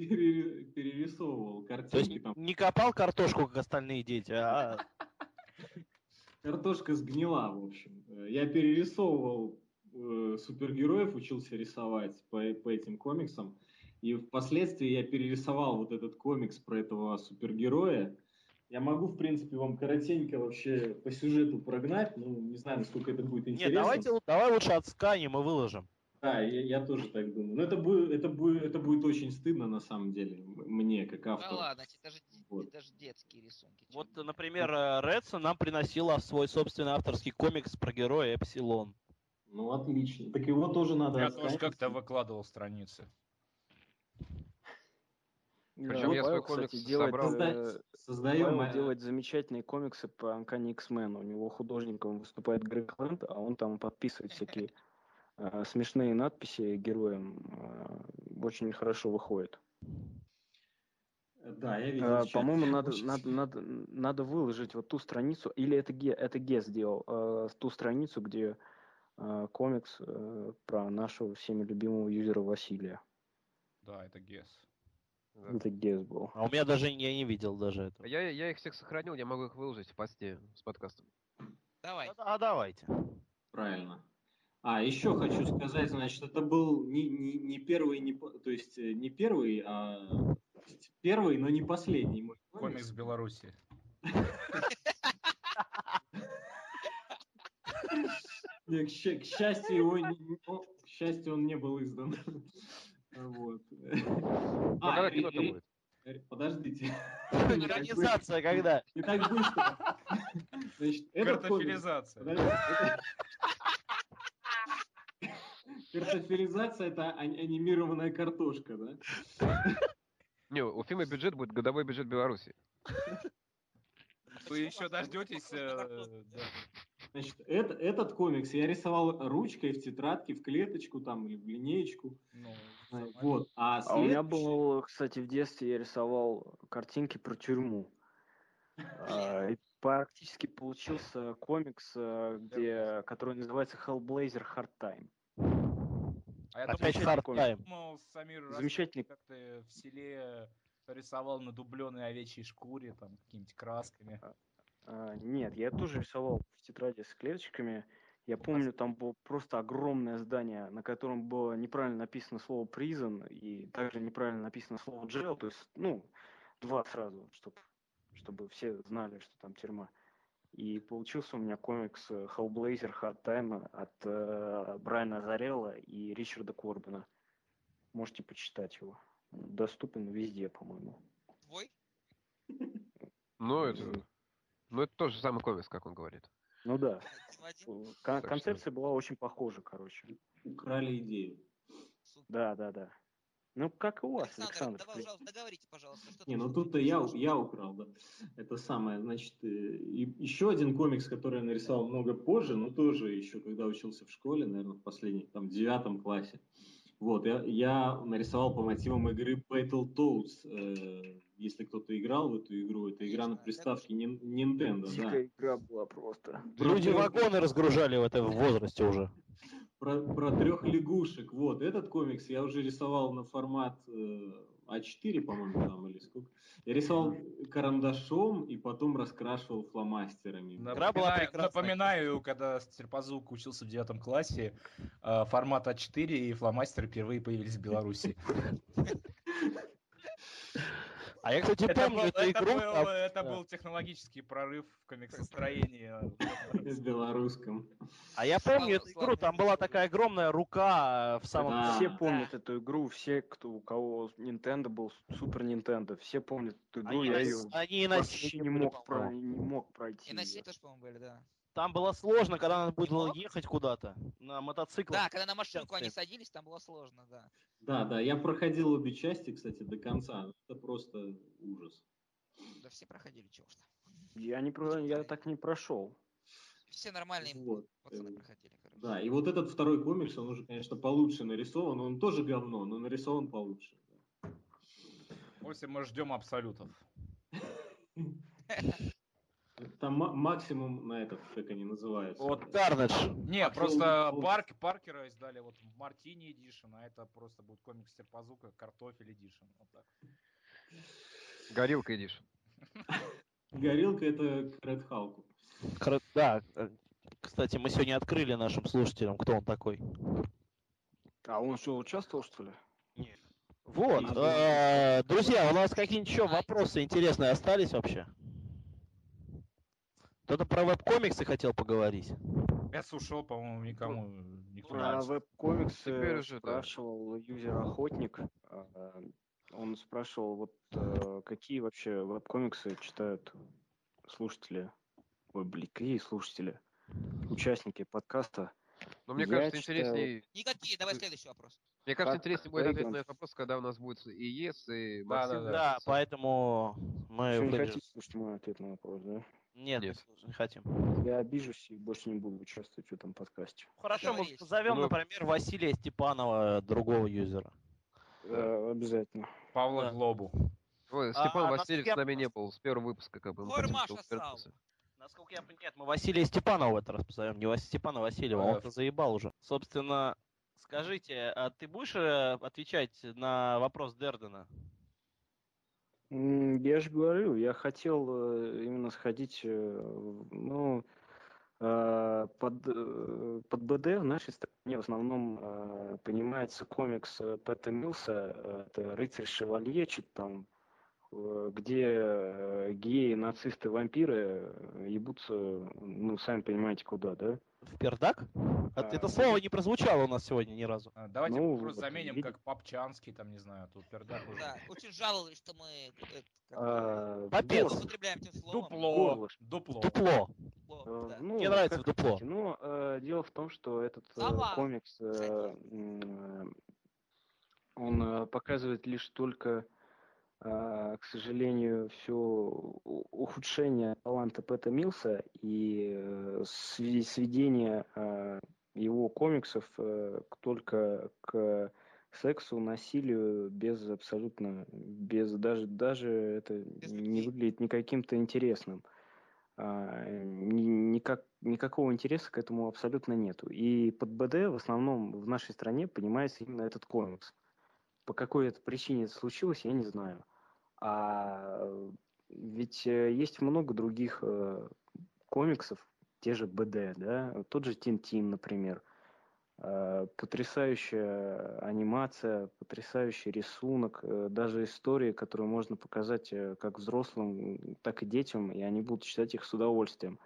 B: Пере- перерисовывал
A: То есть
B: картинки там.
A: не копал картошку, как остальные дети, а
B: Картошка сгнила, в общем. Я перерисовывал э, супергероев, учился рисовать по, по этим комиксам. И впоследствии я перерисовал вот этот комикс про этого супергероя. Я могу, в принципе, вам коротенько вообще по сюжету прогнать. Ну, не знаю, насколько это будет интересно.
A: Нет, давайте, давай лучше отсканем и выложим.
B: Да, я, я тоже так думаю. Но это будет, это, будет, это будет очень стыдно, на самом деле, мне, как
G: Да
B: автору.
G: ладно, это же,
B: Вот.
G: это же детские рисунки.
A: Вот, например, э, Редса нам приносила свой собственный авторский комикс про героя Эпсилон.
B: Ну, отлично. Так его тоже надо
D: Я тоже
B: отсканить.
D: как-то выкладывал страницы.
C: Причем
H: Да,
C: я
H: Павел,
C: свой комикс
H: кстати, делает,
C: собрал.
H: э,
B: Создаем...
H: Павел
B: э,
H: делает замечательные комиксы по Uncanny X-Men. У него художником выступает Грег Лэнд, а он там подписывает всякие э, смешные надписи героям. Э, очень хорошо выходит.
B: Да, я видел.
H: Э. По-моему, надо, надо, надо, надо выложить вот ту страницу, или это Ге, это Ге сделал, э, ту страницу, где э, комикс э, про нашего всеми любимого юзера Василия.
D: Да, это гес.
H: Это Гес был.
A: А у меня даже я не видел даже этого.
C: Я, я их всех сохранил, я могу их выложить в посте с подкастом.
G: Давай.
A: А, а давайте.
B: Правильно. А, еще хочу сказать, значит, это был не, не, не первый, не, то есть э, не первый, а первый, но не последний мой
D: Комикс в Беларуси.
B: К, счастью, его, не- не- о, к счастью, он не был издан. Вот.
C: Ну,
B: А,
C: когда
B: ре-
C: кино-то
B: ре-
C: будет?
B: Подождите.
A: Экранизация когда?
B: Не так быстро. Значит, этот комикс...
D: Картофилизация.
B: Подожди, это- а- анимированная картошка, да?
C: Не, у фильма бюджет будет годовой бюджет Беларуси.
D: Вы еще дождетесь... э.
B: Значит, это, этот комикс я рисовал ручкой в тетрадке, в клеточку там или в линеечку.
D: Ну,
B: Вот.
D: нормально.
B: А,
H: А у меня
B: следующий-
H: был, кстати, в детстве я рисовал картинки про тюрьму. А, и Практически получился комикс, э, где, который называется Hellblazer Hard Time.
D: А я
A: Опять
D: думал, думал, Самир
H: Замечательный.
D: как ты в селе рисовал на дубленой овечьей шкуре, там, какими-нибудь красками.
H: А, Нет, я тоже рисовал в тетради с клеточками. Я помню, там было просто огромное здание, на котором было неправильно написано слово prison и также неправильно написано слово jail, то есть, ну, два сразу, чтобы, чтобы все знали, что там тюрьма. И получился у меня комикс э, Hellblazer Hard Time от э, Брайана Зарелла и Ричарда Корбина. Можете почитать его. Доступен везде, по-моему.
G: Твой?
C: Ну, это... Ну, это тот же самый комикс, как он говорит.
H: Ну да.
G: Вадим?
H: Кон- концепция была очень похожа, короче.
B: Украли идею.
H: Да, да, да. Ну, как и у вас,
G: Александр,
H: Александр.
G: давай, пожалуйста, договорите, пожалуйста. Что
B: Не, ну тут-то я, я украл, да. Это самое, значит, э, и еще один комикс, который я нарисовал много позже, но тоже еще когда учился в школе, наверное, в последнем, там, девятом классе. Вот, я, я нарисовал по мотивам игры Battletoads. Э, если кто-то играл в эту игру, это игра на приставке Nintendo, да.
H: Игра была просто.
A: Люди вагоны разгружали в этом возрасте уже.
B: Про, про трех лягушек. Вот, этот комикс я уже рисовал на формат э, А4, по-моему, там, или сколько. Я рисовал карандашом и потом раскрашивал фломастерами.
D: Напоминаю-. Напоминаю, когда Стерпазук учился в девятом классе, э, формат А4 и фломастеры впервые появились в Беларуси.
A: А я, кстати,
D: Это
A: помню
D: был,
A: эту
D: это
A: игру.
D: был-
A: там-
D: это был технологический прорыв в комиксостроении.
B: В белорусском.
A: А я помню эту игру, там была такая огромная рука э, в самом...
H: Все помнят эту игру, все, кто, у кого Nintendo был, Супер Nintendo, все помнят эту игру,
A: Они,
H: я ее
A: они и на
H: вообще не мог, пройти.
G: И на тоже, по-моему, были, да.
A: Там было сложно, когда надо было
G: мог?
A: ехать куда-то на мотоцикле.
G: Да, когда на машинку они садились, там было сложно, да.
B: Да, да, я проходил обе части, кстати, до конца. Это просто ужас.
G: Да все проходили, чего ж там.
H: Я, не про... я так не прошел.
G: Все нормальные
B: Вот.
G: пацаны
B: э,
G: проходили, короче.
B: Да, и вот этот второй комикс, он уже, конечно, получше нарисован. Он тоже говно, но нарисован получше.
D: В общем, мы ждем абсолютов.
B: Там ма- максимум на этот, как они называются.
A: Вот Carnage.
D: Не,
B: Пошел
D: просто Парк, Паркера издали вот в Мартини Эдишн, а это просто будет комикс Стерпазука, Картофель Эдишн. Вот так.
C: Горилка идишь.
B: Горилка это к Ред Халку.
A: Да, э, кстати, мы сегодня открыли нашим слушателям, кто он такой.
H: А он что, участвовал, что ли?
A: Вот, э, друзья, у нас какие-нибудь еще вопросы интересные остались вообще? Кто-то про веб-комиксы хотел поговорить.
D: Эс ушел, по-моему, никому никто не
H: Про
D: нравится.
H: веб-комиксы
C: Теперь уже, да.
H: спрашивал юзер-охотник. а, Он спрашивал, вот э, какие вообще веб-комиксы читают слушатели? Ой, блин, какие слушатели? Участники подкаста.
C: Но мне
H: Я
C: кажется,
H: читаю-
C: интереснее...
G: Никакие, давай следующий вопрос.
C: Мне кажется,
H: Как
C: интереснее будет ответить на этот вопрос, когда у нас будет и ЕС, и
D: Да,
C: Максим.
D: да,
A: Да, поэтому мы...
H: Что, не хотите слушать мой ответ на вопрос, да?
A: Нет,
C: Нет.
A: не хотим.
H: Я обижусь и больше не буду участвовать в этом подкасте.
A: Хорошо, мы
G: Договорились.
A: позовем,
C: Ну-
A: например, Василия Степанова, другого юзера.
H: Э, обязательно.
D: Павла
A: Да.
D: Глобу.
C: Ой,
A: А,
C: Степан
A: а
C: Васильев
A: насколько
C: с нами не был с первого выпуска, как бы. хотим,
G: Маша.
A: Насколько я понимаю, нет, мы Василия Степанова в этот раз позовем, не Вас- Степана Васильева,
D: Э,
A: он-то заебал уже. Собственно, скажите, а ты будешь э, отвечать на вопрос Дердена?
H: Я же говорю, я хотел э, именно сходить, э, ну, э, под, э, под БД в нашей стране в основном э, понимается комикс Пэта Милса, это «Рыцарь Шевалье», что-то там где э, геи, нацисты, вампиры э, ебутся, ну, сами понимаете, куда, да?
A: В пердак? А
H: А,
A: Это слово не прозвучало у нас сегодня ни разу.
D: А, Давайте
H: Ну,
D: просто
H: вот
D: заменим
H: видите.
D: как Попчанский, там, не знаю, тут пердак уже.
G: Да, очень жаловались, что мы э,
H: А,
A: Попец.
H: горло.
G: употребляем этим словом.
D: Дупло, дупло.
A: Дупло.
H: Э,
G: да.
H: ну,
A: Мне нравится
H: как
A: дупло.
H: э, дело в том, что этот э, комикс, э, он э, показывает лишь только, э, к сожалению, все ухудшение таланта Пэта Милса и э, сведение э, его комиксов э, только к сексу, насилию без абсолютно, без даже даже это не выглядит никаким-то интересным. А, ни- никак, никакого интереса к этому абсолютно нету. И под БД в основном в нашей стране понимается именно этот комикс. По какой это причине это случилось, я не знаю. А ведь э, есть много других э, комиксов, те же БД, да, тот же Тинтин, например. Э, Потрясающая анимация, потрясающий рисунок, э, даже истории, которые можно показать как взрослым, так и детям, и они будут читать их с удовольствием.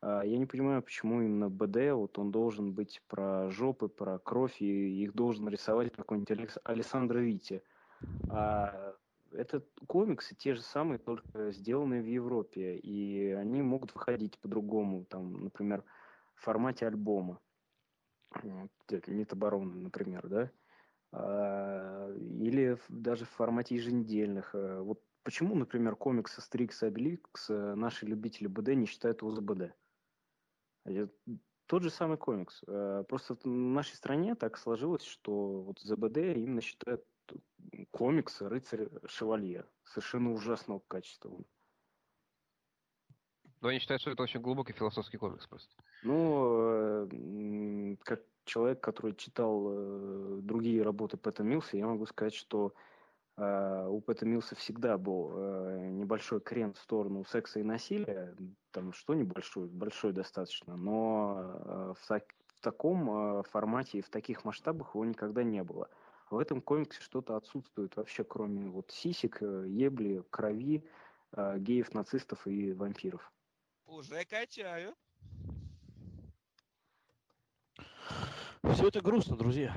H: А, Я не понимаю, почему именно БД, вот он должен быть про жопы, про кровь, и их должен рисовать какой-нибудь Алекс- Алессандро Вити. А это комиксы те же самые, только сделанные в Европе, и они могут выходить по-другому, там, например, в формате альбома. Это Метаборона, например, да? А, Или даже в формате еженедельных. Э, Вот почему, например, комикс Астерикс и Обеликс э, наши любители БД не считают его за БД? Это Тот же самый комикс. Э, Просто в нашей стране так сложилось, что вот ЗБД именно считают комикс «Рыцарь Шевалье». Совершенно ужасного качества.
C: Но они считают, что это очень глубокий философский комикс просто.
H: Ну, э, как человек, который читал э, другие работы Пэта Милса, я могу сказать, что э, у Пэта Милса всегда был небольшой крен в сторону секса и насилия. Там что небольшой, большой достаточно, но в, так- в таком формате и в таких масштабах его никогда не было. В этом комиксе что-то отсутствует вообще, кроме вот сисек, э, ебли, крови, э, геев, нацистов и вампиров.
G: Уже качаю.
A: Все это грустно, друзья.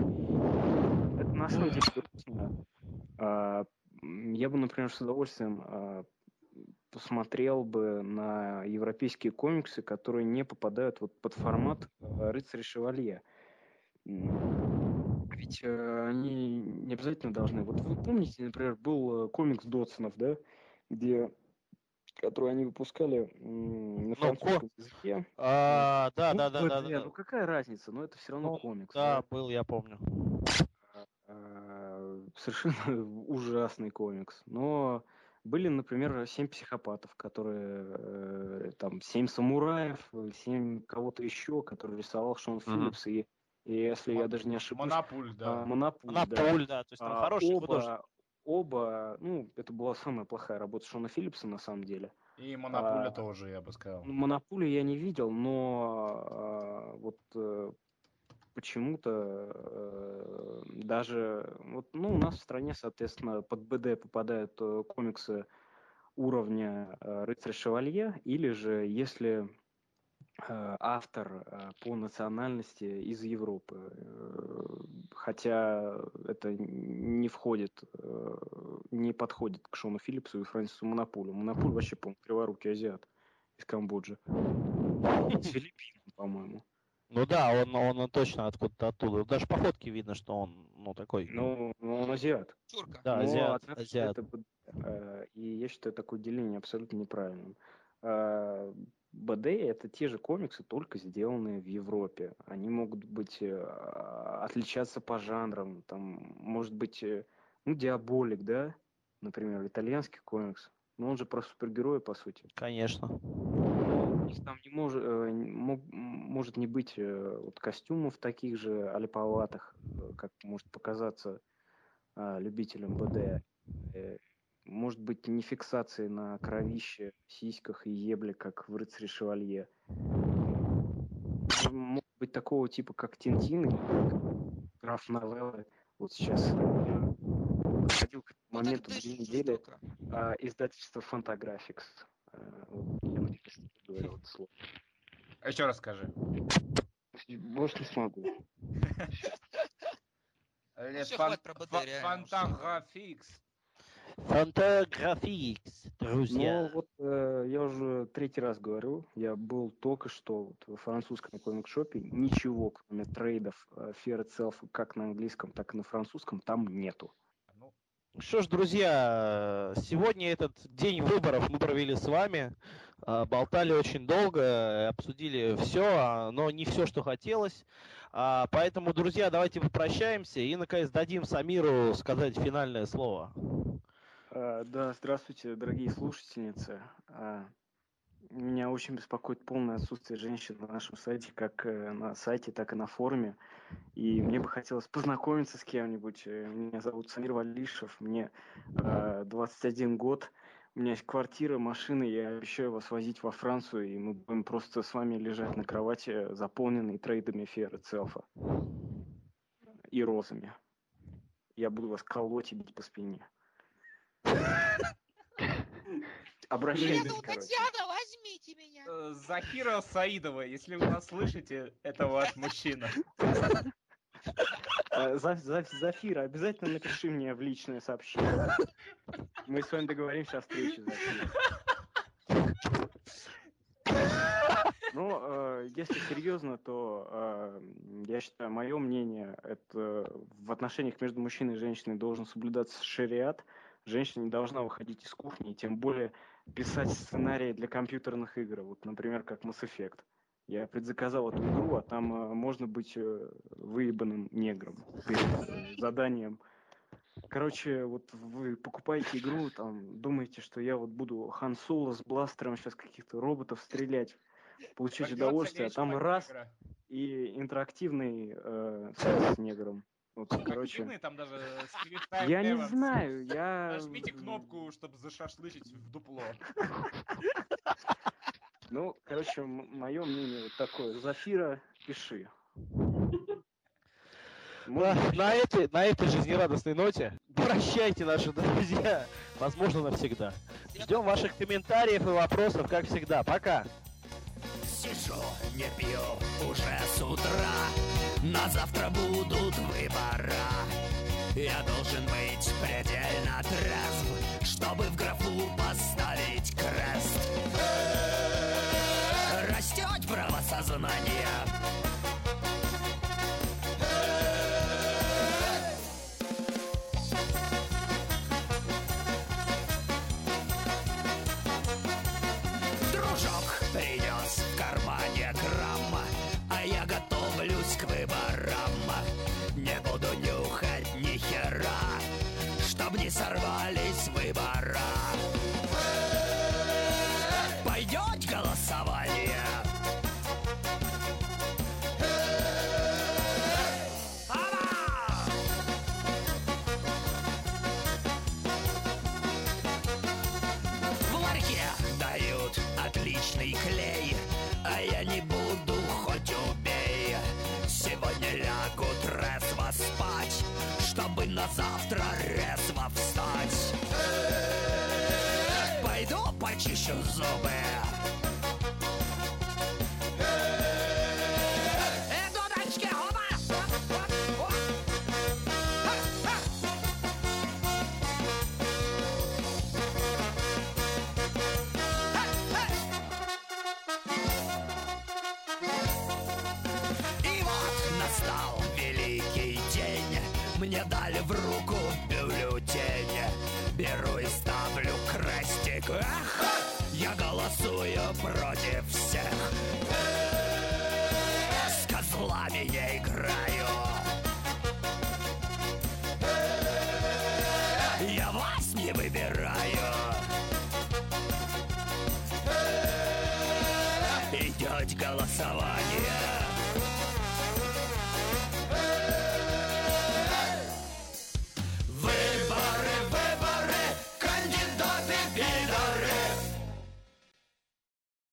H: Это на самом деле грустно. А, Я бы, например, с удовольствием а, посмотрел бы на европейские комиксы, которые не попадают вот под формат а, рыцаря шевалье. Ведь э, они не обязательно должны. Вот вы помните, например, был э, комикс Дотсонов, да, где который они выпускали на
A: Ну,
H: французском языке.
A: А, да,
H: Ну,
A: да, да, да,
H: БД,
A: да.
H: Ну какая разница? Но это все равно
A: Ну,
H: комикс.
A: Да, был, я помню.
H: А, совершенно ужасный комикс. Но были, например, семь психопатов, которые э, там семь самураев, э, семь кого-то еще, который рисовал Шон. Филлипс и, и если я даже не ошибусь,
D: Монопуль,
H: а,
D: да.
H: Монопуль,
A: Она
H: да.
A: пуль, да, то есть там
H: А,
A: хороший
H: оба,
A: художник.
H: оба, ну, это была самая плохая работа Шона Филлипса на самом деле.
D: И Монопуля
H: а,
D: тоже, я бы сказал.
H: Ну, Монополию я не видел, но а, вот э, почему-то э, даже вот ну у нас в стране, соответственно, под БД попадают э, комиксы уровня э, рыцарь шевалье, или же если автор э, по национальности из Европы, э, хотя это не входит, э, не подходит к Шону Филлипсу и Фрэнсису Монопулю. Монопуль вообще, по-моему, криворукий азиат из Камбоджи. С Филиппин, по-моему.
A: Ну да, он, он точно откуда-то оттуда. Даже по фотке видно, что он, ну, такой.
H: Ну, ну, он азиат.
G: Чурка.
A: да,
H: Но,
A: азиат,
H: однако,
A: азиат.
H: это э, и я считаю такое деление абсолютно неправильным. БД это те же комиксы, только сделанные в Европе. Они могут быть э, отличаться по жанрам. Там может быть, э, ну, Диаболик, да, например, итальянский комикс. Но он же про супергероя, по сути.
A: Конечно.
H: У них там не может, э, может не быть вот костюмов таких же аляповатых, э, как может показаться а, любителям БД. Э, Может быть не фиксации на кровище, сиськах и ебле, как в «Рыцаре Шевалье». Может быть такого типа, как Тинтин как граф новеллы. Вот сейчас я подходил к моменту две недели а, издательство Fantagraphics. Э, вот Я наконец-то говорил это слово.
D: Еще раз скажи.
H: Больше не смогу.
G: Реально,
D: Фантаграфикс.
A: Фантаграфикс, друзья.
H: Ну вот э, я уже третий раз говорю, я был только что вот во французском комик-шопе, ничего, кроме трейдов э, Fear Itself, как на английском, так и на французском, там нету.
D: Ну,
A: Что ж, друзья, сегодня этот день выборов мы провели с вами. А, Болтали очень долго, обсудили все, но не все, что хотелось. А, Поэтому, друзья, давайте попрощаемся и, наконец, дадим Самиру сказать финальное слово.
H: А, Да, здравствуйте, дорогие слушательницы. А, Меня очень беспокоит полное отсутствие женщин на нашем сайте, как э, на сайте, так и на форуме. И мне бы хотелось познакомиться с кем-нибудь. Э, Меня зовут Самир Валишев, мне э, 21 год. У меня есть квартира, машина, я обещаю вас возить во Францию, и мы будем просто с вами лежать на кровати, заполненной трейдами Фера Целфа и розами. Я буду вас колоть и бить по спине. Обращайтесь.
G: Татьяна, возьмите меня.
D: э, Захира Саидова, если вы нас слышите, это ваш мужчина.
H: Э, За- За- Зафира, обязательно напиши мне в личное сообщение. Мы с вами договоримся о встрече, Зафира. Ну, э, если серьезно, то э, я считаю, мое мнение, это в отношениях между мужчиной и женщиной должен соблюдаться шариат. Женщина не должна выходить из кухни, и тем более писать сценарии для компьютерных игр, вот, например, как Mass Effect. Я предзаказал эту игру, а там э, можно быть э, выебанным негром перед э, заданием. Короче, вот вы покупаете игру, там думаете, что я вот буду Хан Соло с бластером сейчас каких-то роботов стрелять,
D: Пойдётся
H: удовольствие, а там раз
D: негра?
H: и интерактивный э, с негром. Вот, короче,
D: там даже
H: я не знаю, я...
D: Нажмите кнопку, чтобы зашашлычить в дупло.
H: Ну, короче, мое мнение вот такое. Зафира, пиши.
A: На, на этой, на этой жизнерадостной ноте прощайте, наши друзья. Возможно, навсегда. Ждем ваших комментариев и вопросов, как всегда. Пока.
I: Сижу, не пью уже с утра На завтра будут выбора Я должен быть предельно трезв Чтобы в графу поставить крест. Растет правосознание Дали в руку бюллетень. Беру и ставлю крестик. Эх, я голосую против всех. С козлами не играю. Я вас не выбираю. Идет голосование